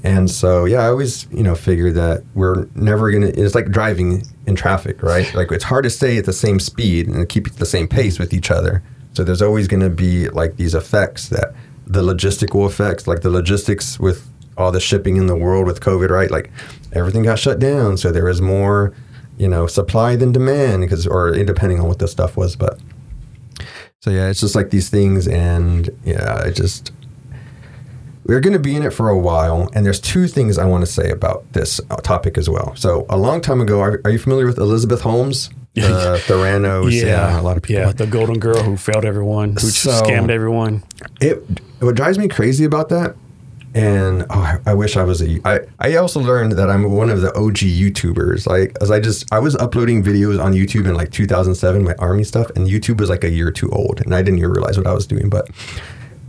B: And so, yeah, I always, you know, figure that we're never gonna. It's like driving in traffic, right? Like it's hard to stay at the same speed and keep the same pace with each other. So there's always going to be like these effects that the logistical effects, like the logistics with all the shipping in the world with COVID, right? Like everything got shut down, so there was more, you know, supply than demand because, or depending on what the stuff was, but so yeah, it's just like these things, and yeah, I just we're going to be in it for a while. And there's two things I want to say about this uh, topic as well. So a long time ago, are, are you familiar with Elizabeth Holmes? The Theranos, yeah, a lot of people.
A: Yeah, the golden girl who failed everyone, who
B: So-
A: scammed everyone.
B: It what drives me crazy about that, and oh, I, I wish I was a. I I also learned that I'm one of the OG YouTubers. Like as I just I was uploading videos on YouTube in like 2007, my army stuff, and YouTube was like a year too old, and I didn't even realize what I was doing. But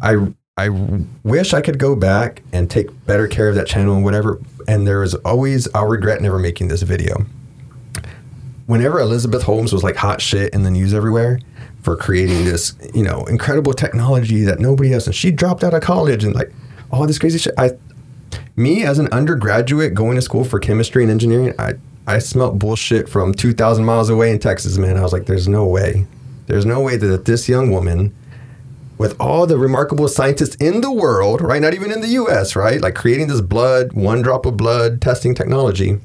B: I I wish I could go back and take better care of that channel and whatever. And there is always I'll regret never making this video. Whenever Elizabeth Holmes was like hot shit in the news everywhere for creating this, you know, incredible technology that nobody else, and she dropped out of college and like all this crazy shit. I, me as an undergraduate going to school for chemistry and engineering, I I smelt bullshit from 2,000 miles away in Texas, man. I was like, there's no way, there's no way that this young woman with all the remarkable scientists in the world, right? Not even in the US, right? Like creating this blood, one drop of blood testing technology.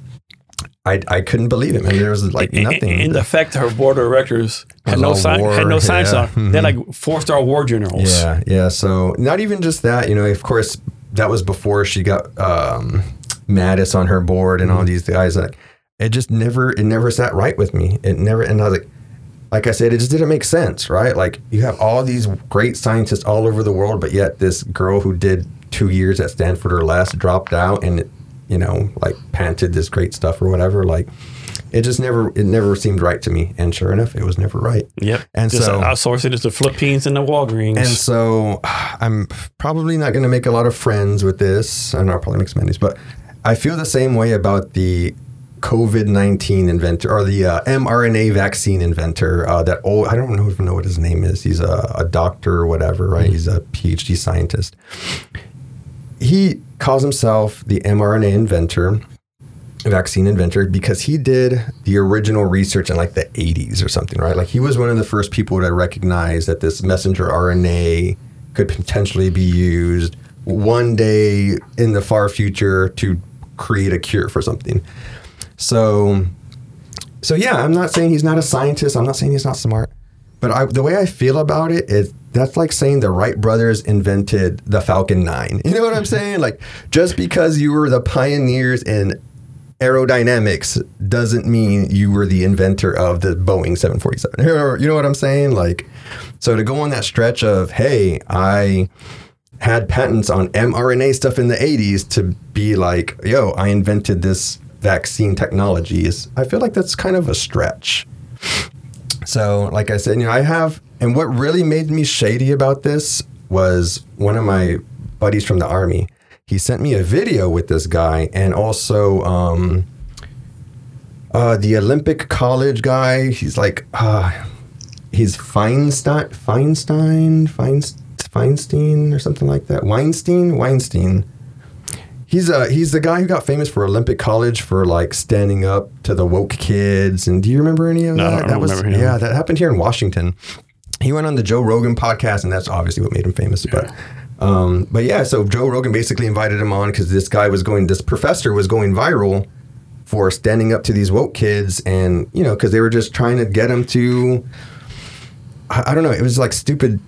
B: I, I couldn't believe it, man. There was like nothing.
A: In, the fact her board of directors had no science,
B: war,
A: had no science
B: yeah. Mm-hmm.
A: They're like four star war generals.
B: yeah, yeah. So not even just that, you know, of course, that was before she got um, Mattis on her board and all these guys. Like, it just never, it never sat right with me. It never, and I was like, like I said, it just didn't make sense, right? Like you have all these great scientists all over the world, but yet this girl who did two years at Stanford or less dropped out and, you know, like panted this great stuff or whatever. Like it just never, it never seemed right to me. And sure enough, it was never right.
A: Yep.
B: And
A: Just
B: so-
A: outsource it to the Philippines and the Walgreens.
B: And so I'm probably not going to make a lot of friends with this. I know I'll probably make some enemies, but I feel the same way about the COVID 19 inventor or the uh, mRNA vaccine inventor. Uh, that old, I don't know even know what his name is. He's a, a doctor or whatever, right? He's a PhD scientist. He calls himself the mRNA inventor vaccine inventor because he did the original research in like the 80s or something, right? Like he was one of the first people to recognize that this messenger RNA could potentially be used one day in the far future to create a cure for something. So so yeah, I'm not saying he's not a scientist. I'm not saying he's not smart. But I, the way I feel about it is that's like saying the Wright brothers invented the Falcon 9. You know what I'm saying? Like just because you were the pioneers in aerodynamics doesn't mean you were the inventor of the Boeing 747. You know what I'm saying? Like so to go on that stretch of, hey, I had patents on mRNA stuff in the 80s to be like, yo, I invented this vaccine technology is I feel like that's kind of a stretch. So, like I said, you know, I have, and what really made me shady about this was one of my buddies from the army. He sent me a video with this guy, and also um, uh, the Olympic college guy. He's like, uh, he's Feinstein, Feinstein, Feinstein, Feinstein, or something like that. Weinstein, Weinstein. He's uh he's the guy who got famous for Olympic College for like standing up to the woke kids. And do you remember any of
A: No, I
B: that?
A: don't
B: that was
A: remember him.
B: yeah, that happened here in Washington. He went on the Joe Rogan podcast, and that's obviously what made him famous. But um, but yeah, so Joe Rogan basically invited him on because this guy was going, this professor was going viral for standing up to these woke kids, and you know, because they were just trying to get him to I, I don't know. It was like stupid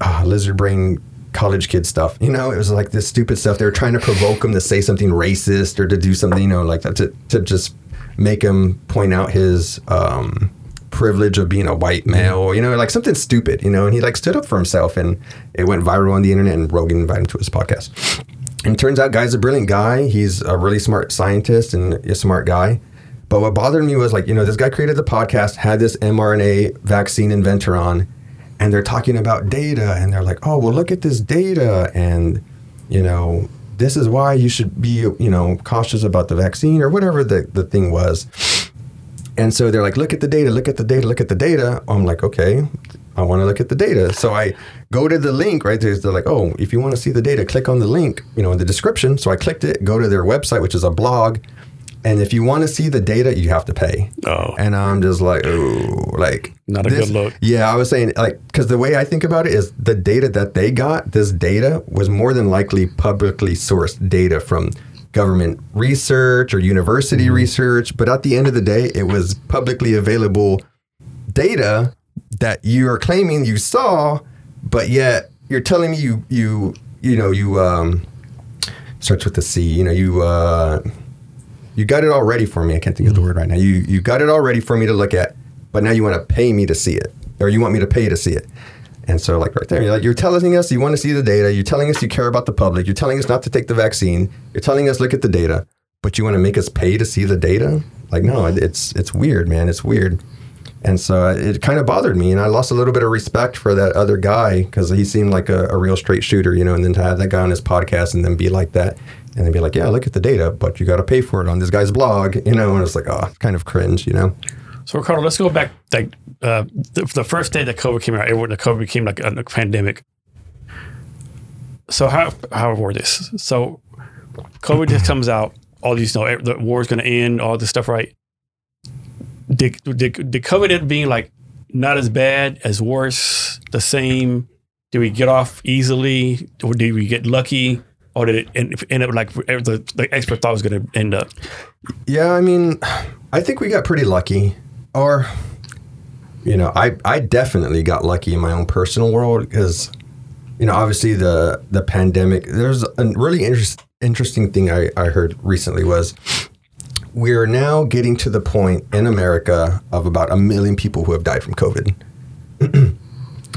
B: uh, lizard brain college kid stuff. You know, it was like this stupid stuff. They were trying to provoke him to say something racist or to do something, you know, like that to, to just make him point out his um, privilege of being a white male, you know, like something stupid, you know, and he like stood up for himself and it went viral on the internet and Rogan invited him to his podcast. And it turns out guy's a brilliant guy. He's a really smart scientist and a smart guy. But what bothered me was like, you know, this guy created the podcast, had this mRNA vaccine inventor on, and they're talking about data and they're like, oh, well, look at this data. And, you know, this is why you should be, you know, cautious about the vaccine or whatever the, the thing was. And so they're like, look at the data, look at the data, look at the data. I'm like, okay, I want to look at the data. So I go to the link right there. They're like, oh, if you want to see the data, click on the link, you know, in the description. So I clicked it, go to their website, which is a blog. And if you want to see the data, you have to pay.
A: Oh.
B: And I'm just like, oh, like
A: Not a good look.
B: Yeah, I was saying like because the way I think about it is the data that they got. This data was more than likely publicly sourced data from government research or university
A: Mm-hmm.
B: research. But at the end of the day, it was publicly available data that you are claiming you saw, but yet you're telling me you you you know you um starts with the C. You know you uh you got it all ready for me. I can't think of the word right now. You you got it all ready for me to look at, but now you want to pay me to see it, or you want me to pay to see it. And so, like right there, you're like you're telling us you want to see the data. You're telling us you care about the public. You're telling us not to take the vaccine. You're telling us look at the data, but you want to make us pay to see the data. Like no, it- it's it's weird, man. It's weird. And so uh, it kind of bothered me, and I lost a little bit of respect for that other guy because he seemed like a, a real straight shooter, you know. And then to have that guy on his podcast and then be like that, and they'd be like, "Yeah, look at the data, but you got to pay for it on this guy's blog," you know. And it's like, oh, kind of cringe, you know.
A: So Ricardo, let's go back like uh, the, the first day that COVID came out, the COVID became like a, a pandemic. So how how were this? So COVID just comes out, all these you know the war's going to end, all this stuff, right? Did, did did COVID end being like not as bad as worse, the same? Did we get off easily, or did we get lucky, or did it end, up like the, the expert thought was going to end up?
B: Yeah, I mean, I think we got pretty lucky, or you know, I I definitely got lucky in my own personal world because you know, obviously the the pandemic. There's a really interest, interesting thing I, I heard recently was we're now getting to the point in America of about a million people who have died from COVID,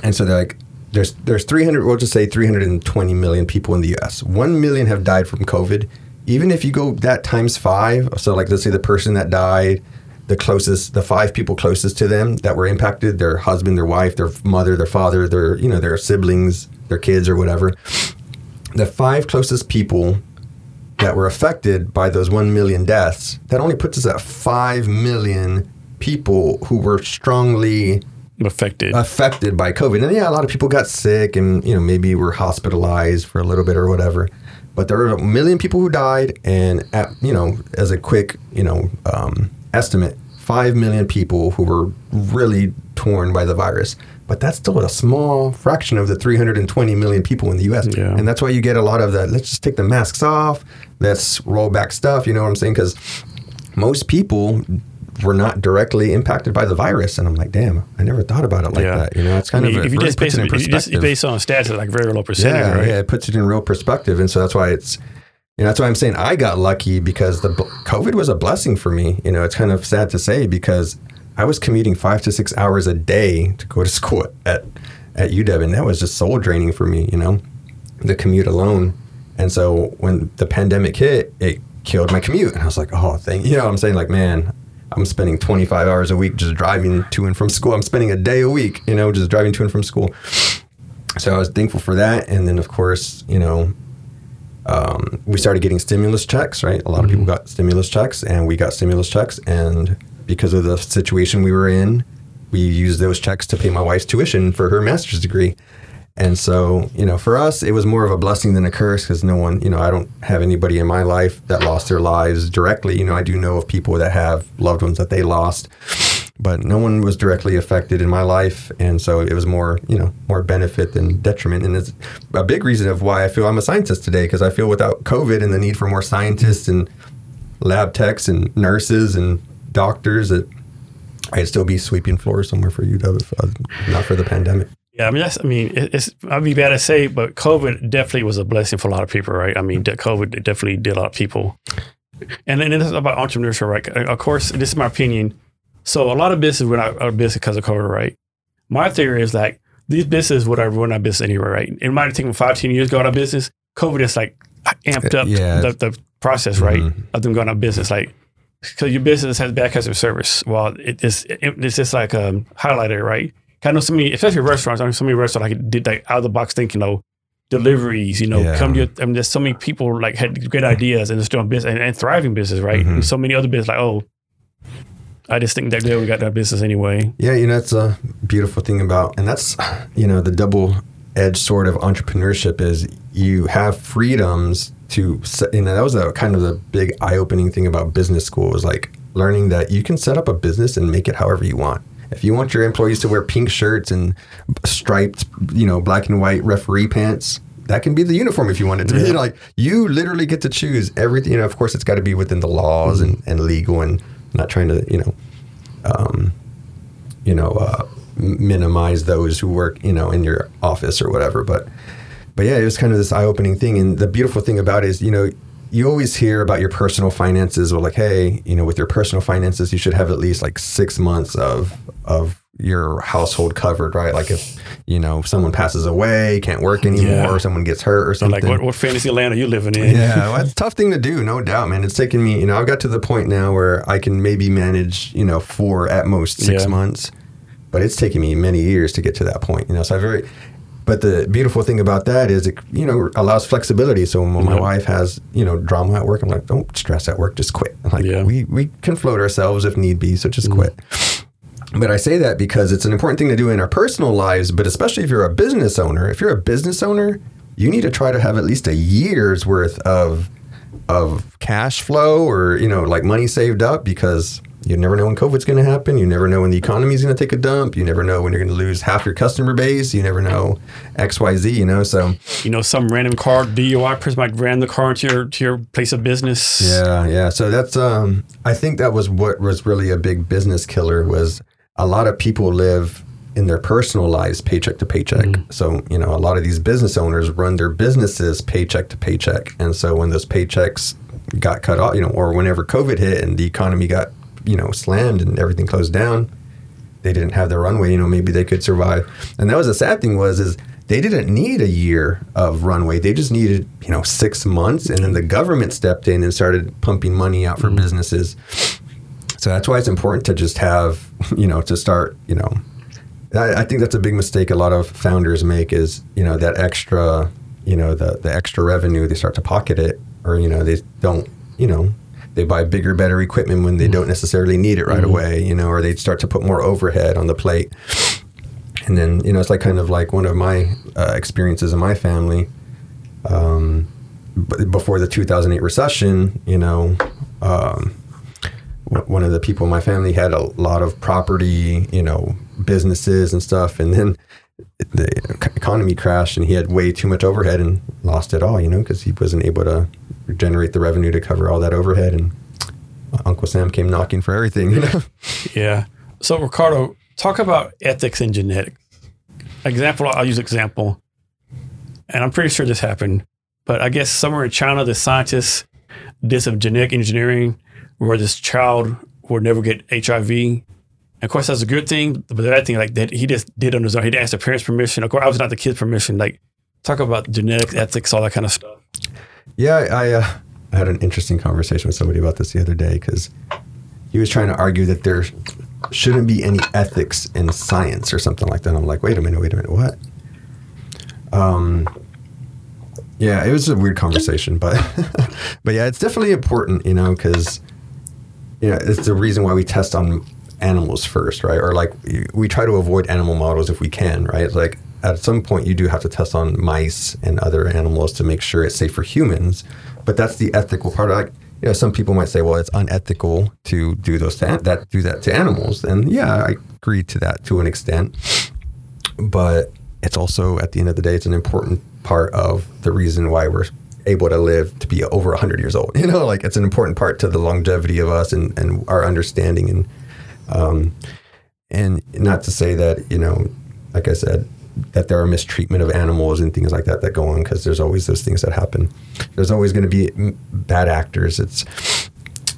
B: and so they're like. There's, there's 300, we'll just say 320 million people in the US. 1 million have died from COVID. Even if you go that times five, so like let's say the person that died, the closest, the five people closest to them that were impacted, their husband, their wife, their mother, their father, their, you know, their siblings, their kids or whatever. The five closest people that were affected by those 1 million deaths, that only puts us at 5 million people who were strongly
A: Affected.
B: affected by COVID. And yeah, a lot of people got sick and, you know, maybe were hospitalized for a little bit or whatever. But there were a million people who died. And, at, you know, as a quick, you know, um, estimate, 5 million people who were really torn by the virus. But that's still a small fraction of the 320 million people in the US.
A: Yeah.
B: And that's why you get a lot of that. Let's just take the masks off. Let's roll back stuff. You know what I'm saying? Because most people were not directly impacted by the virus. And I'm like, damn, I never thought about it like
A: Yeah.
B: that. You know, it's kind
A: I mean,
B: of,
A: if you
B: really
A: just base
B: it in
A: it, you just
B: perspective.
A: based on stats, it's like very low percentage,
B: yeah,
A: right?
B: yeah, it puts it in real perspective. And so that's why it's, you know, that's why I'm saying I got lucky because the COVID was a blessing for me. You know, it's kind of sad to say because I was commuting five to six hours a day to go to school at, at UW. And that was just soul draining for me, you know, the commute alone. And so when the pandemic hit, it killed my commute. And I was like, oh, thank you know, what I'm saying like, man, I'm spending 25 hours a week just driving to and from school. I'm spending a day a week, you know, just driving to and from school. So I was thankful for that. And then, of course, you know, um, we started getting stimulus checks, right? A lot of people got stimulus checks, and we got stimulus checks. And because of the situation we were in, we used those checks to pay my wife's tuition for her master's degree. And so, you know, for us, it was more of a blessing than a curse because no one, you know, I don't have anybody in my life that lost their lives directly. You know, I do know of people that have loved ones that they lost, but no one was directly affected in my life. And so it was more, you know, more benefit than detriment. And it's a big reason of why I feel I'm a scientist today because I feel without COVID and the need for more scientists and lab techs and nurses and doctors that I'd still be sweeping floors somewhere for you, if uh, not for the pandemic.
A: Yeah, I mean, that's, I mean, it's, I'd be bad to say, but COVID definitely was a blessing for a lot of people, right? I mean, that COVID definitely did a lot of people. And then it's about entrepreneurship, right? Of course, this is my opinion. So a lot of businesses went out of business because of COVID, right? My theory is like these businesses would have run out of business anyway, right? It might have taken five, 10 years to go out of business. COVID is like amped up
B: Yeah.
A: the, the process, right?
B: Mhm.
A: Of them going out of business. Like, because your business has bad customer service. Well, it is, it, it's just like um, highlighted, right? I know so many, especially restaurants. I know so many restaurants like did like out of the box thinking, you know, deliveries. You know,
B: Yeah.
A: come to. Your, I mean, there's so many people like had great ideas and they're still doing business and, and thriving business, right?
B: Mhm.
A: And so many other business like, oh, I just think that they we got that business anyway.
B: Yeah, you know, that's a beautiful thing about, and that's, you know, the double edged sword of entrepreneurship is you have freedoms to, set, you know, that was a kind of the big eye opening thing about business school was like learning that you can set up a business and make it however you want. If you want your employees to wear pink shirts and striped, you know, black and white referee pants, that can be the uniform if you want it to be.
A: Yeah.
B: You know, like you literally get to choose everything. You know, of course, it's got to be within the laws and, and legal and not trying to, you know, um, you know, uh, minimize those who work, you know, in your office or whatever. But, but yeah, it was kind of this eye-opening thing. And the beautiful thing about it is, you know, you always hear about your personal finances or like, hey, you know, with your personal finances, you should have at least like six months of of your household covered, right? Like if you know if someone passes away, can't work anymore,
A: Yeah.
B: or someone gets hurt or
A: So
B: something.
A: like, what, what fantasy land are you living in?
B: Yeah, well, it's a tough thing to do, no doubt, man. It's taken me, you know, I've got to the point now where I can maybe manage, you know, four at most six
A: Yeah.
B: months, but it's taken me many years to get to that point, you know. So I very, but the beautiful thing about that is it, you know, allows flexibility. So when my
A: Yeah.
B: wife has, you know, drama at work, I'm like, don't stress at work, just quit. I'm like,
A: Yeah.
B: we we can float ourselves if need be, so just
A: Mm.
B: quit. But I say that because it's an important thing to do in our personal lives, but especially if you're a business owner. If you're a business owner, you need to try to have at least a year's worth of of cash flow or, you know, like money saved up because you never know when COVID's going to happen. You never know when the economy's going to take a dump. You never know when you're going to lose half your customer base. You never know XYZ, you know. So,
A: You know, some random car DUI person might ram the car into your to your place of business.
B: Yeah, yeah. So that's um I think that was what was really a big business killer was a lot of people live in their personal lives paycheck to paycheck. So, you know, a lot of these business owners run their businesses paycheck to paycheck. And so when those paychecks got cut off, you know, or whenever COVID hit and the economy got, you know, slammed and everything closed down, they didn't have the runway, you know, maybe they could survive. And that was the sad thing was is they didn't need a year of runway. They just needed, you know, six months. And then the government stepped in and started pumping money out for mm-hmm. businesses. So that's why it's important to just have, you know, to start, you know, I, I think that's a big mistake a lot of founders make is, you know, that extra, you know, the, the extra revenue, they start to pocket it or, you know, they don't, you know, they buy bigger, better equipment when they don't necessarily need it right away, you know, or they start to put more overhead on the plate. And then, you know, it's like kind of like one of my uh, experiences in my family. Um, b- before the 2008 recession, you know, um, w- one of the people in my family had a lot of property, you know, businesses and stuff. And then the ec- economy crashed and he had way too much overhead and lost it all, you know, because he wasn't able to generate the revenue to cover all that overhead. And Uncle Sam came knocking for everything, you know.
A: Yeah. So Ricardo, talk about ethics and genetics. Example, I'll use example, and I'm pretty sure this happened, but I guess somewhere in China, the scientists did some genetic engineering where this child would never get HIV. And of course, that's a good thing, but the bad thing, like that, he just did on his own. He didn't ask the parents' permission. Of course, I was not the kid's permission. Like, talk about genetics, ethics, all that kind of stuff.
B: Yeah, I, uh, I had an interesting conversation with somebody about this the other day because he was trying to argue that there shouldn't be any ethics in science or something like that. I'm like, wait a minute, wait a minute, what? Um, yeah, it was a weird conversation, but but yeah, it's definitely important, you know, because you know it's the reason why we test on animals first, right? Or like we try to avoid animal models if we can, right? Like at some point you do have to test on mice and other animals to make sure it's safe for humans, but that's the ethical part. Like you know, some people might say, well, it's unethical to do those to, that do that to animals, and yeah, I agree to that to an extent, but it's also at the end of the day, it's an important part of the reason why we're able to live to be over 100 years old you know like it's an important part to the longevity of us and, and our understanding and Um, and not to say that you know, like I said, that there are mistreatment of animals and things like that that go on because there's always those things that happen. There's always going to be bad actors. It's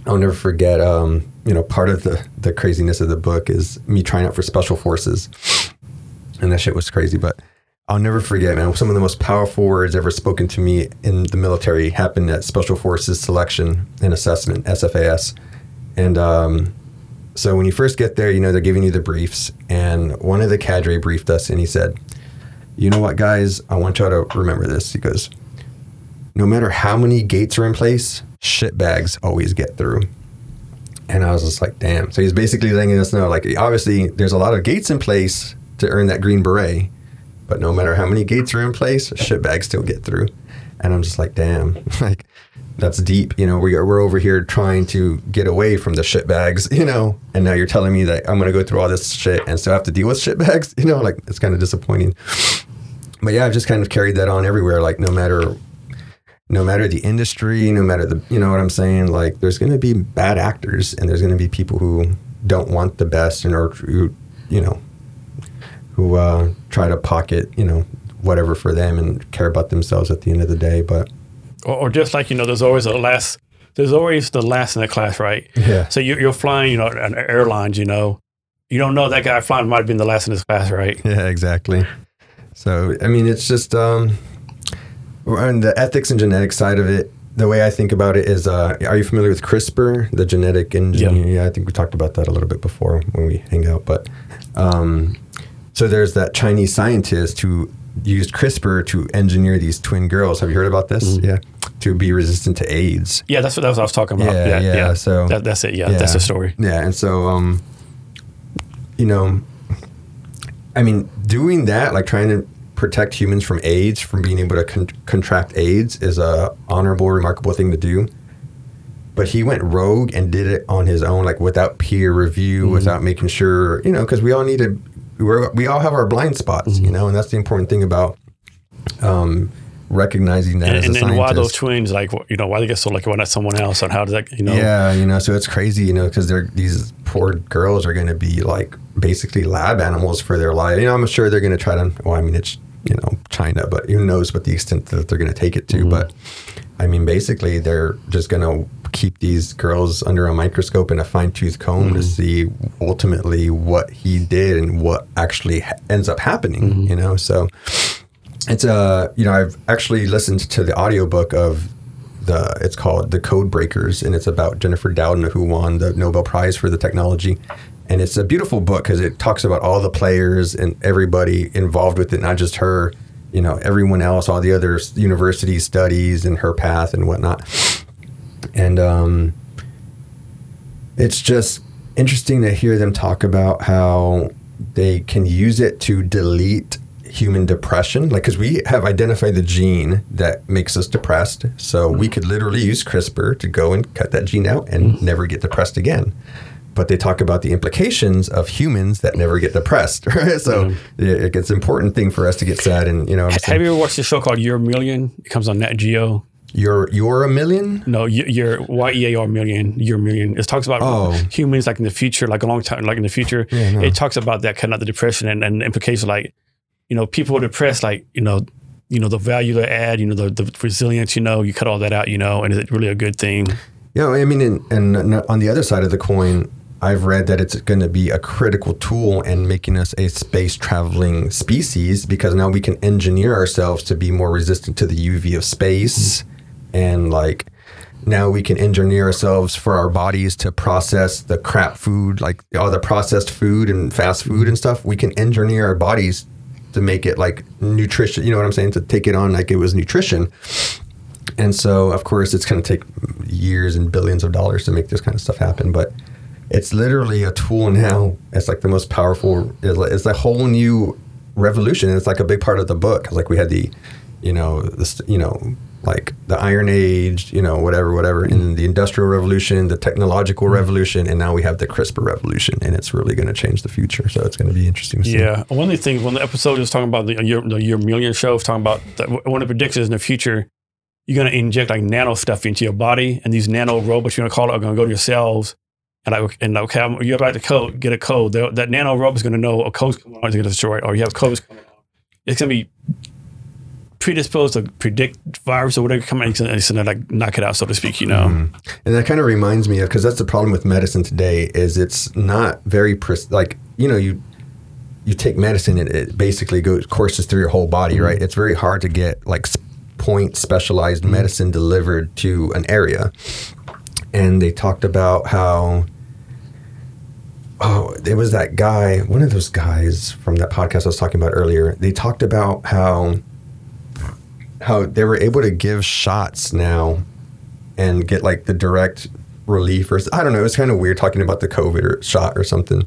B: I'll never forget. Um, you know, part of the the craziness of the book is me trying out for special forces, and that shit was crazy. But I'll never forget, man. Some of the most powerful words ever spoken to me in the military happened at Special Forces Selection and Assessment (SFAS), and um, so when you first get there, you know they're giving you the briefs, and one of the cadre briefed us, and he said, "You know what, guys? I want y'all to remember this." He goes, "No matter how many gates are in place, shit bags always get through." And I was just like, "Damn!" So he's basically letting us know, like, obviously, there's a lot of gates in place to earn that green beret, but no matter how many gates are in place, shit bags still get through. And I'm just like, "Damn!" like that's deep. You know, we are, we're over here trying to get away from the shit bags, you know, and now you're telling me that I'm going to go through all this shit and still have to deal with shit bags, you know, like it's kind of disappointing. But yeah, I've just kind of carried that on everywhere. Like no matter, no matter the industry, no matter the, you know what I'm saying? Like there's going to be bad actors and there's going to be people who don't want the best and or who, you know, who uh, try to pocket, you know, whatever for them and care about themselves at the end of the day. But
A: or, or just like you know, there's always a last. There's always the last in the class, right?
B: Yeah.
A: So you're, you're flying, you know, on airlines, you know, you don't know that guy flying might have been the last in his class, right?
B: Yeah, exactly. So I mean, it's just um, on the ethics and genetics side of it. The way I think about it is, uh, are you familiar with CRISPR, the genetic engineering? Yeah. I think we talked about that a little bit before when we hang out. But um, so there's that Chinese scientist who used CRISPR to engineer these twin girls. Have you heard about this?
A: Mm-hmm.
B: Yeah, to be resistant to AIDS.
A: Yeah, that's what, that's what I was talking about.
B: Yeah,
A: Yeah,
B: yeah, so-
A: that, that's it. Yeah, that's the story.
B: Yeah, and so um, you know, I mean, doing that, like trying to protect humans from AIDS, from being able to con- contract AIDS, is a honorable, remarkable thing to do. But he went rogue and did it on his own, like without peer review,
A: Mm-hmm.
B: without making sure, you know, because we all need to, we're, we all have our blind spots,
A: Mm-hmm.
B: you know, and that's the important thing about um, recognizing that
A: And,
B: as
A: and,
B: a
A: and
B: scientist.
A: why those twins, like, you know, why they get so lucky, why not someone else? And how does that, you know?
B: Yeah, you know, so it's crazy, you know, because they're these poor girls are going to be like basically lab animals for their life. You know, I'm sure they're going to try to. Well, I mean, it's you know China, but who knows what the extent that they're going to take it to? But I mean, basically, they're just going to keep these girls under a microscope and a fine tooth comb to mm-hmm. see ultimately what he did and what actually ha- ends up happening. Mm-hmm. You know, so it's a you know I've actually listened to the audiobook of the it's called The Code Breakers and it's about Jennifer Doudna who won the Nobel Prize for the technology. And it's a beautiful book because it talks about all the players and everybody involved with it not just her you know everyone else all the other university studies and her path and whatnot. And um, it's just interesting to hear them talk about how they can use it to delete human depression like because we have identified the gene that makes us depressed. So we could literally use crispr to go and cut that gene out and never get depressed again but they talk about the implications of humans that never get depressed right so mm-hmm. it- it's an important thing for us to get sad and you know
A: Ha- Have you ever watched the show called Year Million? It comes on Nat Geo.
B: you're you're a million
A: No, y- your Y E A R million, your million. It talks about
B: Oh.
A: humans like in the future, like a long time, like in the future.
B: Yeah, no.
A: It talks about that kind of the depression and, and implications like, you know, people are depressed, like, you know, you know, the value they add, you know, the, the resilience, you know, you cut all that out, you know, and is it really a good thing?
B: Yeah, I mean, and, and on the other side of the coin, I've read that it's going to be a critical tool in making us a space traveling species because now we can engineer ourselves to be more resistant to the UV of space. And like now we can engineer ourselves for our bodies to process the crap food, like all the processed food and fast food and stuff. We can engineer our bodies to make it like nutrition, you know what I'm saying? To take it on like it was nutrition. And so, of course, it's going to take years and billions of dollars to make this kind of stuff happen. But it's literally a tool now. It's like the most powerful. It's like- it's a whole new revolution. It's like a big part of the book. Like we had the, you know, this, you know, like the Iron Age, you know, whatever, whatever, and the Industrial Revolution, the technological mm-hmm. revolution, and now we have the CRISPR revolution, and it's really going to change the future. So it's going to be interesting. To see.
A: Yeah. One of the things when the episode is talking about the your, the your million show, is talking about that one of the predictions in the future, you're going to inject like nano stuff into your body, and these nano robots, you're going to call it, are going to go to your cells and I and okay, I'm, you about to code, get a code. The, that nano robot is going to know a code's coming on, it's going to destroy it, or you have codes coming. It's going to be predisposed to predict virus or whatever coming, and it's going to like knock it out, so to speak. You know, mm-hmm.
B: And that kind of reminds me of because that's the problem with medicine today is it's not very pres- like you know you you take medicine and it basically goes courses through your whole body, right? Mm-hmm. It's very hard to get like point specialized mm-hmm. medicine delivered to an area. And they talked about how oh, it was that guy, one of those guys from that podcast I was talking about earlier. They talked about how how they were able to give shots now and get like the direct relief or I don't know. It was kind of weird talking about the COVID or shot or something.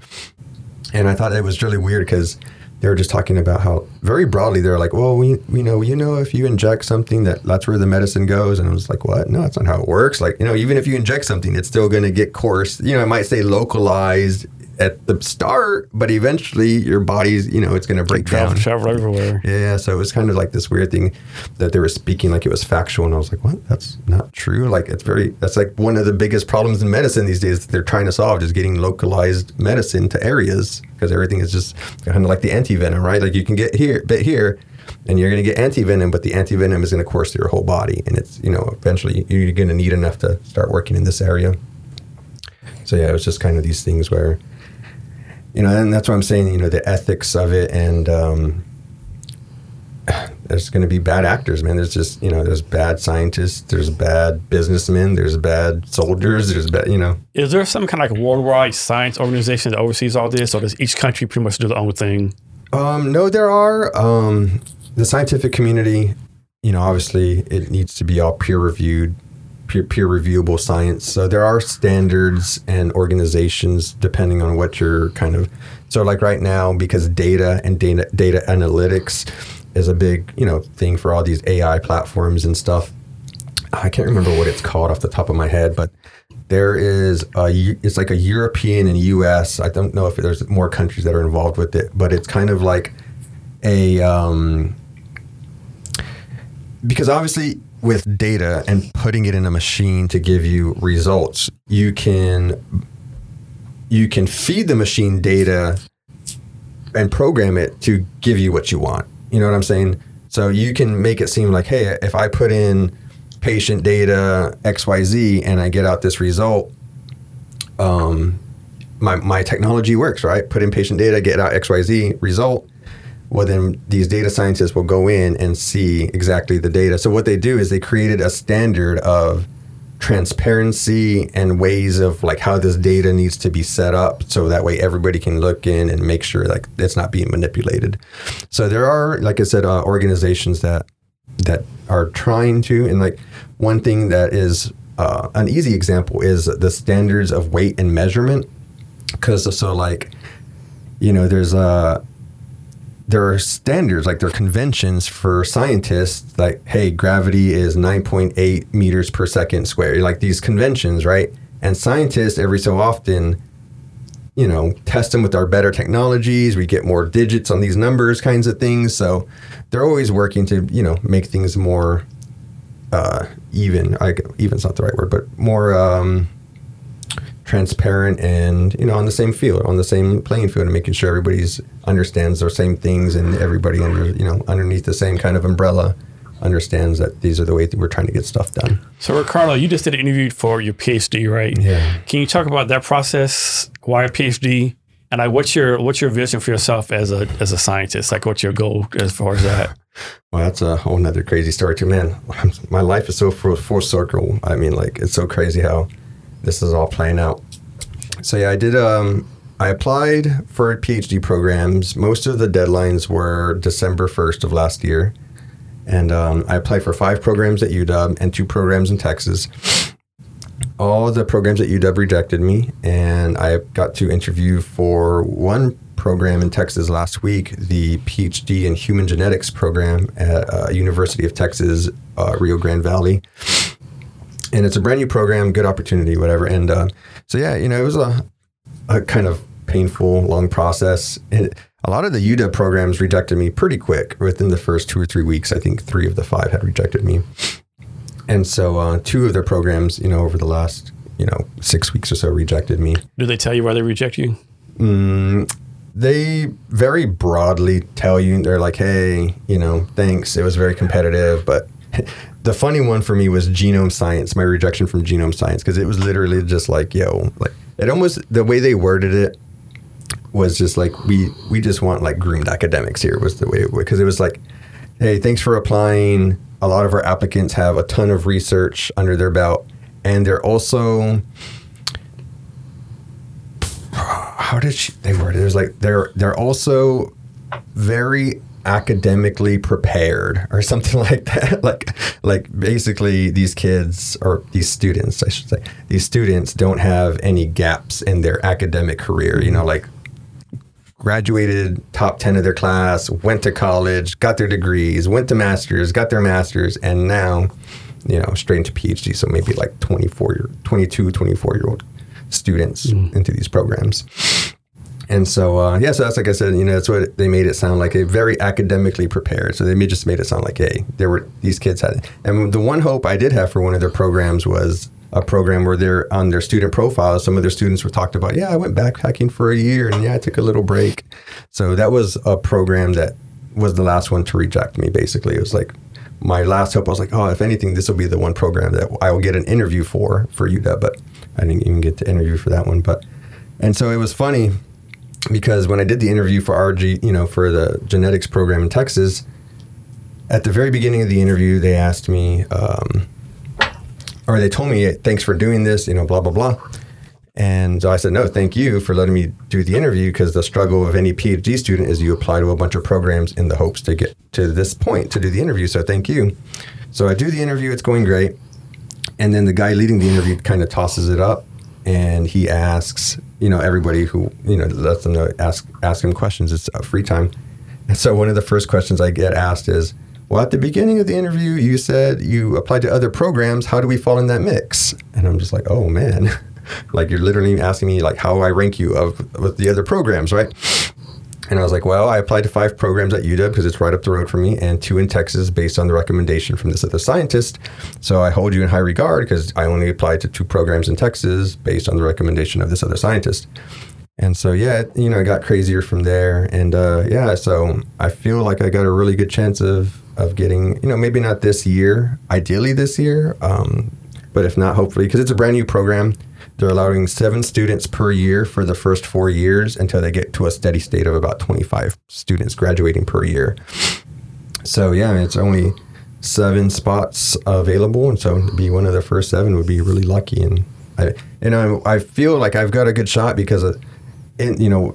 B: And I thought it was really weird because they were just talking about how very broadly they're like, well, we we know you know if you inject something that that's where the medicine goes, and I was like, what? No, that's not how it works. Like you know, even if you inject something, it's still going to get course. You know, it might say localized at the start, but eventually your body's you know it's going to break
A: travel,
B: down.
A: travel everywhere.
B: Yeah, so it was kind of like this weird thing that they were speaking like it was factual, and I was like, "What? That's not true." Like it's very that's like one of the biggest problems in medicine these days that they're trying to solve is getting localized medicine to areas because everything is just kind of like the anti venom, right? Like you can get here, bit here, and you're going to get anti venom, but the anti venom is going to course through your whole body, and it's you know eventually you're going to need enough to start working in this area. So yeah, it was just kind of these things where you know, and that's what I'm saying. You know, the ethics of it, and um, there's going to be bad actors, man. There's just you know, there's bad scientists, there's bad businessmen, there's bad soldiers, there's bad, you know.
A: Is there some kind of like worldwide science organization that oversees all this, or does each country pretty much do their own thing?
B: Um, no, there are um, the scientific community. You know, obviously, it needs to be all peer reviewed, peer peer reviewable science. So there are standards and organizations depending on what you're kind of. So like right now, because data and data data analytics is a big you know thing for all these AI platforms and stuff. I can't remember what it's called off the top of my head, but there is a it's like a European and U.S. I don't know if there's more countries that are involved with it, but it's kind of like a um, because obviously with data and putting it in a machine to give you results, you can you can feed the machine data and program it to give you what you want. You know what I'm saying? So you can make it seem like, hey, if I put in patient data XYZ and I get out this result, um, my, my technology works, right? Put in patient data, get out XYZ result. Well, then these data scientists will go in and see exactly the data. So what they do is they created a standard of transparency and ways of like how this data needs to be set up so that way everybody can look in and make sure like it's not being manipulated so there are like i said uh, organizations that that are trying to and like one thing that is uh, an easy example is the standards of weight and measurement because so like you know there's a there are standards like there are conventions for scientists like hey gravity is 9.8 meters per second squared, like these conventions right? And scientists every so often you know test them with our better technologies we get more digits on these numbers kinds of things. So they're always working to you know make things more uh, even I, even's not the right word but more um, transparent and you know on the same field on the same playing field and making sure everybody's understands their same things and everybody under you know underneath the same kind of umbrella understands that these are the way that we're trying to get stuff done
A: So, Ricardo, you just did an interview for your PhD, right?
B: Yeah.
A: Can you talk about that process? Why a PhD? And like, what's your what's your vision for yourself as a as a scientist? Like, what's your goal as far as that?
B: well that's a whole nother crazy story too man my life is so full, full circle i mean like it's so crazy how this is all playing out so yeah i did um i applied for phd programs most of the deadlines were december 1st of last year and um, I applied for five programs at UW and two programs in Texas. All the programs at UW rejected me, and I got to interview for one program in Texas last week, the PhD in Human Genetics program at uh, University of Texas, uh, Rio Grande Valley. And it's a brand new program, good opportunity, whatever. And uh, so, yeah, you know, it was a, a kind of painful, long process. And a lot of the UW programs rejected me pretty quick. Within the first two or three weeks, I think three of the five had rejected me. And so, uh, two of their programs, you know, over the last you know, six weeks or so rejected me.
A: Do they tell you why they reject you?
B: They very broadly tell you, they're like, hey, you know, thanks. It was very competitive. But the funny one for me was genome science, my rejection from genome science, because it was literally just like, yo, like, it almost, the way they worded it was just like, we, we just want like groomed academics here, was the way it because it was like, hey, thanks for applying. A lot of our applicants have a ton of research under their belt, and they're also how did she they word it? It was like they're they're also very academically prepared or something like that. like like basically these kids or these students, I should say, these students don't have any gaps in their academic career. You know, mm-hmm. like graduated top 10 of their class, went to college, got their degrees, went to masters, got their masters, and now, you know, straight into PhD. So maybe like 24 year, 22, 24 year old students mm. into these programs. And so, uh, yeah, so that's like I said, you know, that's what they made it sound like, a very academically prepared. So they just made it sound like, hey, there were these kids had. And the one hope I did have for one of their programs was a program where they're on their student profile. Some of their students were talked about, yeah, I went backpacking for a year and yeah, I took a little break. So that was a program that was the last one to reject me, basically. It was like my last hope. I was like, oh, if anything, this will be the one program that I will get an interview for, for UW. But I didn't even get to interview for that one. But, and so it was funny because when I did the interview for RG, you know, for the genetics program in Texas, at the very beginning of the interview, they asked me, um, or they told me, thanks for doing this, you know, blah, blah, blah. And so I said, no, thank you for letting me do the interview because the struggle of any PhD student is you apply to a bunch of programs in the hopes to get to this point to do the interview. So thank you. So I do the interview, it's going great. And then the guy leading the interview kind of tosses it up and he asks, you know, everybody who, you know, lets them know, ask, ask him questions. It's a free time. And so one of the first questions I get asked is, well, at the beginning of the interview, you said you applied to other programs. How do we fall in that mix? And I'm just like, oh man, like you're literally asking me like how I rank you of with the other programs, right? And I was like, well, I applied to five programs at UW because it's right up the road from me, and two in Texas based on the recommendation from this other scientist. So I hold you in high regard because I only applied to two programs in Texas based on the recommendation of this other scientist. And so, yeah, it, you know, it got crazier from there. And uh, yeah, so I feel like I got a really good chance of of getting, you know, maybe not this year, ideally this year, um, but if not, hopefully, because it's a brand new program. They're allowing seven students per year for the first four years until they get to a steady state of about 25 students graduating per year. So, yeah, it's only seven spots available. And so to be one of the first seven would be really lucky. And I, and I, I feel like I've got a good shot because, of, in, you know,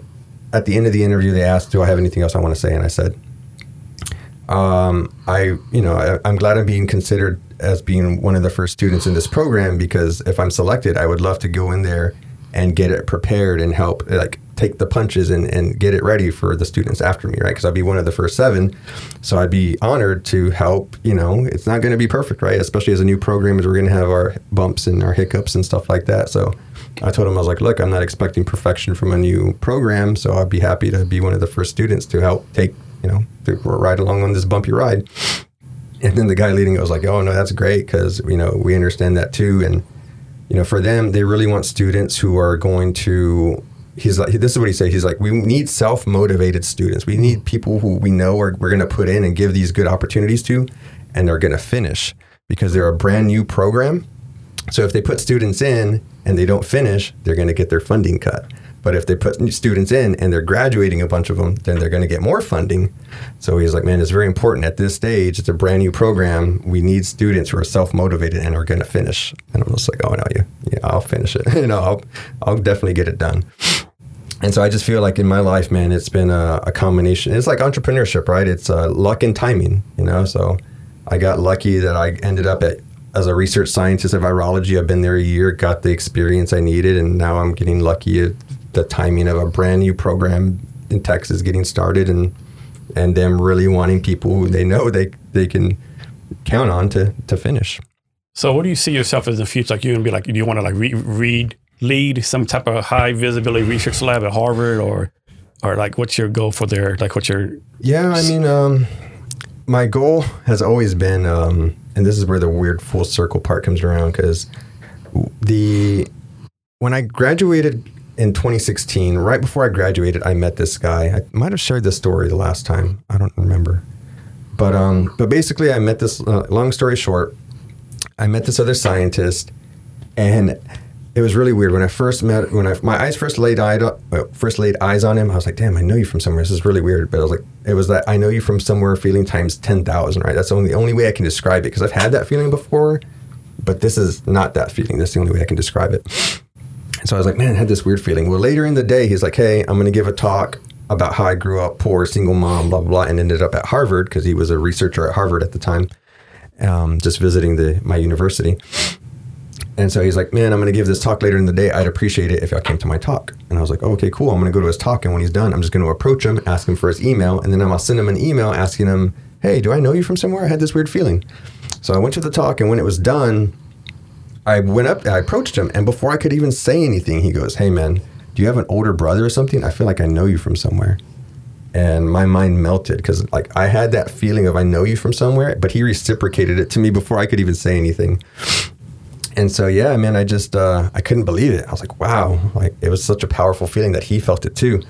B: at the end of the interview, they asked, Do I have anything else I want to say? And I said, um, I, you know, I, I'm glad I'm being considered as being one of the first students in this program because if I'm selected, I would love to go in there and get it prepared and help, like, take the punches and, and get it ready for the students after me, right? Because I'd be one of the first seven. So I'd be honored to help. You know, it's not going to be perfect, right? Especially as a new program, as we're going to have our bumps and our hiccups and stuff like that. So I told him, I was like, look, I'm not expecting perfection from a new program. So I'd be happy to be one of the first students to help take, you know, to ride along on this bumpy ride. And then the guy leading it was like, oh, no, that's great because, you know, we understand that too. And, you know, for them, they really want students who are going to he's like this is what he said he's like we need self-motivated students. We need mm-hmm. people who we know are, we're going to put in and give these good opportunities to and they're going to finish because they're a brand new program. So if they put students in and they don't finish they're going to get their funding cut but if they put students in and they're graduating a bunch of them then they're going to get more funding so he's like man it's very important at this stage it's a brand new program we need students who are self-motivated and are going to finish and i'm just like oh no yeah, yeah i'll finish it you know I'll, I'll definitely get it done and so I just feel like in my life, man, it's been a, a combination. It's like entrepreneurship, right? It's uh, luck and timing, you know. So I got lucky that I ended up at as a research scientist of virology. I've been there a year, got the experience I needed, and now I'm getting lucky the timing of a brand new program in Texas getting started, and and them really wanting people who they know they they can count on to to finish.
A: So, what do you see yourself as in the future? Like, you're gonna be like, do you want to like re- read, lead some type of high visibility research lab at Harvard, or, or like, what's your goal for there? Like, what's your
B: Yeah, I mean, um, my goal has always been, um, and this is where the weird full circle part comes around because the when I graduated in 2016, right before I graduated, I met this guy. I might have shared this story the last time. I don't remember. But um, but basically, I met this. Uh, long story short, I met this other scientist, and it was really weird when I first met. When I my eyes first laid eye uh, first laid eyes on him, I was like, "Damn, I know you from somewhere." This is really weird, but I was like, it was that I know you from somewhere feeling times ten thousand. Right? That's the only, the only way I can describe it because I've had that feeling before, but this is not that feeling. That's the only way I can describe it. And so I was like, man, I had this weird feeling. Well, later in the day, he's like, hey, I'm going to give a talk about how I grew up poor, single mom, blah, blah, blah, and ended up at Harvard because he was a researcher at Harvard at the time, um, just visiting the my university. And so he's like, man, I'm going to give this talk later in the day. I'd appreciate it if y'all came to my talk. And I was like, oh, okay, cool. I'm going to go to his talk. And when he's done, I'm just going to approach him, ask him for his email. And then I'm going to send him an email asking him, hey, do I know you from somewhere? I had this weird feeling. So I went to the talk. And when it was done, I went up, I approached him, and before I could even say anything, he goes, "Hey, man, do you have an older brother or something? I feel like I know you from somewhere." And my mind melted because, like, I had that feeling of I know you from somewhere, but he reciprocated it to me before I could even say anything. And so, yeah, man, I just uh, I couldn't believe it. I was like, wow, like it was such a powerful feeling that he felt it too.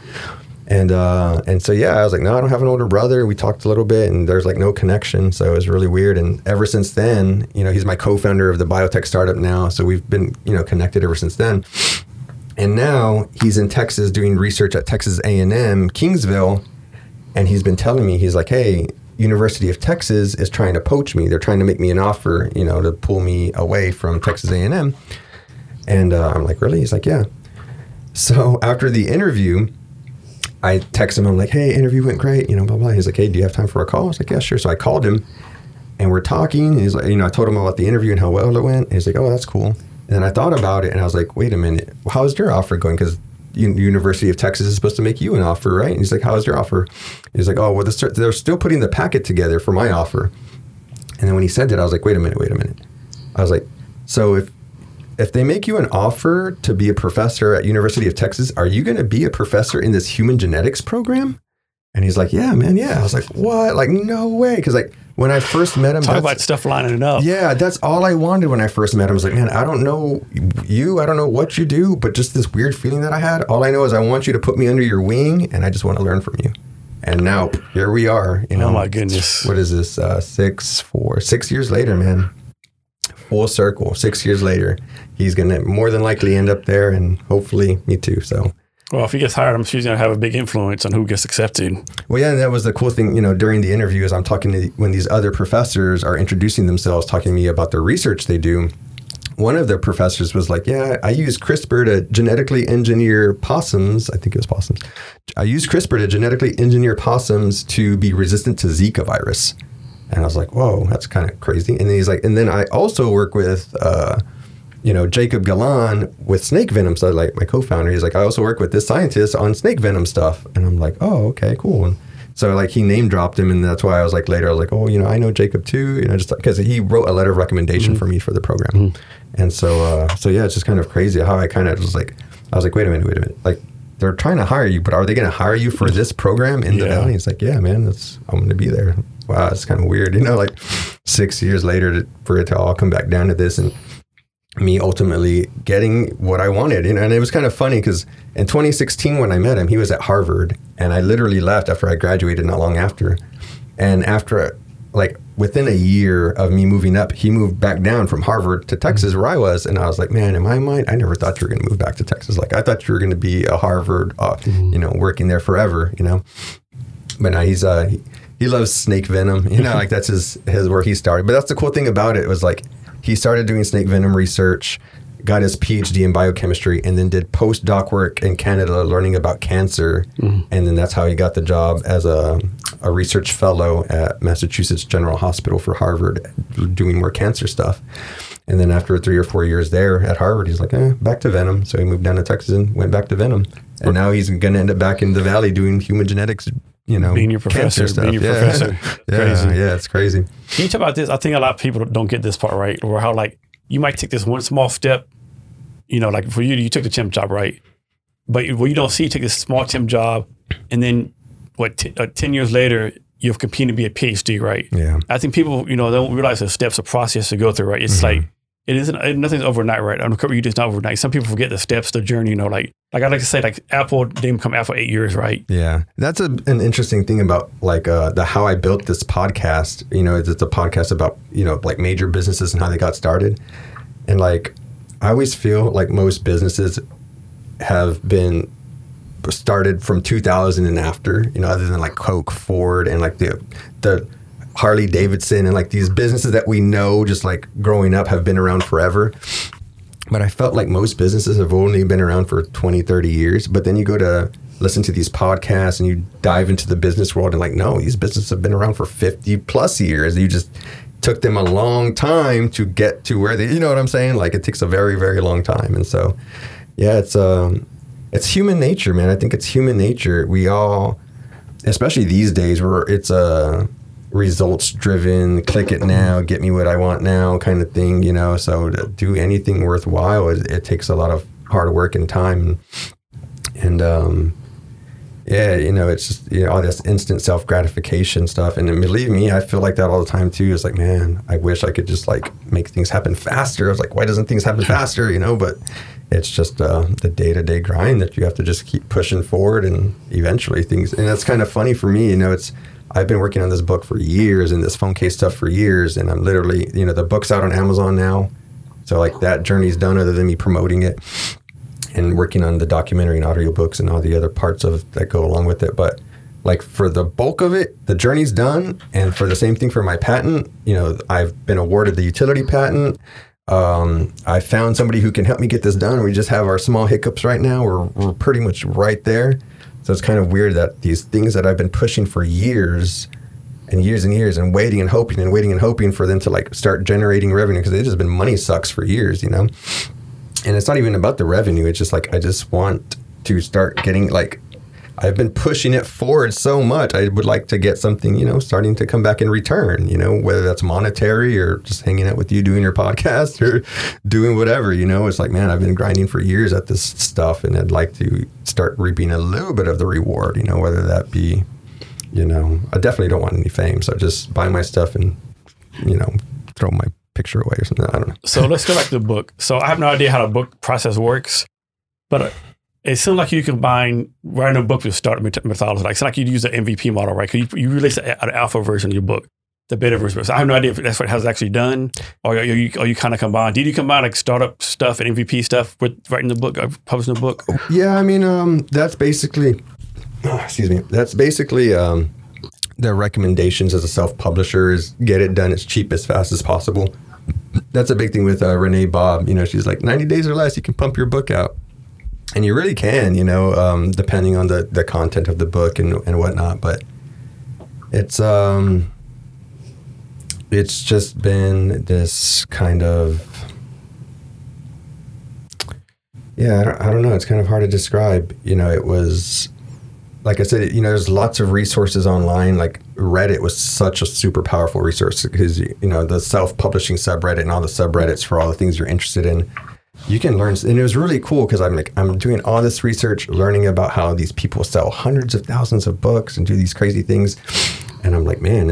B: And uh, and so yeah, I was like, no, I don't have an older brother. We talked a little bit, and there's like no connection, so it was really weird. And ever since then, you know, he's my co-founder of the biotech startup now, so we've been you know connected ever since then. And now he's in Texas doing research at Texas A&M Kingsville, and he's been telling me he's like, hey, University of Texas is trying to poach me. They're trying to make me an offer, you know, to pull me away from Texas A&M. And uh, I'm like, really? He's like, yeah. So after the interview I text him. I'm like, hey, interview went great. You know, blah blah. He's like, hey, do you have time for a call? I was like, yeah, sure. So I called him, and we're talking. He's like, you know, I told him about the interview and how well it went. He's like, oh, that's cool. And then I thought about it, and I was like, wait a minute, how's your offer going? Because University of Texas is supposed to make you an offer, right? And he's like, how's your offer? He's like, oh, well, they're still putting the packet together for my offer. And then when he said that, I was like, wait a minute, wait a minute. I was like, so if if they make you an offer to be a professor at University of Texas, are you going to be a professor in this human genetics program? And he's like, yeah, man, yeah. I was like, what? Like, no way. Because like when I first met him,
A: talk about stuff lining it up.
B: Yeah, that's all I wanted when I first met him. I was like, man, I don't know you, I don't know what you do, but just this weird feeling that I had. All I know is I want you to put me under your wing, and I just want to learn from you. And now here we are. You know,
A: oh my goodness,
B: what is this? Uh, six, four, six years later, man full circle. Six years later, he's going to more than likely end up there, and hopefully me too. So.
A: Well, if he gets hired, I'm sure he's going to have a big influence on who gets accepted.
B: Well, yeah, and that was the cool thing, you know, during the interview, as I'm talking to when these other professors are introducing themselves, talking to me about the research they do. One of the professors was like, "Yeah, I use CRISPR to genetically engineer possums. I think it was possums. I use CRISPR to genetically engineer possums to be resistant to Zika virus." And I was like, whoa, that's kind of crazy. And then he's like, and then I also work with, uh, you know, Jacob Galan with snake venom. So like my co-founder, he's like, I also work with this scientist on snake venom stuff. And I'm like, oh, okay, cool. And so like he name dropped him, and that's why I was like later I was like, oh, you know, I know Jacob too, you know, just because he wrote a letter of recommendation mm-hmm. for me for the program. Mm-hmm. And so, uh, so yeah, it's just kind of crazy how I kind of was like, I was like, wait a minute, wait a minute, like they're trying to hire you, but are they going to hire you for this program in the valley? He's like, yeah, man, that's I'm going to be there. Wow, it's kind of weird, you know, like six years later to, for it to all come back down to this and me ultimately getting what I wanted. You know, and it was kind of funny because in 2016 when I met him, he was at Harvard, and I literally left after I graduated, not long after. And after like within a year of me moving up, he moved back down from Harvard to Texas, where I was, and I was like, man, in my mind, I never thought you were going to move back to Texas. Like I thought you were going to be a Harvard, uh, mm-hmm. you know, working there forever, you know. But now he's uh, he, he loves snake venom, you know, like that's his his where he started. But that's the cool thing about it was like he started doing snake venom research got his PhD in biochemistry, and then did postdoc work in Canada learning about cancer. Mm. And then that's how he got the job as a, a research fellow at Massachusetts General Hospital for Harvard, doing more cancer stuff. And then after three or four years there at Harvard, he's like, eh, back to Venom. So he moved down to Texas and went back to Venom. And now he's going to end up back in the Valley doing human genetics, you know,
A: being your professor, being your
B: yeah.
A: professor.
B: yeah, crazy. yeah, it's crazy.
A: Can you talk about this? I think a lot of people don't get this part right, or how like you might take this one small step you know, like for you, you took the temp job, right? But what you don't see, you take this small temp job, and then what? T- uh, Ten years later, you're competing to be a PhD, right?
B: Yeah.
A: I think people, you know, they don't realize the steps, a process to go through, right? It's mm-hmm. like it isn't it, nothing's overnight, right? On recovery, it's not overnight. Some people forget the steps, the journey. You know, like like I like to say, like Apple didn't become Apple eight years, right?
B: Yeah, that's a, an interesting thing about like uh, the how I built this podcast. You know, it's, it's a podcast about you know like major businesses and how they got started, and like I always feel like most businesses have been started from 2000 and after. You know, other than like Coke, Ford, and like the the Harley Davidson and like these businesses that we know just like growing up have been around forever. But I felt like most businesses have only been around for 20, 30 years. But then you go to listen to these podcasts and you dive into the business world and like, no, these businesses have been around for 50 plus years. You just took them a long time to get to where they, you know what I'm saying? Like it takes a very, very long time. And so, yeah, it's, um, it's human nature, man. I think it's human nature. We all, especially these days where it's a, results driven, click it now, get me what I want now kind of thing, you know. So to do anything worthwhile, it, it takes a lot of hard work and time. And, um, yeah, you know, it's just you know all this instant self gratification stuff, and believe me, I feel like that all the time too. It's like, man, I wish I could just like make things happen faster. I was like, why doesn't things happen faster? You know, but it's just uh, the day to day grind that you have to just keep pushing forward, and eventually things. And that's kind of funny for me. You know, it's I've been working on this book for years and this phone case stuff for years, and I'm literally, you know, the book's out on Amazon now. So like that journey's done other than me promoting it and working on the documentary and audiobooks and all the other parts of that go along with it. But like for the bulk of it, the journey's done. And for the same thing for my patent, you know, I've been awarded the utility patent. Um, I found somebody who can help me get this done. We just have our small hiccups right now. We're, we're pretty much right there. So it's kind of weird that these things that I've been pushing for years and years and years and waiting and hoping and waiting and hoping for them to like start generating revenue because they've just been money sucks for years, you know? And it's not even about the revenue. It's just like, I just want to start getting like I've been pushing it forward so much. I would like to get something, you know, starting to come back in return, you know, whether that's monetary or just hanging out with you doing your podcast or doing whatever, you know. It's like, man, I've been grinding for years at this stuff and I'd like to start reaping a little bit of the reward, you know, whether that be, you know, I definitely don't want any fame. So just buy my stuff and, you know, throw my picture away or something. I don't know.
A: So let's go back to the book. So I have no idea how the book process works, but it seems like you combine writing a book with startup methodology. Like it's like you use the MVP model, right? Because you, you release an alpha version of your book, the beta version. So I have no idea if that's what has actually done, or you, are you kind of combine? Did you combine like startup stuff and MVP stuff with writing the book, or publishing the book?
B: Yeah, I mean, um, that's basically, excuse me, that's basically um, the recommendations as a self publisher is get it done as cheap as fast as possible. That's a big thing with uh, Renee Bob. You know, she's like 90 days or less, you can pump your book out and you really can, you know, um, depending on the, the content of the book and, and whatnot. But it's um, it's just been this kind of yeah, I don't, I don't know. It's kind of hard to describe. You know, it was like I said, you know, there's lots of resources online. Like Reddit was such a super powerful resource because you know the self-publishing subreddit and all the subreddits for all the things you're interested in you can learn and it was really cool because i'm like i'm doing all this research learning about how these people sell hundreds of thousands of books and do these crazy things. And i'm like man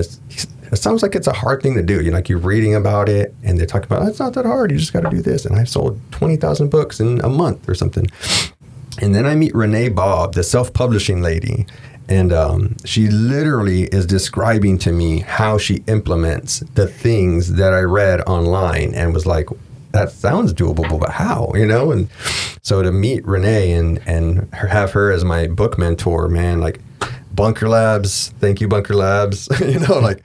B: it sounds like it's a hard thing to do. You know, like you're reading about it and they're talking about it's not that hard. You just got to do this. And i've sold 20000 books in a month or something. And then i meet renee bob the self-publishing lady. And um, she literally is describing to me how she implements the things that I read online and was like, that sounds doable, but how? You know, and so to meet Renee and and have her as my book mentor, man, like Bunker Labs, thank you, Bunker Labs. you know, like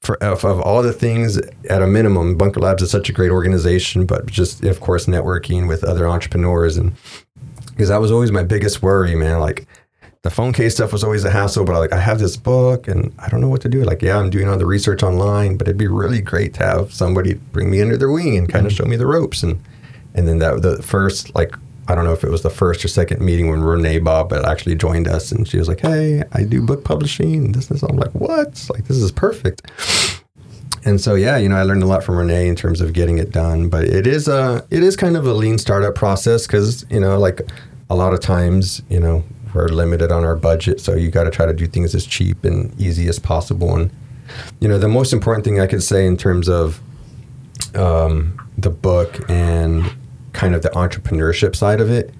B: for of, of, all the things at a minimum, Bunker Labs is such a great organization, but just of course networking with other entrepreneurs and because that was always my biggest worry, man. Like the phone case stuff was always a hassle, but I like I have this book and I don't know what to do. Like, yeah, I'm doing all the research online, but it'd be really great to have somebody bring me under their wing and kind of mm-hmm. show me the ropes. And and then that the first like I don't know if it was the first or second meeting when Renee Bob had actually joined us, and she was like, "Hey, I do book publishing. This is." I'm like, "What? Like this is perfect." And so yeah, you know, I learned a lot from Renee in terms of getting it done. But it is a it is kind of a lean startup process because you know, like a lot of times, you know, we're limited on our budget, so you got to try to do things as cheap and easy as possible. And you know, the most important thing I could say in terms of um, the book and kind of the entrepreneurship side of it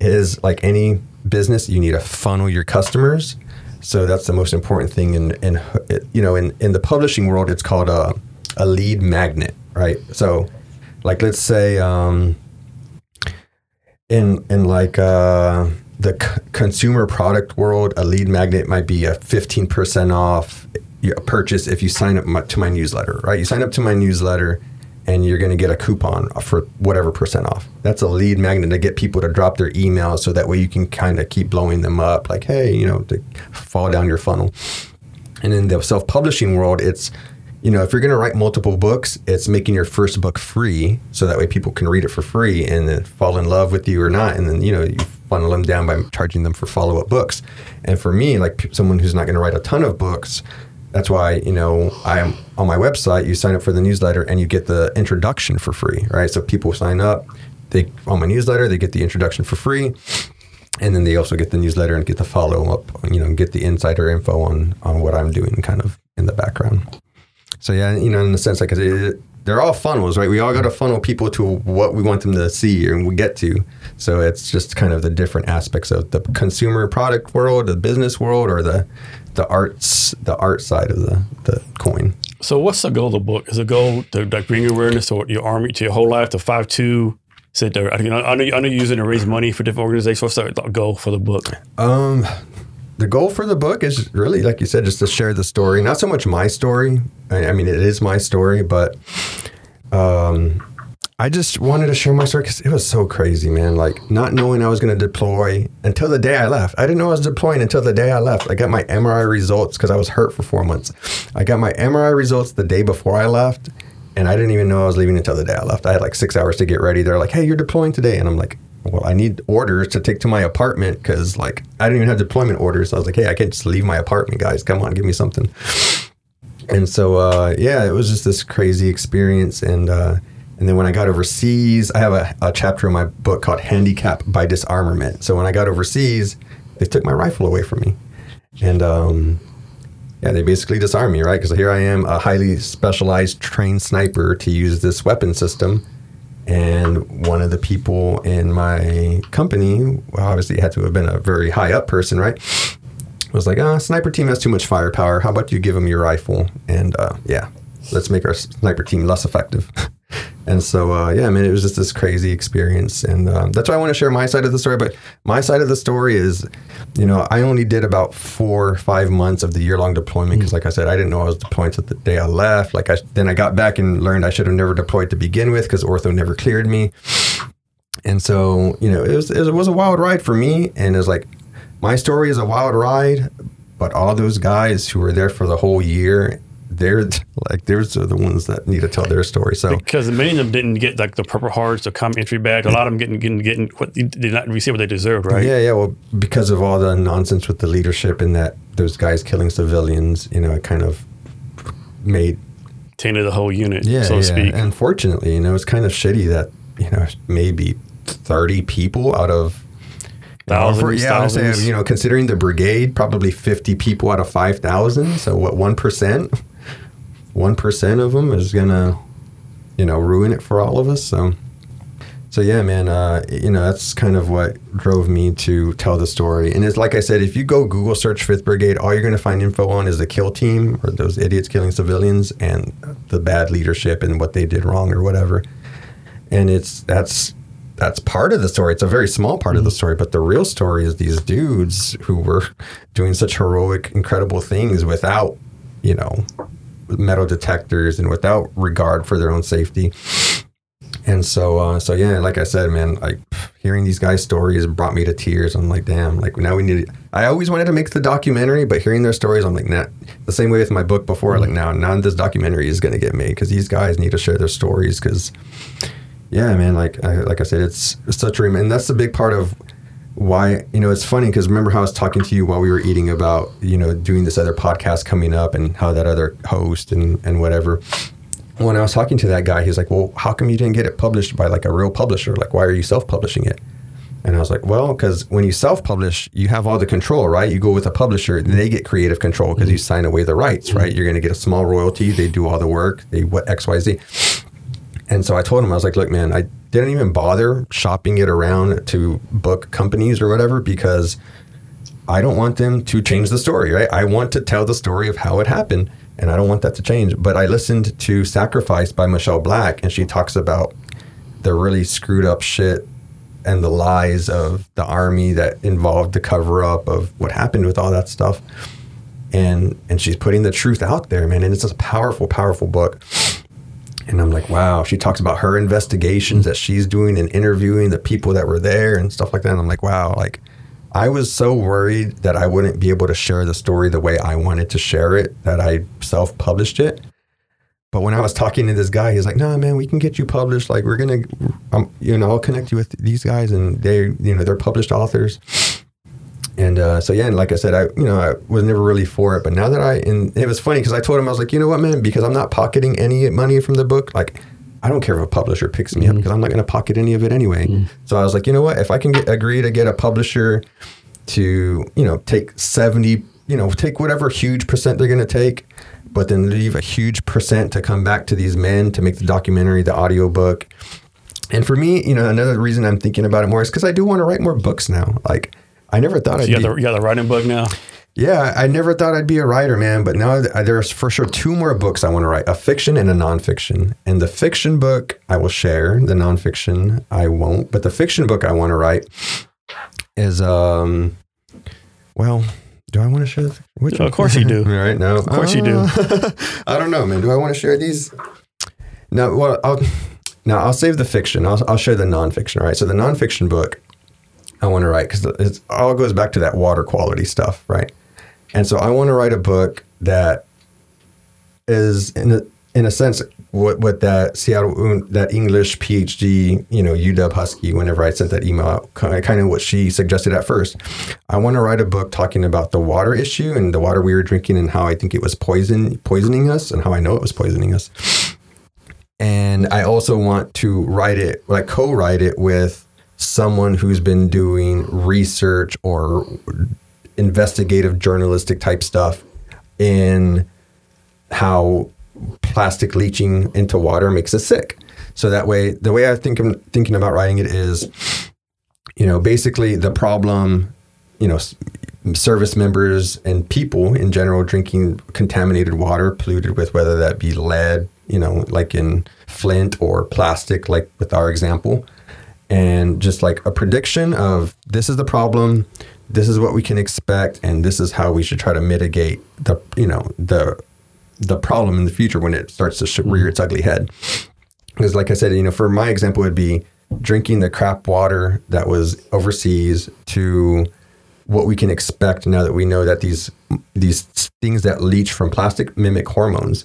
B: is like any business, you need to funnel your customers. So that's the most important thing. In, in you know, in, in the publishing world, it's called a, a lead magnet, right? So, like, let's say um, in in like uh, the c- consumer product world, a lead magnet might be a fifteen percent off your purchase if you sign up my, to my newsletter, right? You sign up to my newsletter and you're going to get a coupon for whatever percent off. That's a lead magnet to get people to drop their email so that way you can kind of keep blowing them up like, hey, you know, to fall down your funnel. And in the self publishing world, it's, you know, if you're going to write multiple books, it's making your first book free so that way people can read it for free and then fall in love with you or not. And then, you know, you funnel them down by charging them for follow up books. And for me, like someone who's not going to write a ton of books, that's why you know I'm on my website. You sign up for the newsletter and you get the introduction for free, right? So people sign up, they on my newsletter, they get the introduction for free, and then they also get the newsletter and get the follow up, you know, get the insider info on on what I'm doing, kind of in the background. So yeah, you know, in the sense like it, they're all funnels, right? We all got to funnel people to what we want them to see and we get to. So it's just kind of the different aspects of the consumer product world, the business world, or the the arts the art side of the, the coin.
A: So what's the goal of the book? Is the goal to like bring awareness to your army to your whole life to five two? Said I know, I know you're using to raise money for different organizations. What's the goal for the book?
B: Um, the goal for the book is really, like you said, just to share the story. Not so much my story. I, I mean, it is my story, but um, I just wanted to share my story because it was so crazy, man. Like not knowing I was going to deploy until the day I left. I didn't know I was deploying until the day I left. I got my MRI results because I was hurt for four months. I got my MRI results the day before I left, and I didn't even know I was leaving until the day I left. I had like six hours to get ready. They're like, "Hey, you're deploying today," and I'm like, "Well, I need orders to take to my apartment because like I didn't even have deployment orders." So I was like, "Hey, I can't just leave my apartment, guys. Come on, give me something." And so, uh, yeah, it was just this crazy experience, and. Uh, and then when I got overseas, I have a, a chapter in my book called Handicap by Disarmament. So when I got overseas, they took my rifle away from me. And um, yeah, they basically disarmed me, right? Because here I am, a highly specialized trained sniper to use this weapon system. And one of the people in my company, obviously had to have been a very high up person, right? Was like, ah, oh, sniper team has too much firepower. How about you give them your rifle? And uh, yeah, let's make our sniper team less effective. And so, uh, yeah, I mean, it was just this crazy experience. And um, that's why I want to share my side of the story. But my side of the story is, you know, I only did about four, five months of the year long deployment because, mm. like I said, I didn't know I was deployed to the day I left. Like, I, then I got back and learned I should have never deployed to begin with because ortho never cleared me. And so, you know, it was, it was a wild ride for me. And it's like, my story is a wild ride, but all those guys who were there for the whole year they're like they're the ones that need to tell their story. So
A: because many of them didn't get like the Purple Hearts, the Combat Infantry Badge. A lot of them getting getting getting what they did not receive what they deserved, right?
B: Yeah, yeah. Well, because of all the nonsense with the leadership and that those guys killing civilians, you know, it kind of made
A: tainted the whole unit, yeah, so to yeah. speak.
B: Unfortunately, you know, it's kind of shitty that you know maybe thirty people out of
A: Thousands,
B: yeah, thousands. I say, you know, considering the brigade, probably 50 people out of 5,000. So what, 1%? One percent of them is gonna, you know, ruin it for all of us. So, so yeah, man, uh, you know, that's kind of what drove me to tell the story. And it's like I said, if you go Google search Fifth Brigade, all you're gonna find info on is the kill team or those idiots killing civilians and the bad leadership and what they did wrong or whatever. And it's that's that's part of the story. It's a very small part of the mm-hmm. story, but the real story is these dudes who were doing such heroic, incredible things without, you know, metal detectors and without regard for their own safety. And so, uh, so yeah, like I said, man, like hearing these guys' stories brought me to tears. I'm like, damn, like now we need. I always wanted to make the documentary, but hearing their stories, I'm like, nah. The same way with my book before, like now, now this documentary is to get made because these guys need to share their stories. Because, yeah, man, like, I, like I said, it's, such a, and that's a big part of why you know it's funny because remember how I was talking to you while we were eating about you know doing this other podcast coming up and how that other host and and whatever. When I was talking to that guy, he's like, "Well, how come you didn't get it published by like a real publisher? Like, why are you self-publishing it?" And I was like, "Well, because when you self-publish, you have all the control, right? You go with a publisher, they get creative control because mm-hmm. you sign away the rights, right? You're going to get a small royalty. They do all the work. They what X Y Z." And so I told him, I was like, look, man, I didn't even bother shopping it around to book companies or whatever because I don't want them to change the story, right? I want to tell the story of how it happened and I don't want that to change. But I listened to Sacrifice by Michelle Black and she talks about the really screwed up shit and the lies of the army that involved the cover up of what happened with all that stuff. And and she's putting the truth out there, man. And it's a powerful, powerful book. And I'm like, wow. She talks about her investigations that she's doing and interviewing the people that were there and stuff like that. And I'm like, wow, like I was so worried that I wouldn't be able to share the story the way I wanted to share it that I self published it. But when I was talking to this guy, he's like, "No, nah, man, we can get you published. Like, we're gonna, um, you know, I'll connect you with these guys, and they, you know, they're published authors." And uh, so yeah, and like I said, I, you know, I was never really for it. But now that I, and it was funny because I told him I was like, you know what, man, because I'm not pocketing any money from the book, like. I don't care if a publisher picks me mm-hmm. up because I'm not going to pocket any of it anyway. Mm-hmm. So I was like, you know what? If I can get, agree to get a publisher to, you know, take 70, you know, take whatever huge percent they're going to take, but then leave a huge percent to come back to these men to make the documentary, the audiobook. And for me, you know, another reason I'm thinking about it more is because I do want to write more books now. Like, I never thought
A: so
B: I'd
A: you
B: be.
A: Got the, you got the writing book now?
B: Yeah, I never thought I'd be a writer, man. But now there's for sure two more books I want to write a fiction and a nonfiction. And the fiction book I will share, the nonfiction I won't. But the fiction book I want to write is, um, well, do I want to share the
A: Which of course you do.
B: right? No.
A: Of course uh, you do.
B: I don't know, man. Do I want to share these? No. Well, I'll now I'll save the fiction. I'll I'll share the nonfiction. Right. So the nonfiction book I want to write because it all goes back to that water quality stuff, right? And so I want to write a book that is in a in a sense what what that Seattle that English PhD you know UW Husky whenever I sent that email kind of what she suggested at first. I want to write a book talking about the water issue and the water we were drinking and how I think it was poison poisoning us and how I know it was poisoning us. And I also want to write it like co-write it with someone who's been doing research or investigative journalistic type stuff in how plastic leaching into water makes us sick. So that way, the way I think I'm thinking about writing it is, you know, basically the problem, you know, service members and people in general drinking contaminated water polluted with whether that be lead, you know, like in Flint or plastic, like with our example, and just like a prediction of this is the problem, this is what we can expect, and this is how we should try to mitigate the, you know, the the problem in the future when it starts to rear mm-hmm. its ugly head. Because, like I said, you know, for my example, would be drinking the crap water that was overseas to what we can expect now that we know that these these things that leach from plastic mimic hormones,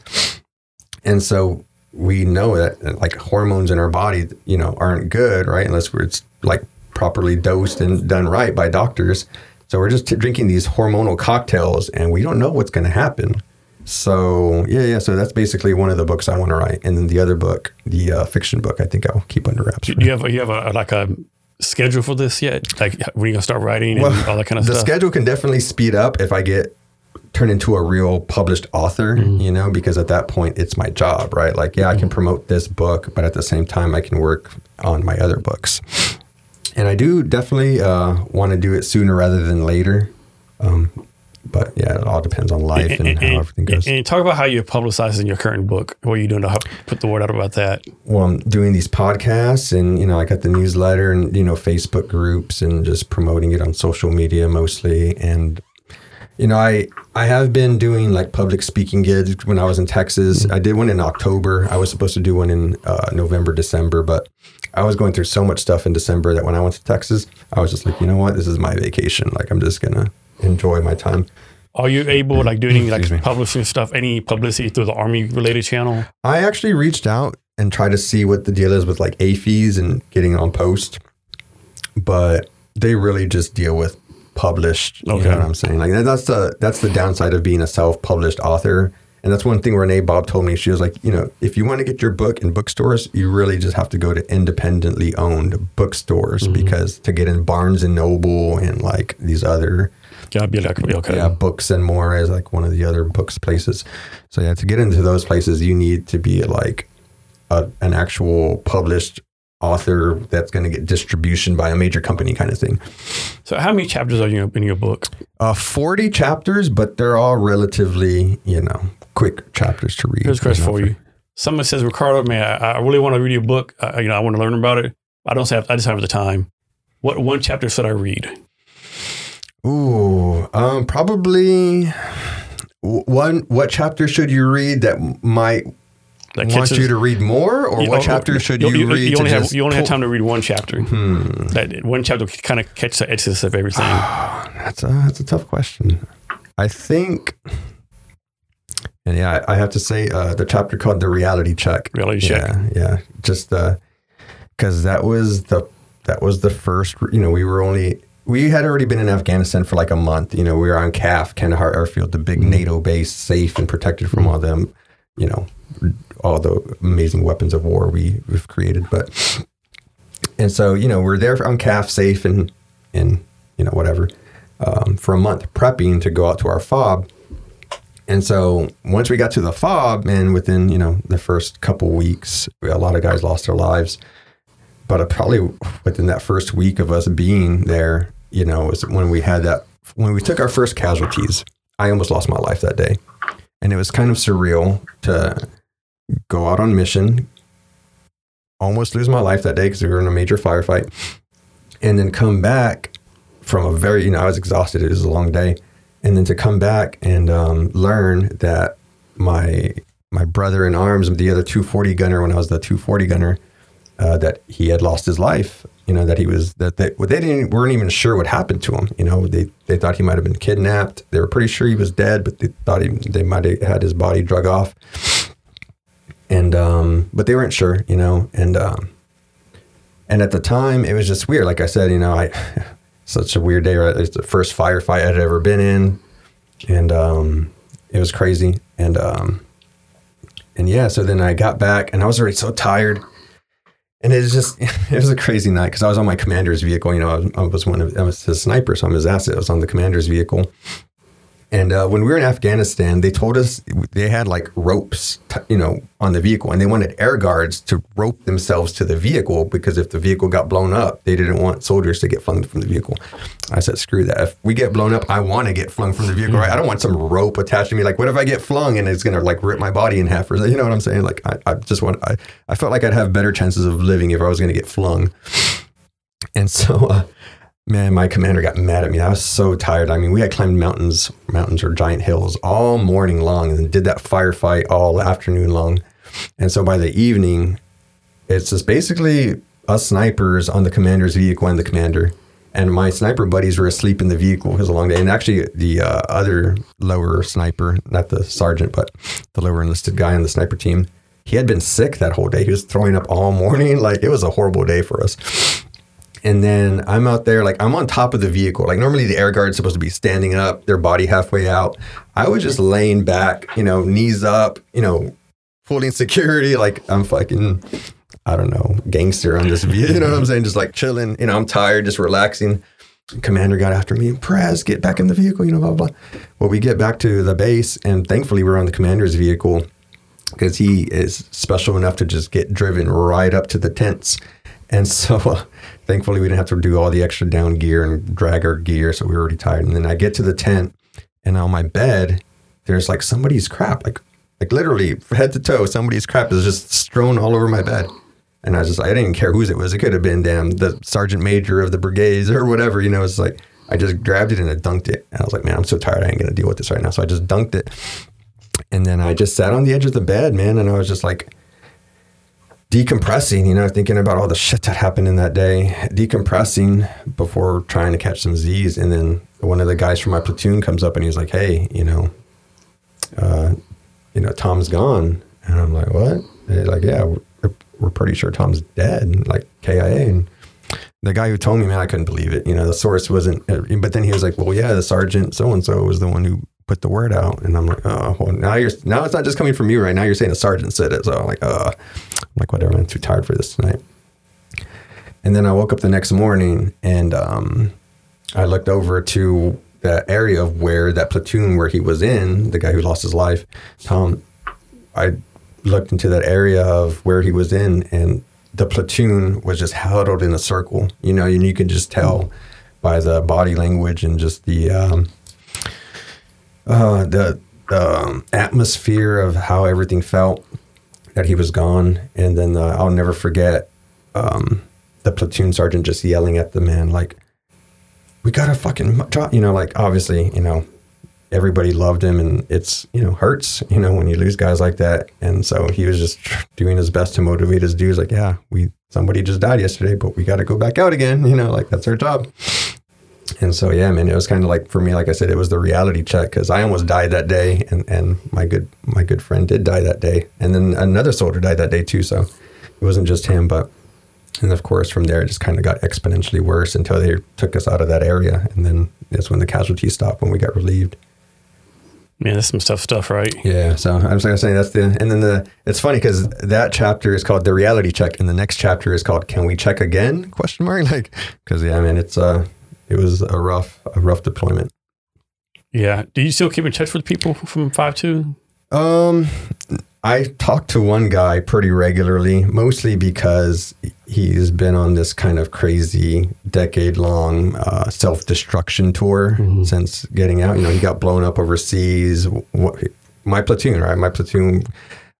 B: and so we know that like hormones in our body, you know, aren't good, right? Unless we're it's like properly dosed and done right by doctors. So we're just t- drinking these hormonal cocktails, and we don't know what's going to happen. So yeah, yeah. So that's basically one of the books I want to write, and then the other book, the uh, fiction book, I think I'll keep under wraps.
A: Do you have a, you have a, like a schedule for this yet? Like when you gonna start writing well, and all that kind of
B: the
A: stuff?
B: The schedule can definitely speed up if I get turned into a real published author, mm-hmm. you know, because at that point it's my job, right? Like, yeah, I can mm-hmm. promote this book, but at the same time I can work on my other books. And I do definitely uh, want to do it sooner rather than later. Um, but yeah, it all depends on life and, and, and how everything goes.
A: And talk about how you're publicizing your current book. What are you doing to put the word out about that?
B: Well, I'm doing these podcasts, and you know, I got the newsletter and you know, Facebook groups, and just promoting it on social media mostly. And you know, I I have been doing like public speaking gigs when I was in Texas. I did one in October. I was supposed to do one in uh, November, December, but I was going through so much stuff in December that when I went to Texas, I was just like, you know what, this is my vacation. Like, I'm just gonna enjoy my time.
A: Are you able like doing like publishing stuff, any publicity through the army related channel?
B: I actually reached out and tried to see what the deal is with like AAFES and getting on post, but they really just deal with published. Okay. You know what I'm saying? Like that's the that's the downside of being a self published author. And that's one thing Renee Bob told me. She was like, you know, if you want to get your book in bookstores, you really just have to go to independently owned bookstores mm-hmm. because to get in Barnes and Noble and like these other
A: yeah, be like, okay.
B: yeah, books and more is like one of the other books places. So yeah, to get into those places, you need to be like a, an actual published author that's going to get distribution by a major company kind of thing.
A: So, how many chapters are you in your book?
B: Uh, 40 chapters, but they're all relatively, you know, quick chapters to read.
A: Here's a question for you. Someone says, Ricardo, man, I, I really want to read your book. Uh, you know, I want to learn about it. I don't say I just have the time. What one chapter should I read?
B: Ooh, um, probably one. What chapter should you read that might
A: That
B: want you to read more, or
A: you-
B: what
A: oh,
B: chapter should
A: you,
B: you, read?
A: You only have you only have time to read one chapter.
B: Hmm.
A: That one chapter kind of catch the essence of everything.
B: That's a that's a tough question. I think, and yeah, I, I have to say uh, the chapter called "The Reality Check."
A: Reality check.
B: Yeah, yeah, just because that was the that was the first. You know, we were only we had already been in Afghanistan for like a month. You know, we were on KAF, Kandahar Airfield, the big NATO base, safe and protected from all them. You know, all the amazing weapons of war we, we've created, but. And so, you know, we're there on KAF safe and, and you know, whatever, um, for a month prepping to go out to our fob. And so once we got to the fob, and within, you know, the first couple weeks, a lot of guys lost their lives. But probably within that first week of us being there, you know, was when we had that, when we took our first casualties, I almost lost my life that day. And it was kind of surreal to go out on mission, almost lose my life that day because we were in a major firefight, and then come back from a very, you know, I was exhausted. It was a long day, and then to come back and um, learn that my my brother in arms, the other 240 gunner, when I was the 240 gunner, uh, that he had lost his life. You know that he was that they, they didn't weren't even sure what happened to him. You know they they thought he might have been kidnapped. They were pretty sure he was dead, but they thought he they might have had his body drug off and um, but they weren't sure, you know, and um, and at the time it was just weird. Like I said, you know, I such a weird day. Right, it's the first firefight I'd ever been in, and um, it was crazy. And um, and yeah, so then I got back, and I was already so tired. And it was just, it was a crazy night because I was on my commander's vehicle. You know, I was, I was one of, I was his sniper, so I'm his asset. I was on the commander's vehicle. And uh, when we were in Afghanistan, they told us they had like ropes, you know, on the vehicle, and they wanted air guards to rope themselves to the vehicle because if the vehicle got blown up, they didn't want soldiers to get flung from the vehicle. I said, "Screw that! If we get blown up, I want to get flung from the vehicle. Right? I don't want some rope attached to me. Like, what if I get flung and it's gonna like rip my body in half? Or you know what I'm saying? Like, I, I just want. I, I felt like I'd have better chances of living if I was gonna get flung. And so, uh, man, my commander got mad at me. I was so tired. I mean, we had climbed mountains, mountains or giant hills all morning long, and did that firefight all afternoon long. And so by the evening, it's just basically us snipers on the commander's vehicle and the commander. And my sniper buddies were asleep in the vehicle. It was a long day. And actually, the uh, other lower sniper, not the sergeant, but the lower enlisted guy on the sniper team, he had been sick that whole day. He was throwing up all morning. Like it was a horrible day for us. And then I'm out there, like I'm on top of the vehicle. Like normally the air guard's supposed to be standing up, their body halfway out. I was just laying back, you know, knees up, you know, in security. Like I'm fucking, I don't know, gangster on this vehicle. You know what I'm saying? Just like chilling. You know, I'm tired, just relaxing. Commander got after me. Prez, get back in the vehicle. You know, blah blah. blah. Well, we get back to the base, and thankfully we're on the commander's vehicle because he is special enough to just get driven right up to the tents. And so, uh, thankfully, we didn't have to do all the extra down gear and drag our gear. So we were already tired. And then I get to the tent, and on my bed, there's like somebody's crap, like like literally head to toe, somebody's crap is just strewn all over my bed. And I was just, I didn't care whose it was. It could have been damn the sergeant major of the brigades or whatever. You know, it's like I just grabbed it and I dunked it. And I was like, man, I'm so tired. I ain't gonna deal with this right now. So I just dunked it. And then I just sat on the edge of the bed, man, and I was just like decompressing, you know, thinking about all the shit that happened in that day, decompressing before trying to catch some Z's. And then one of the guys from my platoon comes up and he's like, hey, you know, uh, you know, Tom's gone. And I'm like, what? Like, yeah, we're, we're pretty sure Tom's dead, like KIA. And the guy who told me, man, I couldn't believe it. You know, the source wasn't, but then he was like, well, yeah, the sergeant so and so was the one who put the word out. And I'm like, oh, well, now you're, now it's not just coming from you right now. You're saying the sergeant said it. So I'm like, uh, I'm like, whatever, I'm too tired for this tonight. And then I woke up the next morning and um, I looked over to the area of where that platoon where he was in, the guy who lost his life, Tom, I looked into that area of where he was in, and the platoon was just huddled in a circle. You know, and you could just tell by the body language and just the um, uh, the the um, atmosphere of how everything felt that he was gone. And then uh, I'll never forget um, the platoon sergeant just yelling at the man like, "We gotta fucking drop," you know, like obviously, you know, everybody loved him, and it's you know hurts, you know, when you lose guys like that. And so he was just doing his best to motivate his dudes, like, "Yeah, we somebody just died yesterday, but we got to go back out again," you know, like that's our job. And so, yeah, man, it was kind of like for me, like I said, it was the reality check because I almost died that day, and, and my good my good friend did die that day, and then another soldier died that day too. So it wasn't just him, but and of course from there it just kind of got exponentially worse until they took us out of that area, and then that's when the casualties stopped when we got relieved.
A: Man, that's some tough stuff, right?
B: Yeah, so I was going to say that's the, and then the, it's funny because that chapter is called the reality check, and the next chapter is called "Can we check again?" Question mark, like, because yeah, I mean, it's uh, it was a rough, a rough deployment.
A: Yeah. Do you still keep in touch with people from five two?
B: Um, I talk to one guy pretty regularly, mostly because he's been on this kind of crazy decade long uh, self destruction tour since getting out. You know, he got blown up overseas. My platoon, right? My platoon,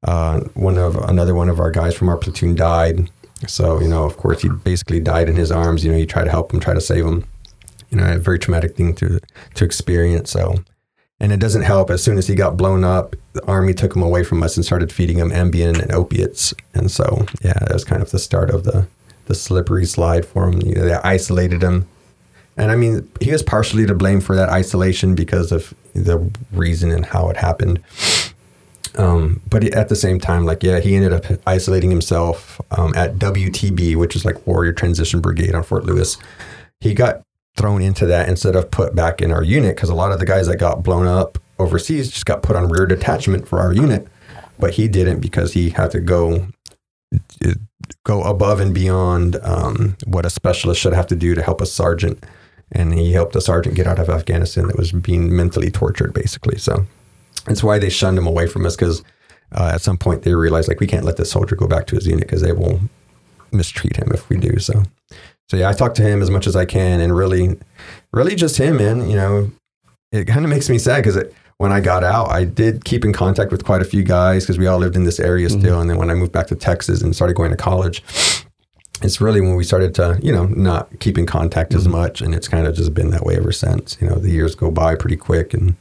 B: uh, one of another one of our guys from our platoon died. So, you know, of course, he basically died in his arms. You know, you try to help him, try to save him. You know, a very traumatic thing to to experience. So, and it doesn't help. As soon as he got blown up, the army took him away from us and started feeding him Ambien and opiates. And so, yeah, that was kind of the start of the the slippery slide for him. You know, they isolated him, and I mean, he was partially to blame for that isolation because of the reason and how it happened. Um, but at the same time, like, yeah, he ended up isolating himself um, at WTB, which is like Warrior Transition Brigade on Fort Lewis. He got thrown into that instead of put back in our unit because a lot of the guys that got blown up overseas just got put on rear detachment for our unit, but he didn't because he had to go go above and beyond um, what a specialist should have to do to help a sergeant. And he helped a sergeant get out of Afghanistan that was being mentally tortured, basically. So that's why they shunned him away from us because uh, at some point they realized like we can't let this soldier go back to his unit because they will mistreat him if we do. So, so yeah, I talk to him as much as I can, and really, really just him, man. You know, it kind of makes me sad because when I got out, I did keep in contact with quite a few guys because we all lived in this area mm-hmm. still. And then when I moved back to Texas and started going to college, it's really when we started to, you know, not keep in contact as mm-hmm. much. And it's kind of just been that way ever since. You know, the years go by pretty quick. And,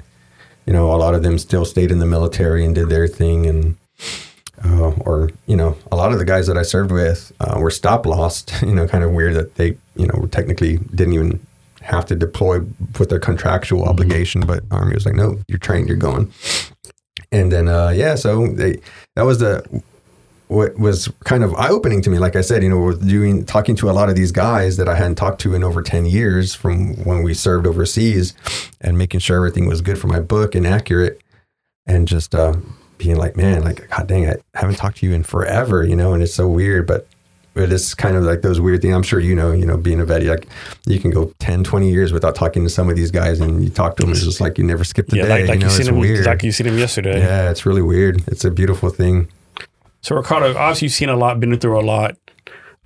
B: you know, a lot of them still stayed in the military and did their thing. And, uh, or, you know, a lot of the guys that I served with uh, were stop lost, you know, kind of weird that they, you know, technically didn't even have to deploy with their contractual obligation, but Army was like, no, you're trained, you're going. And then, uh, yeah, so they, that was the, what was kind of eye opening to me. Like I said, you know, we're doing, talking to a lot of these guys that I hadn't talked to in over 10 years from when we served overseas and making sure everything was good for my book and accurate and just, uh, being like, man, like, God dang, I haven't talked to you in forever, you know, and it's so weird, but it is kind of like those weird things. I'm sure you know, you know, being a vet, like you can go 10, 20 years without talking to some of these guys and you talk to them. It's just like you never skip the
A: Yeah,
B: day.
A: like, like
B: you
A: you, seen
B: it's
A: him,
B: weird.
A: like you seen him yesterday.
B: yeah, it's really weird. It's a beautiful thing.
A: So Ricardo, obviously you've seen a lot, been through a lot.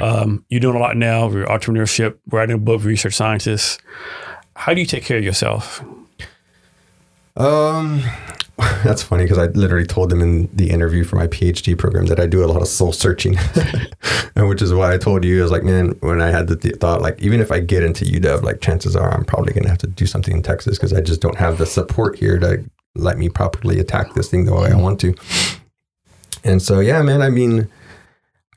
A: Um, you're doing a lot now. Your entrepreneurship, writing a book, research scientist. How do you take care of yourself?
B: Um, that's funny because I literally told them in the interview for my PhD program that I do a lot of soul searching, and which is why I told you I was like, man, when I had the th- thought, like, even if I get into UW, like, chances are I'm probably gonna have to do something in Texas because I just don't have the support here to let me properly attack this thing the way I mm-hmm. want to. And so, yeah, man, I mean,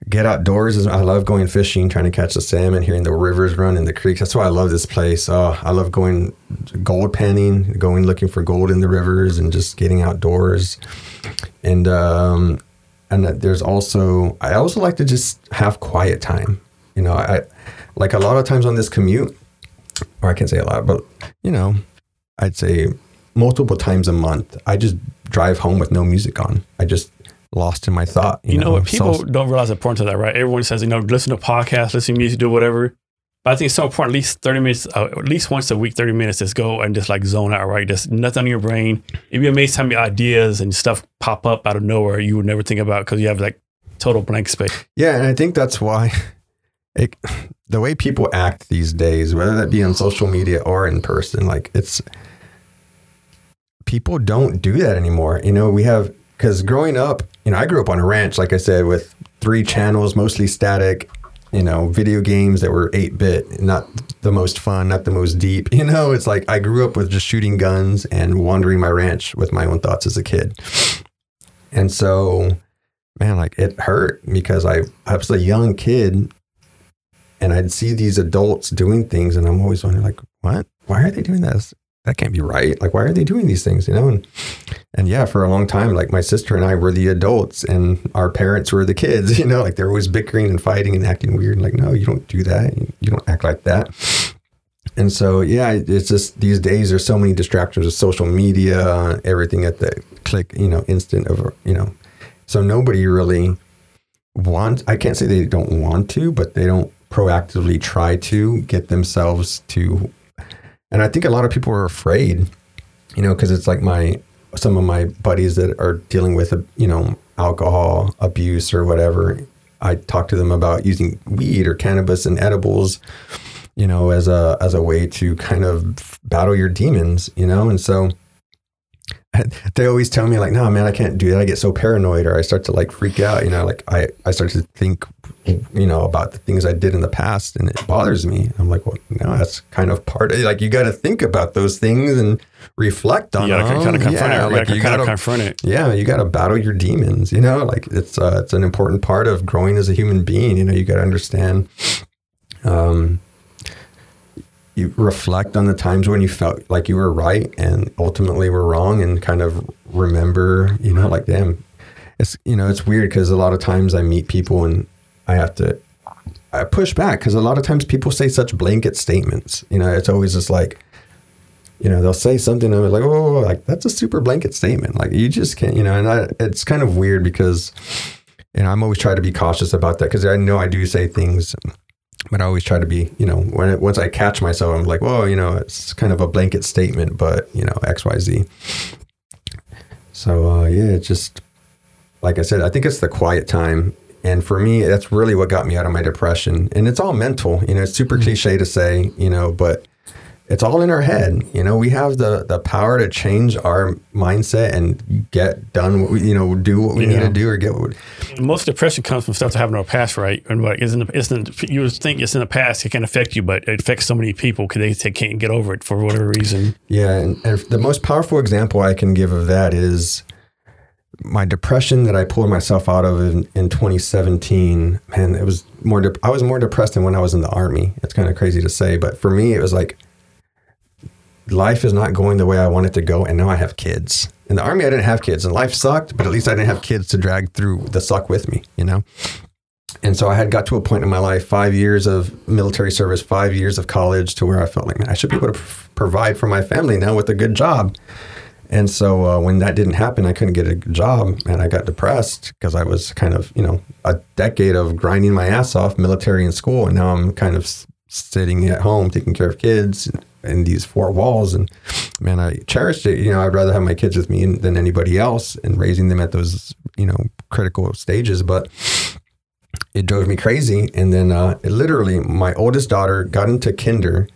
B: get outdoors. I love going fishing, trying to catch the salmon, hearing the rivers run in the creeks. That's why I love this place. Oh, I love going gold panning, going looking for gold in the rivers, and just getting outdoors. And um, and there's also I also like to just have quiet time. You know, I like a lot of times on this commute, or I can't say a lot, but you know, I'd say multiple times a month. I just drive home with no music on. I just lost in my thought.
A: You, know, what? People
B: so-
A: don't realize the importance of that, right? Everyone says, you know, listen to podcasts, listen to music, do whatever. But I think it's so important. At least thirty minutes, uh, at least once a week, thirty minutes. Just go and just like zone out. Right, Just nothing in your brain. You'd be amazed how many ideas and stuff pop up out of nowhere you would never think about because you have like total blank space.
B: Yeah, and I think that's why it, the way people act these days, whether that be on social media or in person, like it's people don't do that anymore. You know, we have because growing up, you know, I grew up on a ranch, like I said, with three channels, mostly static. You know, video games that were eight bit, not the most fun, not the most deep. You know, it's like I grew up with just shooting guns and wandering my ranch with my own thoughts as a kid. And so, man, like it hurt because I, I was a young kid and I'd see these adults doing things and I'm always wondering like, what? Why are they doing this? That can't be right. Like, why are they doing these things? You know? And, and yeah, for a long time, like my sister and I were the adults and our parents were the kids, you know, like they're always bickering and fighting and acting weird. Like, no, you don't do that. You don't act like that. And so, yeah, it's just these days there's so many distractions with social media, everything at the click, you know, instant of, you know, so nobody really wants, I can't say they don't want to, but they don't proactively try to get themselves to and I think a lot of people are afraid, you know, because it's like my some of my buddies that are dealing with, you know, alcohol abuse or whatever. I talk to them about using weed or cannabis and edibles, you know, as a as a way to kind of battle your demons, you know, and so they always tell me like, no, man, I can't do that. I get so paranoid or I start to like freak out, you know, like I, I start to think, you know, about the things I did in the past and it bothers me. I'm like, well, no, that's kind of part of like, you got to think about those things and reflect on
A: You gotta
B: them.
A: kind of confront
B: yeah,
A: it.
B: like
A: you
B: you
A: kind
B: gotta,
A: of confront it.
B: yeah, you got to battle your demons, you know, like it's, uh, it's an important part of growing as a human being. You know, you got to understand, um, you reflect on the times when you felt like you were right and ultimately were wrong and kind of remember, you know, like, damn, it's, you know, it's weird because a lot of times I meet people and I have to, I push back because a lot of times people say such blanket statements. You know, it's always just like, you know, they'll say something and I'm like, oh, like that's a super blanket statement. Like you just can't, you know, and I, it's kind of weird because, you know, I'm always trying to be cautious about that because I know I do say things but I always try to be, you know, when it, once I catch myself, I'm like, whoa, you know, it's kind of a blanket statement, but you know, X, Y, Z. So uh, yeah, it's just like I said, I think it's the quiet time, and for me, that's really what got me out of my depression. And it's all mental, you know. It's super cliche to say, you know, but it's all in our head. You know, we have the the power to change our mindset and get done what we, you know, do what we need to do or get what.
A: We, Most depression comes from stuff that happened in our past, right? And what isn't isn't you would think it's in the past, it can affect you, but it affects so many people because they, they can't get over it for whatever reason.
B: Yeah, and, and the most powerful example I can give of that is my depression that I pulled myself out of in, in 2017. Man, it was more. De- I was more depressed than when I was in the army. It's kind of crazy to say, but for me, it was like life is not going the way I want it to go, and now I have kids. In the army, I didn't have kids, and life sucked. But at least I didn't have kids to drag through the suck with me. You know. And so I had got to a point in my life, five years of military service, five years of college, to where I felt like, man, I should be able to pr- provide for my family now with a good job. And so uh, when that didn't happen, I couldn't get a job, and I got depressed because I was kind of, you know, a decade of grinding my ass off, military and school, and now I'm kind of sitting at home taking care of kids in these four walls. And man, I cherished it. You know, I'd rather have my kids with me than anybody else, and raising them at those, you know, critical stages. But it drove me crazy. And then uh, it literally, my oldest daughter got into kinder,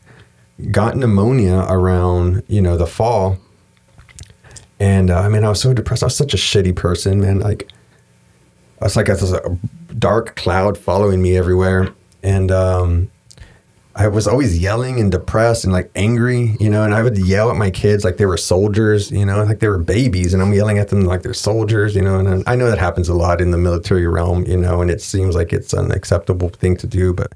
B: got pneumonia around, you know, the fall. And uh, I mean, I was so depressed. I was such a shitty person, man. Like, I was like, this a dark cloud following me everywhere. And um, I was always yelling and depressed and like angry, you know, and I would yell at my kids like they were soldiers, you know, like they were babies, and I'm yelling at them like they're soldiers, you know. And I know that happens a lot in the military realm, you know, and it seems like it's an acceptable thing to do, but,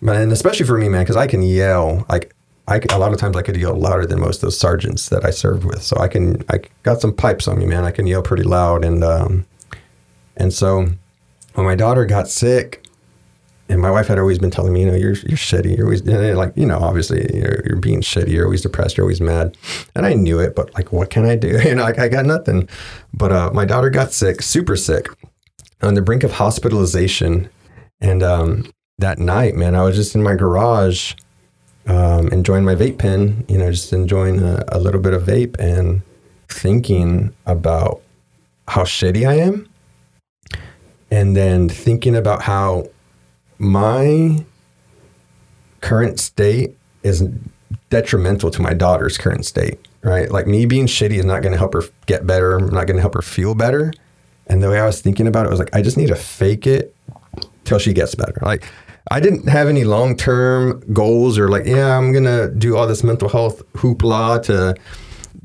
B: but and especially for me, man, because I can yell like. I, a lot of times I could yell louder than most of those sergeants that I served with. So I can, I got some pipes on me, man. I can yell pretty loud. And, um, and so when my daughter got sick, and my wife had always been telling me, you know, you're you're shitty. You're always like, you know, obviously you're, you're being shitty. You're always depressed. You're always mad. And I knew it, but like, what can I do? You know, like I got nothing. But uh, my daughter got sick, super sick, on the brink of hospitalization, and um, that night, man, I was just in my garage, um, enjoying my vape pen, you know, just enjoying a, a little bit of vape and thinking about how shitty I am. And then thinking about how my current state is detrimental to my daughter's current state, right? Like me being shitty is not going to help her get better. I'm not going to help her feel better. And the way I was thinking about it was like, I just need to fake it till she gets better. Like, I didn't have any long term goals or like, yeah, I'm going to do all this mental health hoopla to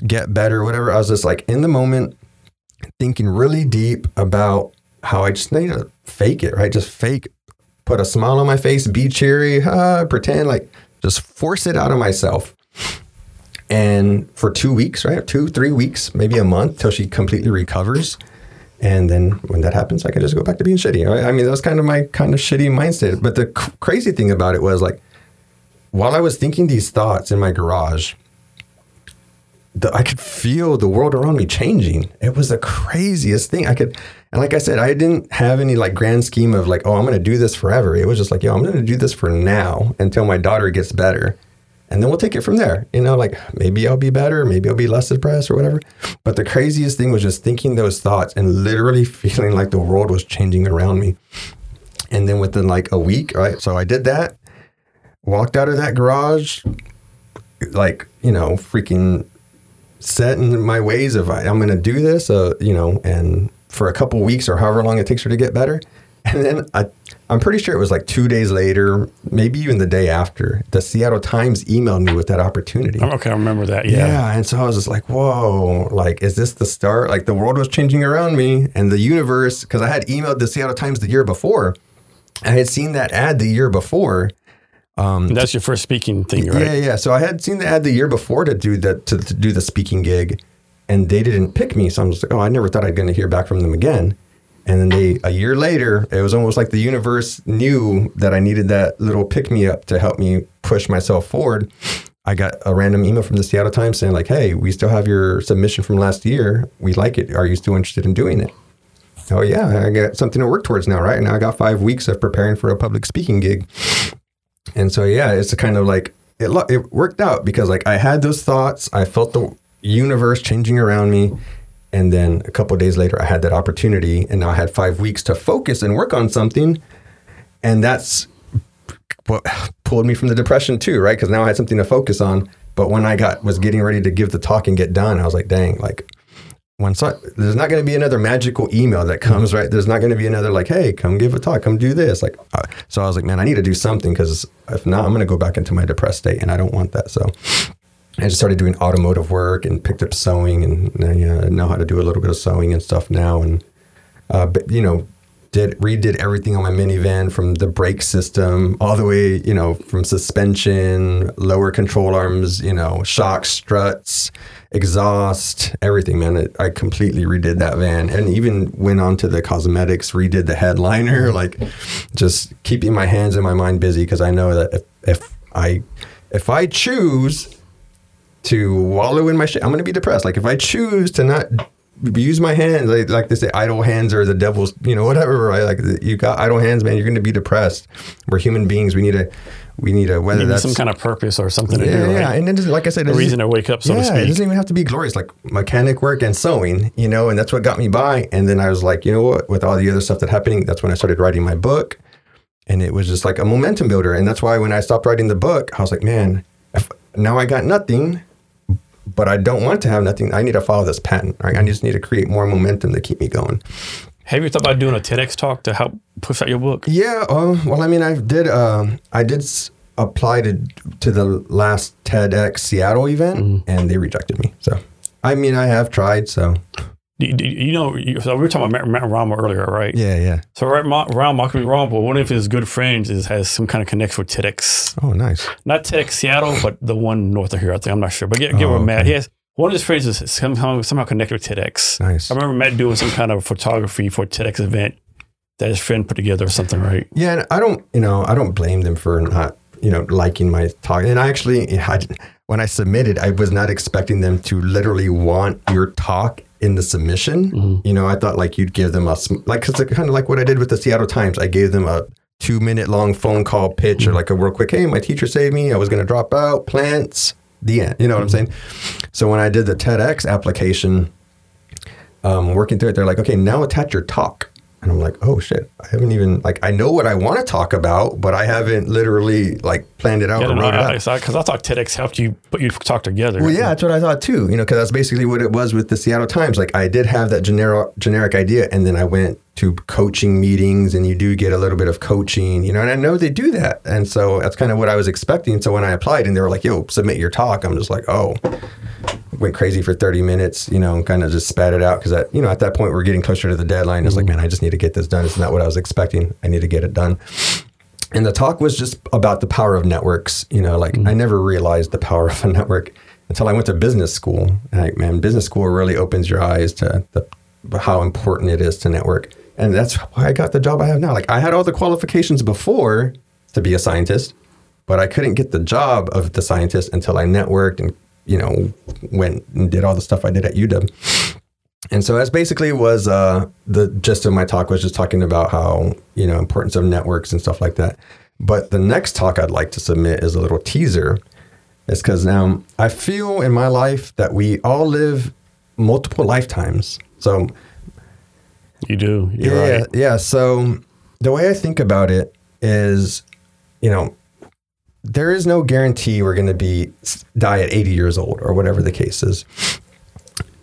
B: get better, whatever. I was just like in the moment, thinking really deep about how I just need to fake it, right? Just fake, put a smile on my face, be cheery, pretend like just force it out of myself. And for two weeks, right? Two, three weeks, maybe a month till she completely recovers. And then when that happens, I can just go back to being shitty. Right? I mean, that was kind of my kind of shitty mindset. But the c- crazy thing about it was like, while I was thinking these thoughts in my garage, the, I could feel the world around me changing. It was the craziest thing. I could, and like I said, I didn't have any like grand scheme of like, oh, I'm going to do this forever. It was just like, yo, I'm going to do this for now until my daughter gets better. And then we'll take it from there. You know, like maybe I'll be better, maybe I'll be less depressed or whatever. But the craziest thing was just thinking those thoughts and literally feeling like the world was changing around me. And then within like a week, right? So I did that, walked out of that garage, like, you know, freaking set in my ways of I'm going to do this, uh, you know, and for a couple weeks or however long it takes her to get better. And then I, I'm pretty sure it was like two days later, maybe even the day after, the Seattle Times emailed me with that opportunity.
A: I'm okay, I remember that. Yeah.
B: Yeah. And so I was just like, whoa, like, is this the start? Like, the world was changing around me and the universe, because I had emailed the Seattle Times the year before. I had seen that ad the year before.
A: And that's your first speaking thing, right?
B: Yeah, yeah. So I had seen the ad the year before to do the to, to do the speaking gig, and they didn't pick me. So I'm just like, oh, I never thought I'd going to hear back from them again. And then they a year later, it was almost like the universe knew that I needed that little pick me up to help me push myself forward. I got a random email from the Seattle Times saying like, "Hey, we still have your submission from last year. We like it. Are you still interested in doing it?" Oh yeah, I got something to work towards now, right? Now I got five weeks of preparing for a public speaking gig. And so yeah, it's kind of like it it worked out because like I had those thoughts, I felt the universe changing around me, and then a couple days later I had that opportunity and now I had 5 weeks to focus and work on something. And that's what pulled me from the depression too, right? Cuz now I had something to focus on. But when I got was getting ready to give the talk and get done, I was like, dang, like once I, there's not going to be another magical email that comes, right? There's not going to be another like, hey, come give a talk, come do this. Like, uh, so I was like, man, I need to do something because if not, I'm going to go back into my depressed state, and I don't want that. So I just started doing automotive work and picked up sewing, and I uh, know how to do a little bit of sewing and stuff now, and uh, but you know, did redid everything on my minivan from the brake system all the way, you know, from suspension, lower control arms, you know, shock struts, exhaust, everything, man. It, I completely redid that van and even went on to the cosmetics, redid the headliner, like just keeping my hands and my mind busy because I know that if, if I if I choose to wallow in my shit, I'm going to be depressed. Like if I choose to not use my hands, like, like they say, idle hands are the devil's, you know, whatever, right? Like you got idle hands, man, you're going to be depressed. We're human beings. We need to, we need to, whether
A: Maybe
B: that's
A: some kind of purpose or something to
B: yeah,
A: do, right?
B: yeah. And then, just- like I said,
A: A reason to wake up, so to
B: yeah, it doesn't even have to be glorious, like mechanic work and sewing, you know, and that's what got me by. And then I was like, you know what, with all the other stuff that happening, that's when I started writing my book. And it was just like a momentum builder. And that's why when I stopped writing the book, I was like, man, if, now I got nothing, but I don't want to have nothing. I need to follow this pattern. Right? I just need to create more momentum to keep me going.
A: Have you thought about doing a TEDx talk to help push out your book?
B: Yeah. Uh, well, I mean, I did. Um, I did s- apply to to the last TEDx Seattle event, and they rejected me. So, I mean, I have tried. So,
A: You, you- know, you, so we were talking about Matt, Rama earlier, right?
B: yeah, yeah.
A: So right, Ma- Ron, I could be wrong, but one of his good friends is has some kind of connection with TEDx.
B: Oh, nice.
A: Not TEDx Seattle, but the one north of here. I think I'm not sure, but get, get
B: Oh,
A: where Matt. He has one of his friends is somehow somehow connected with TEDx.
B: Nice.
A: I remember Matt doing some kind of photography for a TEDx event that his friend put together or something, right?
B: Yeah, and I don't, you know, I don't blame them for not, you know, liking my talk. And I actually, I, when I submitted, I was not expecting them to literally want your talk in the submission. Mm-hmm. You know, I thought like you'd give them a, like, cause it's kind of like what I did with the Seattle Times. I gave them a two minute long phone call pitch or mm-hmm. like a real quick, hey, my teacher saved me. I was going to drop out, plants, the end. You know what I'm mm-hmm. saying? So when I did the TEDx application, um, working through it, they're like, okay, now attach your talk. And I'm like, oh shit, I haven't even like I know what I want to talk about, but I haven't literally like planned it out
A: Yeah,
B: or
A: no,
B: wrote it out.
A: because I thought TEDx helped you put you talk together.
B: Well, yeah, that's what I thought too. You know, because that's basically what it was with the Seattle Times. Like, I did have that generic generic idea, and then I went to coaching meetings, and you do get a little bit of coaching, you know. And I know they do that, and so that's kind of what I was expecting. So when I applied, and they were like, "Yo, submit your talk," I'm just like, "Oh." Went crazy for 30 minutes, you know, and kind of just spat it out because at you know at that point we're getting closer to the deadline. It's like, mm-hmm. man, I just need to get this done. It's not what I was expecting. I need to get it done. And the talk was just about the power of networks. You know, like I mm-hmm. never realized the power of a network until I went to business school. And like, man, business school really opens your eyes to the, how important it is to network. And that's why I got the job I have now. Like I had all the qualifications before to be a scientist, but I couldn't get the job of the scientist until I networked and, you know, went and did all the stuff I did at UW. And so that's basically was uh, the gist of my talk was just talking about how you know importance of networks and stuff like that. But the next talk I'd like to submit is a little teaser. It's because now I feel in my life that we all live multiple lifetimes. So
A: you do. You're
B: yeah,
A: right.
B: yeah. So the way I think about it is, you know, there is no guarantee we're going to be die at 80 years old or whatever the case is.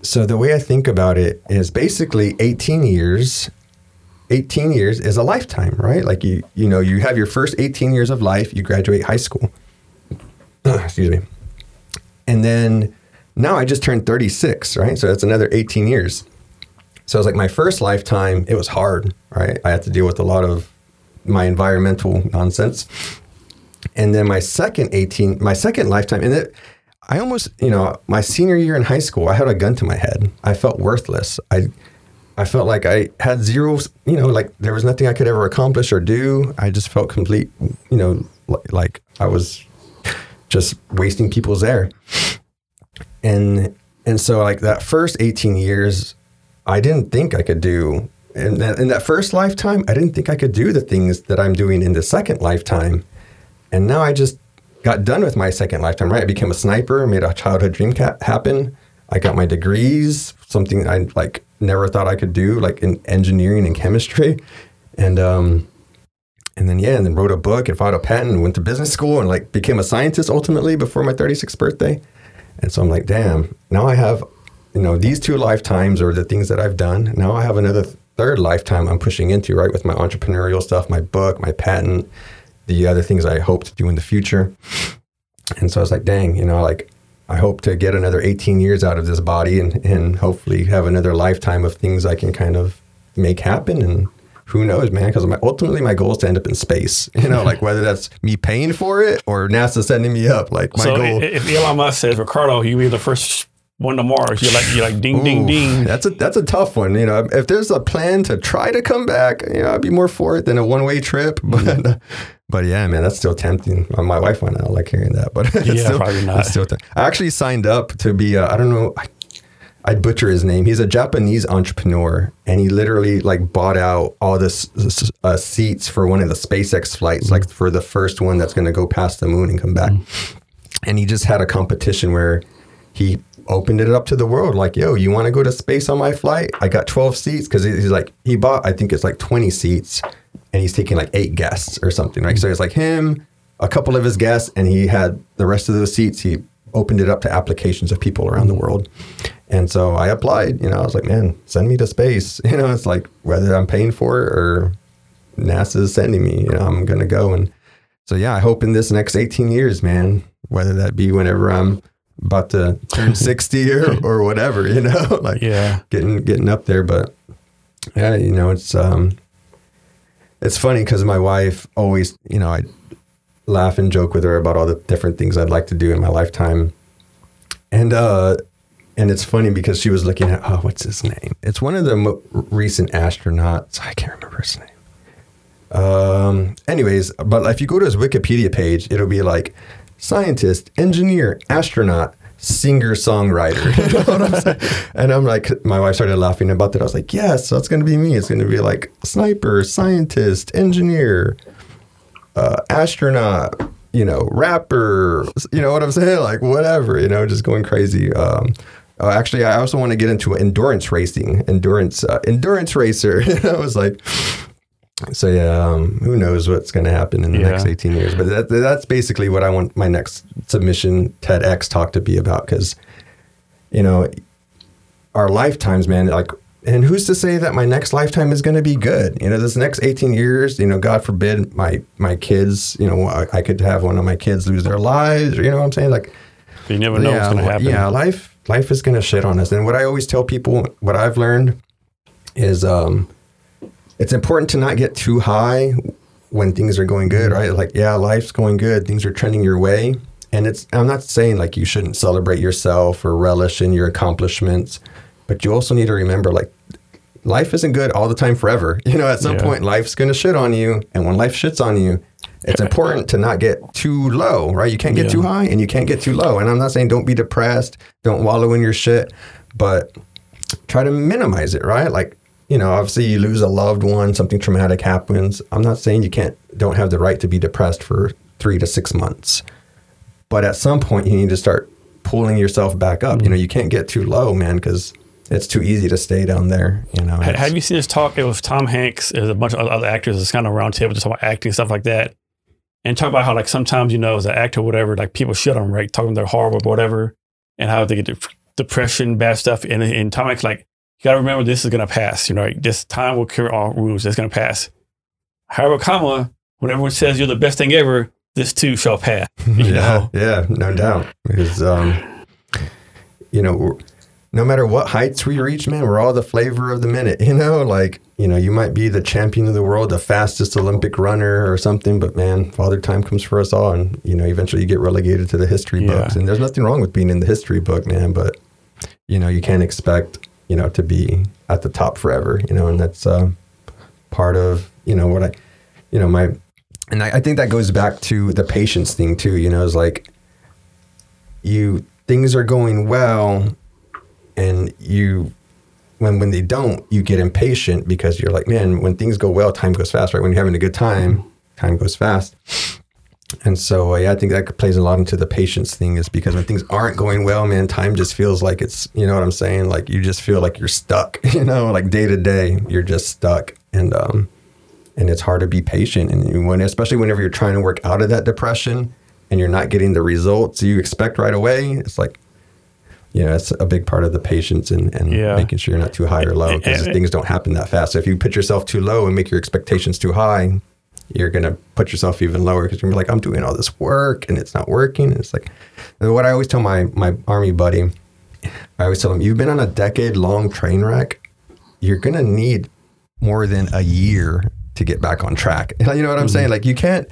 B: So the way I think about it is basically 18 years 18 years is a lifetime, right? Like you you know, you have your first 18 years of life, you graduate high school. Excuse me. And then now I just turned 36, right? So that's another 18 years. So it was like my first lifetime, it was hard, right? I had to deal with a lot of my environmental nonsense. And then my second 18, my second lifetime, and it, I almost, you know, my senior year in high school, I had a gun to my head. I felt worthless. I, I felt like I had zero, you know, like there was nothing I could ever accomplish or do. I just felt complete, you know, like I was just wasting people's air. And and so like that first 18 years, I didn't think I could do. And that, in that first lifetime, I didn't think I could do the things that I'm doing in the second lifetime. And now I just got done with my second lifetime, right? I became a sniper, made a childhood dream ca- happen. I got my degrees, something I like never thought I could do, like in engineering and chemistry. And um and then yeah, and then wrote a book and filed a patent and went to business school and like became a scientist ultimately before my 36th birthday. And so I'm like, damn, now I have, you know, these two lifetimes are the things that I've done. Now I have another third lifetime I'm pushing into, right? With my entrepreneurial stuff, my book, my patent, the other things I hope to do in the future. And so I was like, dang, you know, like I hope to get another 18 years out of this body and, and hopefully have another lifetime of things I can kind of make happen. And who knows, man? Because ultimately my goal is to end up in space. You know, like whether that's me paying for it or NASA sending me up. Like my
A: so
B: goal.
A: if Elon Musk says, Ricardo, you be the first one to Mars, you're like, you're like, ding, ding,
B: Ooh,
A: ding.
B: That's a that's a tough one. You know, if there's a plan to try to come back, you know, I'd be more for it than a one way trip.
A: Mm-hmm.
B: But but yeah, man, that's still tempting. Uh, My wife might not like hearing that, but
A: Yeah,
B: still,
A: probably not.
B: still temp- I actually signed up to be. I don't know. I, I'd butcher his name. He's a Japanese entrepreneur, and he literally like bought out all the uh, seats for one of the SpaceX flights, like for the first one that's going to go past the moon and come back. And he just had a competition where he opened it up to the world. Like, yo, you want to go to space on my flight? I got 12 seats because he's like, he bought, I think it's like 20 seats, and he's taking like eight guests or something. Right. So it's like him, a couple of his guests, and he had the rest of those seats. He opened it up to applications of people around the world. And so I applied, you know, I was like, man, send me to space. You know, it's like whether I'm paying for it or NASA's sending me, you know, I'm going to go. And so, yeah, I hope in this next 18 years, man, whether that be whenever I'm about to turn 60 or, or whatever, you know, like
A: Yeah.
B: getting, getting up there. But yeah, you know, it's, um, it's funny because my wife always, you know, I laugh and joke with her about all the different things I'd like to do in my lifetime. And, uh, and it's funny because she was looking at, oh, what's his name? It's one of the mo- recent astronauts. I can't remember his name. Um, anyways, but if you go to his Wikipedia page, it'll be like scientist, engineer, astronaut, singer, songwriter. You know what I'm saying? And I'm like, my wife started laughing about that. I was like, yes, that's going to be me. It's going to be like sniper, scientist, engineer. uh, astronaut, you know, rapper, you know what I'm saying? Like whatever, you know, just going crazy. Um, uh, actually, I also want to get into endurance racing, endurance, uh, endurance racer. I was like, so yeah, um, who knows what's going to happen in the
A: Yeah.
B: next 18 years? But that, that's basically what I want my next submission TEDx talk to be about because, you know, our lifetimes, man, like, and who's to say that my next lifetime is going to be good? You know, this next 18 years, you know, God forbid my my kids, you know, I, I could have one of my kids lose their lives, or, you know what I'm saying? Like,
A: You never know what's going to happen.
B: Yeah, life life is gonna shit on us. And what I always tell people, what I've learned, is um, it's important to not get too high when things are going good, right? Like, yeah, life's going good, things are trending your way, and it's. I'm not saying like you shouldn't celebrate yourself or relish in your accomplishments, but you also need to remember like. Life isn't good all the time forever. You know, at some
A: Yeah.
B: point, life's going to shit on you. And when life shits on you, it's important to not get too low, right? You can't get
A: Yeah.
B: too high and you can't get too low. And I'm not saying don't be depressed, don't wallow in your shit, but try to minimize it, right? Like, you know, obviously you lose a loved one, something traumatic happens. I'm not saying you can't, don't have the right to be depressed for three to six months. But at some point, you need to start pulling yourself back up. You know, you can't get too low, man, because it's too easy to stay down there. You know,
A: Ha- Have you seen this talk? It was Tom Hanks. There's a bunch of other actors. It's kind of round table just talking about acting and stuff like that. And talk about how like sometimes you know as an actor or whatever, like people shit on right? Talking they're horrible or whatever, and how they get depression, bad stuff. And, and Tom Hanks like you got to remember this is gonna pass. You know, like, this time will cure all wounds. It's gonna pass. However, comma when everyone says you're the best thing ever, this too shall pass. You
B: yeah,
A: know?
B: yeah, no doubt. Because um, you know, no matter what heights we reach, man, we're all the flavor of the minute. You know, like you know, you might be the champion of the world, the fastest Olympic runner or something, but man, Father Time comes for us all, and you know, eventually you get relegated to the history
A: Yeah.
B: books. And there's nothing wrong with being in the history book, man, but you know, you can't expect you know to be at the top forever. You know, and that's uh, part of you know what I, you know, my and I, I think that goes back to the patience thing too. You know, is like you things are going well, and you when when they don't, you get impatient because you're like, man, when things go well, time goes fast, right? When you're having a good time, time goes fast. And so uh, yeah, I think that plays a lot into the patience thing is because when things aren't going well, man, time just feels like it's you know what I'm saying? Like you just feel like you're stuck, you know, like day to day, you're just stuck. And um and it's hard to be patient and when especially whenever you're trying to work out of that depression and you're not getting the results you expect right away it's like you know it's a big part of the patience and, and
A: Yeah.
B: making sure you're not too high or low because things don't happen that fast so if you put yourself too low and make your expectations too high you're going to put yourself even lower because you're gonna be like i'm doing all this work and it's not working and it's like what i always tell my my army buddy i always tell him you've been on a decade long train wreck you're going to need more than a year to get back on track. You know what I'm
A: Mm-hmm.
B: saying? Like you can't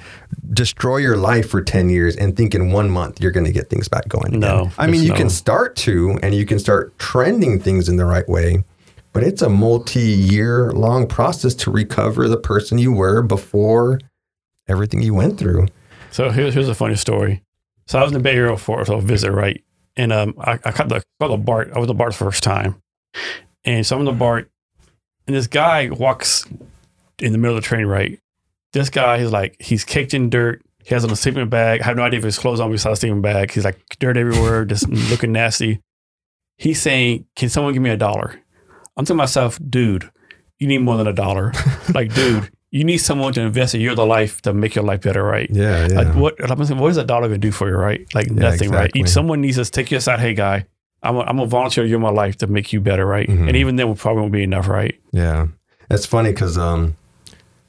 B: destroy your life for 10 years and think in one month you're going to get things back going.
A: No,
B: again. I mean, you
A: no-
B: can start to and you can start trending things in the right way, but it's a multi-year long process to recover the person you were before everything you went through.
A: So here's here's a funny story. So I was in the Bay Area for a visit, right? And um, I, I caught the caught the BART. I was the BART first time, and so I'm in the BART, and this guy walks in the middle of the train, right? This guy, he's like, he's caked in dirt. He has on a sleeping bag. I have no idea if his clothes on beside the sleeping bag. He's like dirt everywhere, just looking nasty. He's saying, "Can someone give me a dollar?" I'm telling myself, dude, you need more than a dollar. like, dude, you need someone to invest in your life to make your life better, right?
B: Yeah, yeah.
A: Like what? I'm saying, what is a dollar gonna do for you, right? Like nothing, right?
B: exactly.
A: Each someone needs to take you aside. Hey, guy, I'm a, I'm a volunteer you my life to make you better, right?
B: Mhm.
A: And even then, we probably won't be enough, right?
B: yeah. It's funny because um,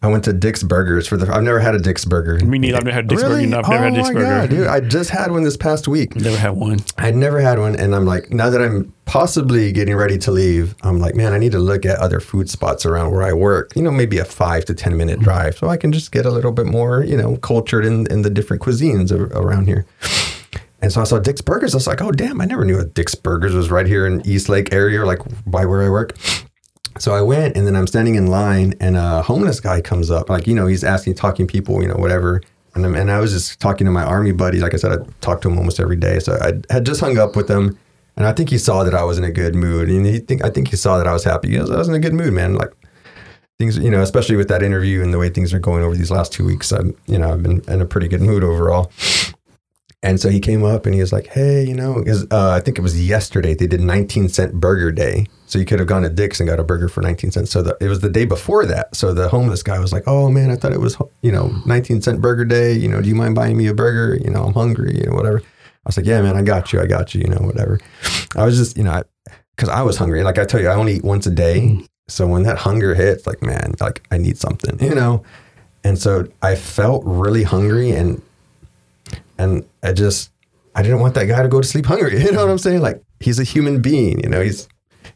B: I went to Dick's Burgers for the. I've never had a Dick's Burger.
A: Me neither. I've never had Dick's
B: really?
A: Burger. No, I've never
B: oh
A: had Dick's
B: my
A: Burger.
B: God, dude! I just had one this past week.
A: Never had one.
B: I'd never had one, and I'm like, now that I'm possibly getting ready to leave, I'm like, man, I need to look at other food spots around where I work. You know, maybe a five to ten minute hmm. drive, so I can just get a little bit more, you know, cultured in in the different cuisines around here. And so I saw Dick's Burgers. I was like, oh damn, I never knew a Dick's Burgers was right here in Eastlake area, like by where I work. So I went, and then I'm standing in line, and a homeless guy comes up, like you know, he's asking, talking people, you know, whatever. And, and I was just talking to my army buddies. Like I said, I talk to him almost every day. So I had just hung up with him, and I think he saw that I was in a good mood, and he think I think he saw that I was happy. He goes, I was in a good mood, man. Like, things, you know, especially with that interview and the way things are going over these last two weeks, I'm, you know, I've been in a pretty good mood overall. And so he came up and he was like, "Hey, you know, uh, I think it was yesterday they did 19 cent burger day, so you could have gone to Dick's and got a burger for 19 cents. So the, it was the day before that. So the homeless guy was like, "Oh man, I thought it was you know hmm. 19 cent burger day. You know, do you mind buying me a burger? You know, I'm hungry. You know, whatever." I was like, "Yeah, man, I got you. I got you. You know, whatever." I was just you know, because I, was hungry. Like I tell you, I only eat once a day. Hmm. So when that hunger hits, like man, like I need something, you know. And so I felt really hungry and and I just I didn't want that guy to go to sleep hungry. You know what I'm saying? Like he's a human being. You know, he's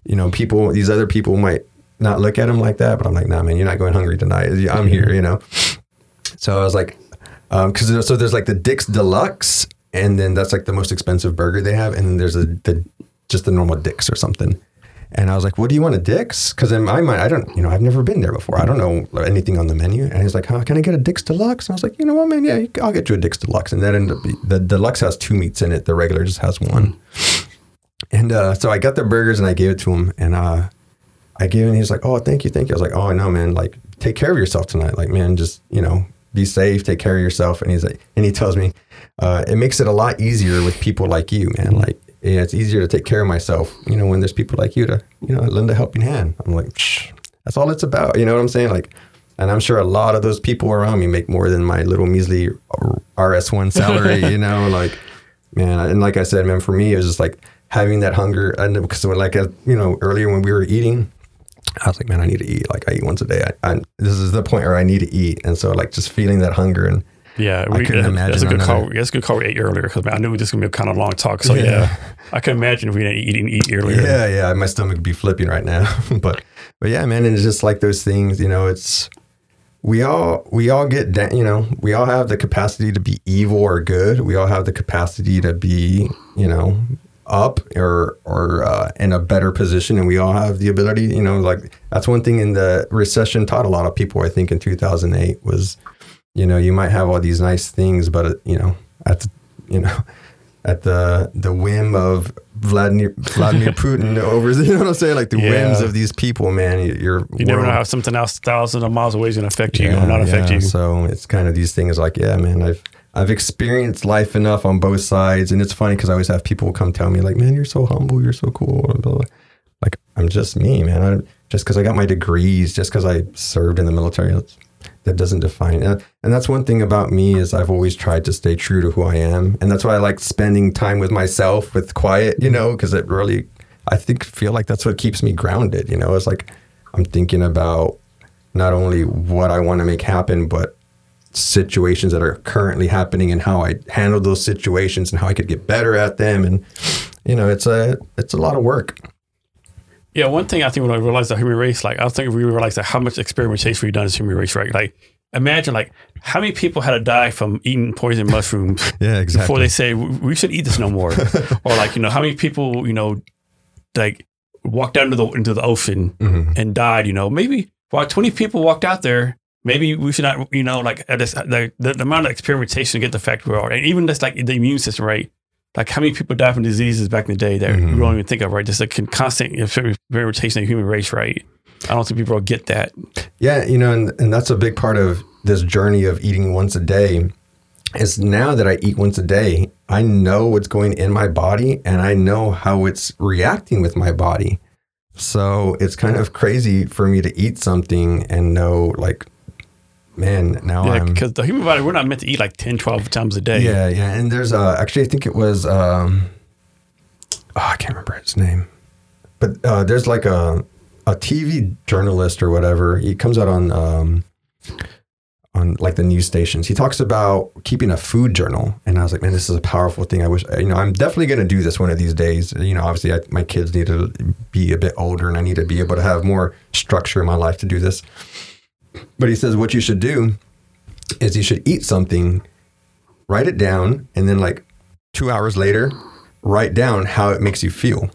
B: you know people. These other people might not look at him like that, but I'm like, nah, man, you're not going hungry tonight. I'm here. You know. So I was like, because um, so there's like the Dick's Deluxe, and then that's like the most expensive burger they have, and then there's a the just the normal Dick's or something. And I was like, "What do you want a Dick's?" Because in my mind, I don't, you know, I've never been there before. I don't know anything on the menu. And he's like, "Huh, can I get a Dick's Deluxe?" And I was like, "You know what, man? Yeah, I'll get you a Dick's Deluxe." And that ended up the deluxe has two meats in it. The regular just has one. And uh, so I got the burgers and I gave it to him. And uh, I gave him. He's like, "Oh, thank you, thank you." I was like, "Oh, no, man. Like, take care of yourself tonight. Like, man, just you know, be safe, take care of yourself." And he's like, and he tells me, uh, "It makes it a lot easier with people like you, man. Like." yeah, it's easier to take care of myself, you know, when there's people like you to, you know, lend a helping hand. I'm like, that's all it's about. You know what I'm saying? Like, and I'm sure a lot of those people around me make more than my little measly RS1 salary, you know, like, man. And like I said, man, for me, it was just like having that hunger. And because, like, uh, you know, earlier when we were eating, I was like, man, I need to eat. Like, I eat once a day. I, I, this is the point where I need to eat. And so, like, just feeling that hunger and,
A: yeah,
B: I couldn't imagine
A: That's a good
B: another-
A: call. That's a good call we ate earlier because I knew this was gonna be a kind of long talk. So yeah,
B: Yeah.
A: I can imagine if we didn't eat and eat earlier.
B: Yeah, yeah, my stomach would be flipping right now. but but yeah, man, and it's just like those things, you know, it's we all we all get da- you know, we all have the capacity to be evil or good. We all have the capacity to be, you know, up or or uh, in a better position and we all have the ability, you know, like that's one thing in the recession taught a lot of people I think in 2008 was you know, you might have all these nice things but uh, you know, at the, you know, at the the whim of Vladimir Vladimir Putin over you know what I'm saying like the
A: Yeah.
B: whims of these people man you- you're
A: You never know how something else thousands of miles away is gonna affect you or not affect you.
B: so it's kind of these things like yeah man I've I've experienced life enough on both sides and it's funny because I always have people come tell me like man you're so humble you're so cool like I'm just me man I, just because I got my degrees just because I served in the military that doesn't define it. And that's one thing about me is I've always tried to stay true to who I am. And that's why I like spending time with myself with quiet, you know, because it really, I think, feel like that's what keeps me grounded. You know, it's like I'm thinking about not only what I want to make happen, but situations that are currently happening and how I handle those situations and how I could get better at them. And, you know, it's a, it's a lot of work.
A: Yeah, one thing I think when I realized the human race, like I was thinking we realized that how much experimentation we've done as human race, right? Like imagine like how many people had to die from eating poison mushrooms
B: Yeah, exactly.
A: before they say "We- should eat this no more, or like you know how many people you know like walked down into the into the ocean
B: Mhm.
A: and died. You know maybe while twenty people walked out there. Maybe we should not, you know, like this, the, the, the amount of experimentation to get the fact we are, and even just like the immune system, right? Like how many people died from diseases back in the day that
B: Mhm.
A: we don't even think of, right? Just a con- constant experimentation of the human race, right? I don't think people will get that.
B: Yeah, you know, and, and that's a big part of this journey of eating once a day. Is now that I eat once a day, I know what's going in my body and I know how it's reacting with my body. So it's kind of crazy for me to eat something and know, like, man, now
A: Yeah,
B: I'm.
A: because the human body, we're not meant to eat like 10, 12 times a day.
B: Yeah, yeah. And there's uh, actually, I think it was, um, oh, I can't remember his name, but uh, there's like a a TV journalist or whatever. He comes out on um, on like the news stations. He talks about keeping a food journal, and I was like, man, this is a powerful thing. I wish, you know, I'm definitely going to do this one of these days. You know, obviously, I, my kids need to be a bit older, and I need to be able to have more structure in my life to do this. But he says what you should do is you should eat something write it down, and then like two hours later, write down how it makes you feel.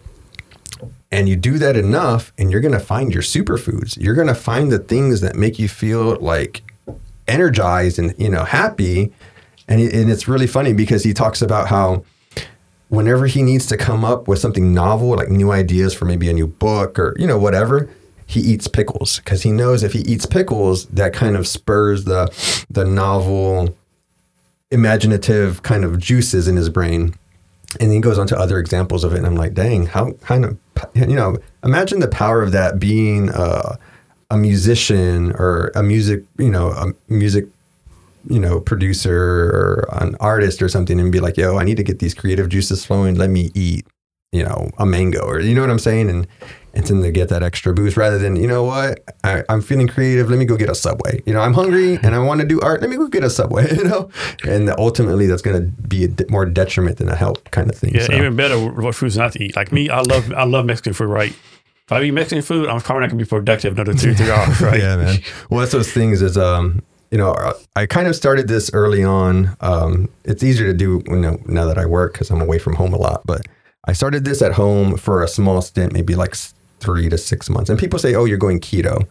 B: And you do that enough, and you're to find your superfoods. You're to find the things that make you feel like energized and you know happy. And and it's really funny because he talks about how whenever he needs to come up with something novel, like new ideas for maybe a new book or you know whatever, he eats pickles because he knows if he eats pickles, that kind of spurs the the novel, imaginative kind of juices in his brain. And he goes on to other examples of it, and I'm like, dang, how kind of you know, imagine the power of that being uh, a musician or a music, you know, a music you know, producer or an artist or something and be like, yo, I need to get these creative juices flowing. Let me eat, you know, a mango or, you know what I'm saying? And, and then to get that extra boost rather than, you know what, I, I'm feeling creative. Let me go get a Subway. You know, I'm hungry and I want to do art. Let me go get a Subway, you know? And ultimately that's going to be a de- more detriment than a help kind of thing.
A: Yeah,
B: So,
A: even better what foods not to eat. Like me, I love I love Mexican food, right? If I eat Mexican food, I'm probably not gonna be productive another two, three hours, right?
B: Yeah, man. Well, that's those things is, um, you know, I kind of started this early on. Um, it's easier to do you know, now that I work because I'm away from home a lot. But I started this at home for a small stint, maybe like three to six months. And people say, oh, you're going keto.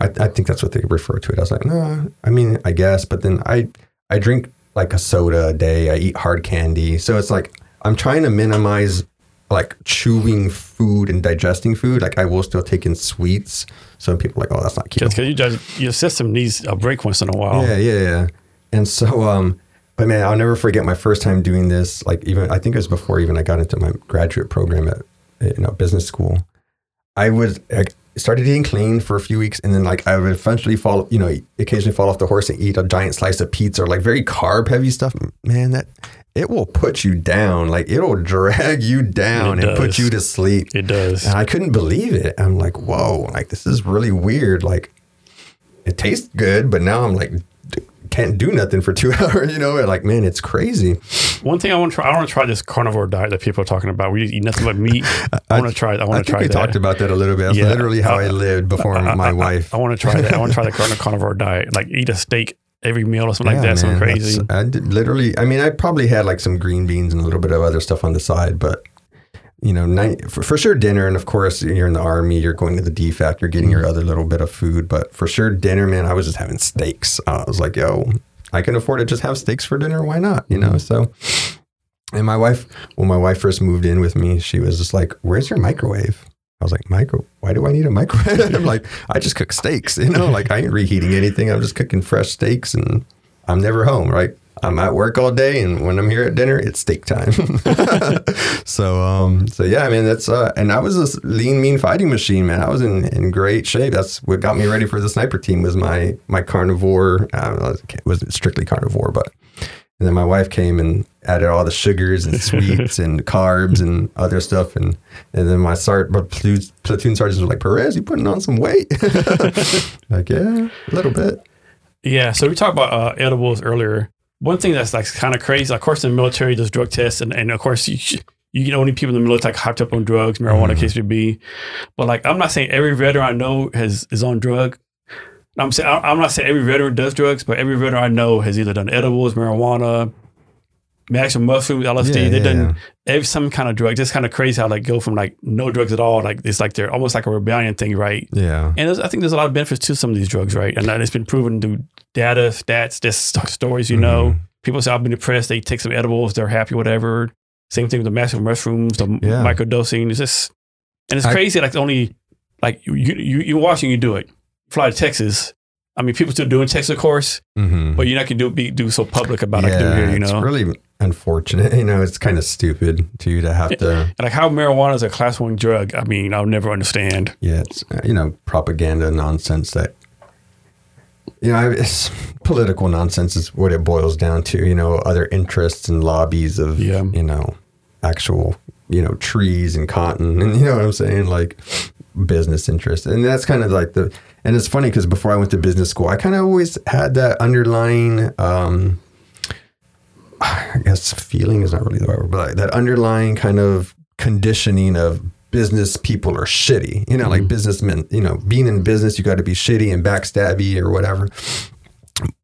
B: I, I think that's what they refer to it. I was like, no, I mean, I guess. But then I, I drink like a soda a day. I eat hard candy. So it's like I'm trying to minimize like chewing food and digesting food. Like I will still take in sweets. So people are like, oh, that's not keto.
A: Because you just your system needs a break once in a while.
B: Yeah, yeah, yeah. And so, um, but man, I'll never forget my first time doing this. Like even I think it was before even I got into my graduate program at you know business school. I was I started eating clean for a few weeks, and then like I would eventually fall, you know, occasionally fall off the horse and eat a giant slice of pizza or like very carb heavy stuff. Man, that it will put you down. Like it'll drag you down
A: It
B: and put you to sleep.
A: It does.
B: And I couldn't believe it. I'm like, whoa, like this is really weird. Like it tastes good, but now I'm like, can't do nothing for two hours. You know, like man, it's crazy.
A: One thing I want to try, I want to try this carnivore diet that people are talking about. We eat nothing but meat. I, want to try. I
B: I
A: want
B: think
A: to try
B: we
A: that.
B: talked about that a little bit. That's
A: Yeah.
B: literally how I
A: Uh,
B: lived before my wife.
A: I want to try that. I want to try the carn- carnivore diet. Like eat a steak every meal or something like
B: Yeah,
A: that. Something
B: man,
A: crazy.
B: I did literally. I mean, I probably had like some green beans and a little bit of other stuff on the side, but you know, night, for, for sure dinner. And of course, you're in the army, you're going to the DFAC, you're getting your
A: Mm-hmm.
B: other little bit of food. But for sure, dinner, man, I was just having steaks. I was like, yo, I can afford to just have steaks for dinner. Why not? You
A: Mm-hmm.
B: know, so. And my wife, when my wife first moved in with me, she was just like, "Where's your microwave?" I was like, "Micro? Why do I need a microwave?" I'm like, "I just cook steaks, you know. Like I ain't reheating anything. I'm just cooking fresh steaks, and I'm never home, right? I'm at work all day, and when I'm here at dinner, it's steak time. so, um, so yeah, I mean, that's uh, and I was a lean, mean fighting machine, man. I was in, in great shape. That's what got me ready for the sniper team. Was my my carnivore? Uh, it wasn't strictly carnivore, but and then my wife came and added all the sugars and sweets and carbs and other stuff. And and then my sart, platoon, platoon sergeants were like, Perez, you putting on some weight? like, yeah, a little bit.
A: Yeah. So we talked about uh, edibles earlier. One thing that's like kind of crazy, of course, in the military, there's drug tests, and, and of course, you sh- you get only people in the military like hyped up on drugs, marijuana,
B: Mm-hmm.
A: case may be. But like, I'm not saying every veteran I know has is on drug. I'm saying I'm not saying every veteran does drugs, but every veteran I know has either done edibles, marijuana, magic mushrooms, LSD.
B: Yeah,
A: They've
B: yeah,
A: done
B: yeah.
A: every some kind of drug. It's kind of crazy how like go from like no drugs at all, like it's like they're almost like a rebellion thing, right?
B: Yeah.
A: And I think there's a lot of benefits to some of these drugs, right? And that it's been proven through data, stats, just stories, you know.
B: Mm-hmm.
A: People say, I've been depressed. They take some edibles, they're happy, whatever. Same thing with the massive mushrooms, the
B: Yeah.
A: microdosing. It's just, and it's
B: I-
A: crazy. Like, only, like, you, you, you're watching, you do it. Fly to Texas. I mean, people still doing Texas, of course,
B: Mm-hmm.
A: but you're not going to do, be, do so public about it like do here, you
B: it's
A: know?
B: really unfortunate. You know, it's kind of stupid to you to have to.
A: And like how marijuana is a class one drug. I mean, I'll never understand.
B: Yeah, it's uh, you know propaganda nonsense that you know it's political nonsense is what it boils down to. You know, other interests and lobbies of
A: Yeah.
B: you know actual you know trees and cotton and you know what I'm saying like business interests and that's kind of like the and it's funny because before I went to business school I kind of always had that underlying um I guess feeling is not really the right word, but like that underlying kind of conditioning of business people are shitty. You know, like mm-hmm. businessmen, you know, being in business, you got to be shitty and backstabby or whatever.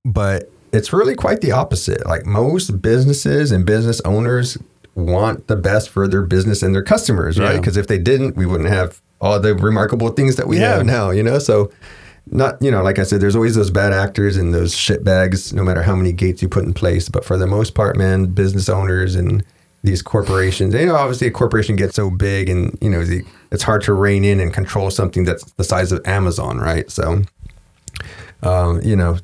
B: But it's really quite the opposite. Like most businesses and business owners want the best for their business and their customers, right?
A: Yeah.
B: Because if they didn't, we wouldn't have all the remarkable things that we
A: Yeah.
B: have now, you know? So, not, you know, like I said, there's always those bad actors and those shit bags, no matter how many gates you put in place. But for the most part, man, business owners and these corporations. You know, obviously a corporation gets so big, and you know, the, it's hard to rein in and control something that's the size of Amazon, right? So, um, you know,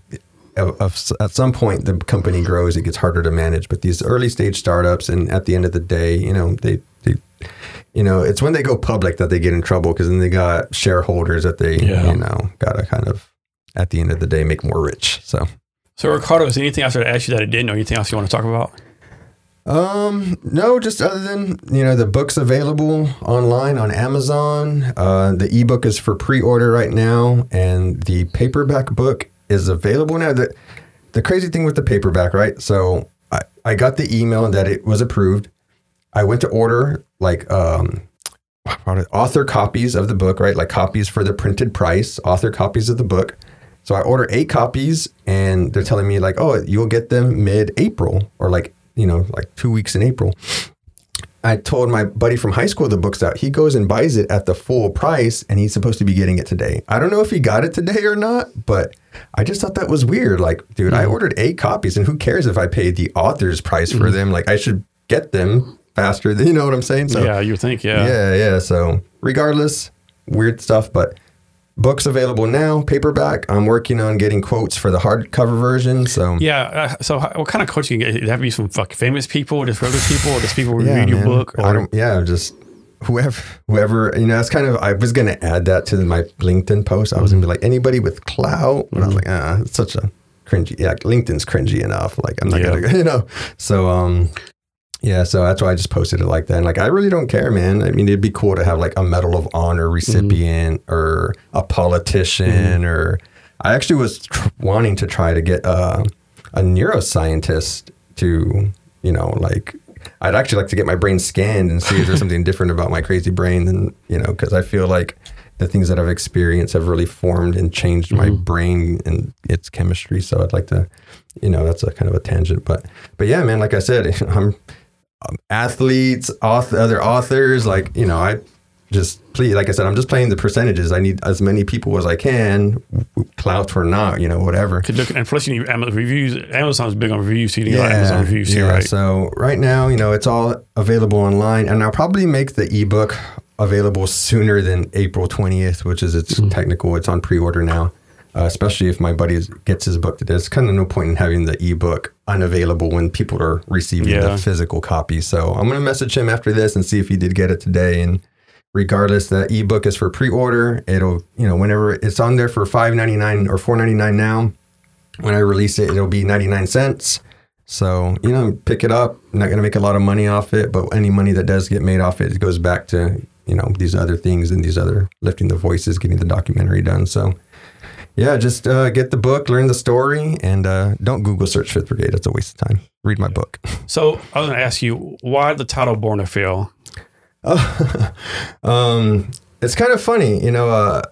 B: at some point the company grows, it gets harder to manage. But these early stage startups, and at the end of the day, you know, they, they you know, it's when they go public that they get in trouble because then they got shareholders that they,
A: Yeah.
B: you know, got to kind of at the end of the day make more rich. So.
A: So, Ricardo, is there anything else I asked you that I didn't know? Anything else you want to talk about?
B: Um, no, just other than you know the book's available online on Amazon. Uh, the ebook is for pre-order right now, and the paperback book is available now. The the crazy thing with the paperback, right? So I, I got the email that it was approved. I went to order like um author copies of the book, right? Like copies for the printed price, author copies of the book. So I order eight copies, and they're telling me like, oh, you'll get them mid-April or like you know like two weeks in April. I told my buddy from high school the book's out. He goes and buys it at the full price, and he's supposed to be getting it today. I don't know if he got it today or not, but I just thought that was weird. Like, dude, I hmm. ordered eight copies, and who cares if I paid the author's price for hmm. them? Like, I should get them faster. Than, you know what I'm saying? So
A: yeah, you think, yeah.
B: yeah, yeah. So regardless, weird stuff, but books available now, paperback. I'm working on getting quotes for the hardcover version. So
A: Yeah. Uh, so, what kind of quotes coaching? It have to be some like famous people, just regular people, or just people who
B: yeah,
A: read your book? Or,
B: I don't. Yeah, just whoever, whoever. You know, that's kind of. I was gonna add that to my LinkedIn post. I was gonna be like anybody with clout, but I was like, ah, it's such a cringy. Yeah, LinkedIn's cringy enough. Like I'm not
A: Yeah.
B: gonna, you know. So um. Yeah, so that's why I just posted it like that. And like, I really don't care, man. I mean, it'd be cool to have like a Medal of Honor recipient or a politician, or I actually was tr- wanting to try to get uh, a neuroscientist to, you know, like, I'd actually like to get my brain scanned and see if there's something different about my crazy brain than, you know, because I feel like the things that I've experienced have really formed and changed my brain and its chemistry. So I'd like to, you know, that's a kind of a tangent, but, but yeah, man, like I said, I'm, um, athletes, author, other authors, like, you know, I just please, like I said, I'm just playing the percentages. I need as many people as I can, clout or not, you know, whatever.
A: Could look, and plus, you need Amazon reviews. Amazon's big on reviews, so you need of Amazon reviews
B: yeah.
A: right?
B: So right now, you know, it's all available online, and I'll probably make the ebook available sooner than April 20th, which is its
A: Mm-hmm.
B: technical. It's on pre-order now. Uh, especially if my buddy gets his book today, it's kind of no point in having the ebook unavailable when people are receiving
A: Yeah.
B: the physical copy. So I'm gonna message him after this and see if he did get it today. And regardless, the ebook is for pre-order. It'll, you know, whenever it's on there for $5.99 or $4.99 now. When I release it, it'll be 99 cents. So, you know, pick it up. I'm not going to make a lot of money off it, but any money that does get made off it, it goes back to, you know, these other things and these other lifting the voices, getting the documentary done. So, yeah, just uh, get the book, learn the story, and uh, don't Google search Fifth Brigade. It's a waste of time. Read my book.
A: So, I was going to ask you why the title "Born to Fail."
B: um, it's kind of funny, you know. Uh,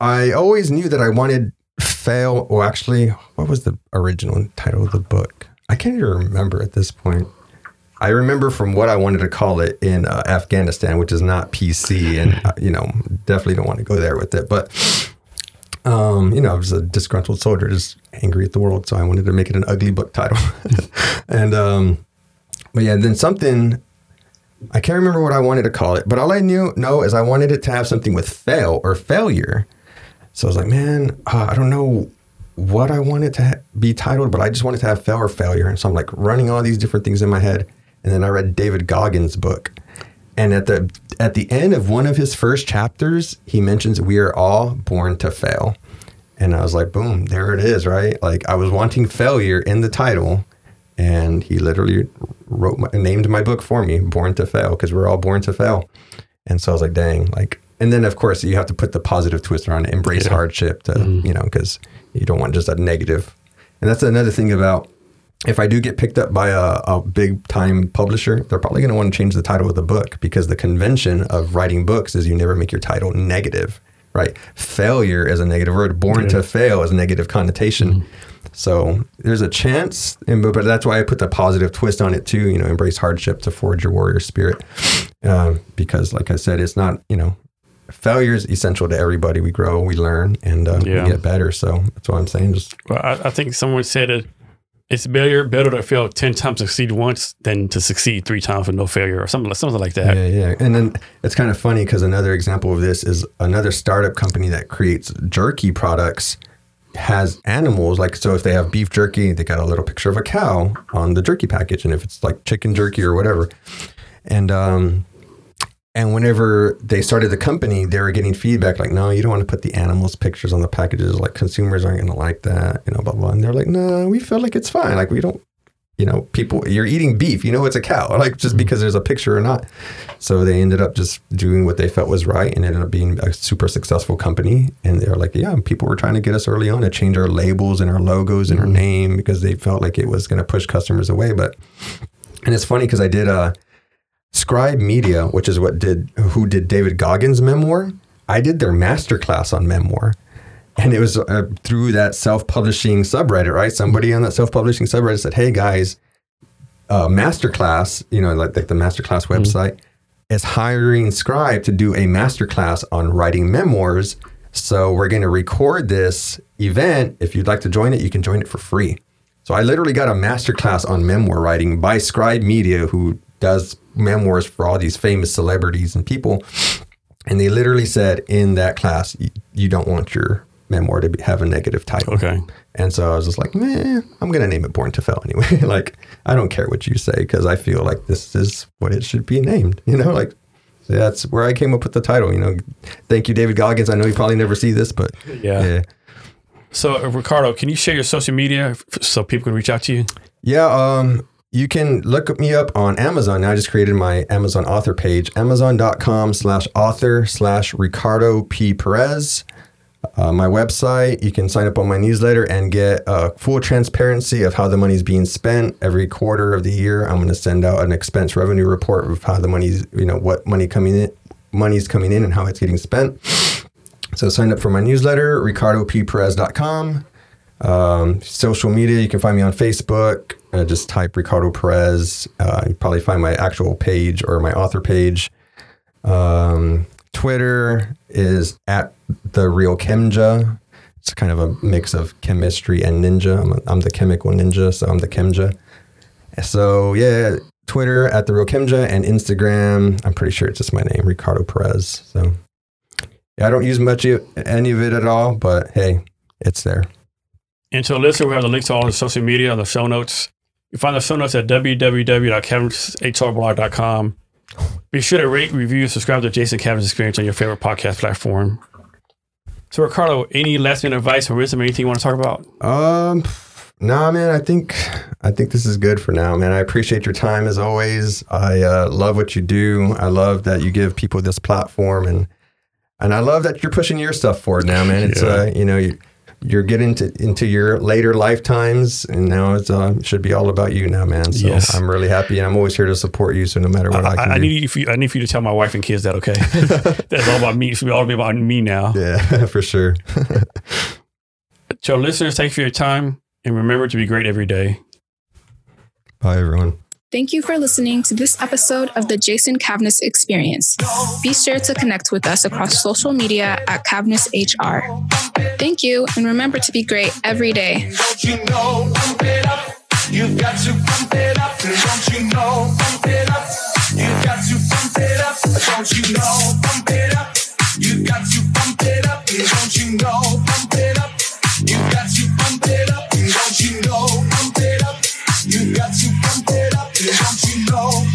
B: I always knew that I wanted fail. Or actually, what was the original title of the book? I can't even remember at this point. I remember from what I wanted to call it in uh, Afghanistan, which is not PC, and uh, you know, definitely don't want to go there with it. But um, you know, I was a disgruntled soldier, just angry at the world, so I wanted to make it an ugly book title. and um, but yeah, then something I can't remember what I wanted to call it, but all I knew know is I wanted it to have something with fail or failure. So I was like, man, uh, I don't know what I wanted to ha- be titled, but I just wanted to have fail or failure. And so I'm like running all these different things in my head. And then I read David Goggins' book. And at the at the end of one of his first chapters, he mentions we are all born to fail. And I was like, boom, there it is, right? Like I was wanting failure in the title, and he literally wrote my, named my book for me, Born to Fail, because we're all born to fail. And so I was like, dang, like, and then of course you have to put the positive twist around it, embrace
A: Yeah.
B: hardship to, mm. you know, because you don't want just a negative. And that's another thing about if I do get picked up by a, a big time publisher, they're probably going to want to change the title of the book because the convention of writing books is you never make your title negative, right? Failure is a negative word. Born to fail is a negative connotation. So there's a chance, and, but, but that's why I put the positive twist on it too. You know, embrace hardship to forge your warrior spirit, uh, because like I said, it's not you know, failure is essential to everybody. We grow, we learn, and uh,
A: Yeah.
B: we get better. So that's what I'm saying. Just
A: Well, I, I think someone said it. It's better better to fail ten times succeed once than to succeed three times with no failure or something something like that.
B: Yeah, yeah. And then it's kind of funny because another example of this is another startup company that creates jerky products has animals like so if they have beef jerky they got a little picture of a cow on the jerky package and if it's like chicken jerky or whatever and um and whenever they started the company they were getting feedback like no you don't want to put the animals pictures on the packages like consumers aren't going to like that you know blah blah and they're like no we feel like it's fine like we don't you know, people, you're eating beef, you know, it's a cow, like just mm-hmm. because there's a picture or not. So they ended up just doing what they felt was right and ended up being a super successful company. And they're like, yeah, people were trying to get us early on to change our labels and our logos and our mm-hmm. name because they felt like it was going to push customers away. But, and it's funny because I did a Scribe Media, which is what did, who did David Goggins' memoir. I did their masterclass on memoir and it was uh, through that self-publishing subreddit right somebody on that self-publishing subreddit said hey guys uh, masterclass you know like, like the masterclass website mm-hmm. is hiring scribe to do a masterclass on writing memoirs so we're going to record this event if you'd like to join it you can join it for free so i literally got a masterclass on memoir writing by scribe media who does memoirs for all these famous celebrities and people and they literally said in that class you don't want your memoir to be, have a negative title.
A: Okay.
B: And so I was just like, man, I'm going to name it Born to Fail anyway. like, I don't care what you say because I feel like this is what it should be named. You know, like that's where I came up with the title. You know, thank you, David Goggins. I know you probably never see this, but
A: yeah. yeah. So, uh, Ricardo, can you share your social media so people can reach out to you?
B: Yeah. Um, you can look me up on Amazon. I just created my Amazon author page, amazon.com slash author slash Ricardo P. Perez uh, my website. You can sign up on my newsletter and get a full transparency of how the money is being spent every quarter of the year. I'm going to send out an expense revenue report of how the money's, you know, what money coming in, money's coming in and how it's getting spent. So sign up for my newsletter, ricardopperez.com. Um, social media, you can find me on Facebook. Uh, just type Ricardo Perez. Uh, you probably find my actual page or my author page. Um, Twitter is at the real Chemja. It's kind of a mix of chemistry and ninja. I'm, a, I'm the chemical ninja, so I'm the Chemja. So yeah, Twitter at the real Chemja and Instagram. I'm pretty sure it's just my name, Ricardo Perez. So yeah, I don't use much of any of it at all, but hey, it's there.
A: And so, listen, we have the links to all the social media, on the show notes. You find the show notes at www.kevinshrblog.com. Be sure to rate, review, subscribe to Jason Cavness Experience on your favorite podcast platform. So, Ricardo, any last minute advice or wisdom or anything you want to talk about?
B: Um, no, nah, man. I think I think this is good for now, man. I appreciate your time as always. I uh, love what you do. I love that you give people this platform, and and I love that you're pushing your stuff forward now, man. It's yeah. uh, you know, you, you're getting to, into your later lifetimes, and now it uh, should be all about you now, man. So yes. I'm really happy, and I'm always here to support you. So no matter what I, I can
A: I,
B: do,
A: need for you, I need for you to tell my wife and kids that. Okay, that's all about me. It should be all about me now.
B: Yeah, for sure.
A: so listeners, thank you for your time, and remember to be great every day.
B: Bye, everyone.
C: Thank you for listening to this episode of the Jason Cavness Experience. Be sure to connect with us across social media at Cavness HR. Thank you, and remember to be great every day. Don't you know, pump it up. You've got to pump it up. Don't you know, pump it up. You've got to pump it up. Don't you know, pump it up. You've got to pump it up. Don't you know, pump it up. You've got to pump it up. Don't you know, pump it up. You've got to pump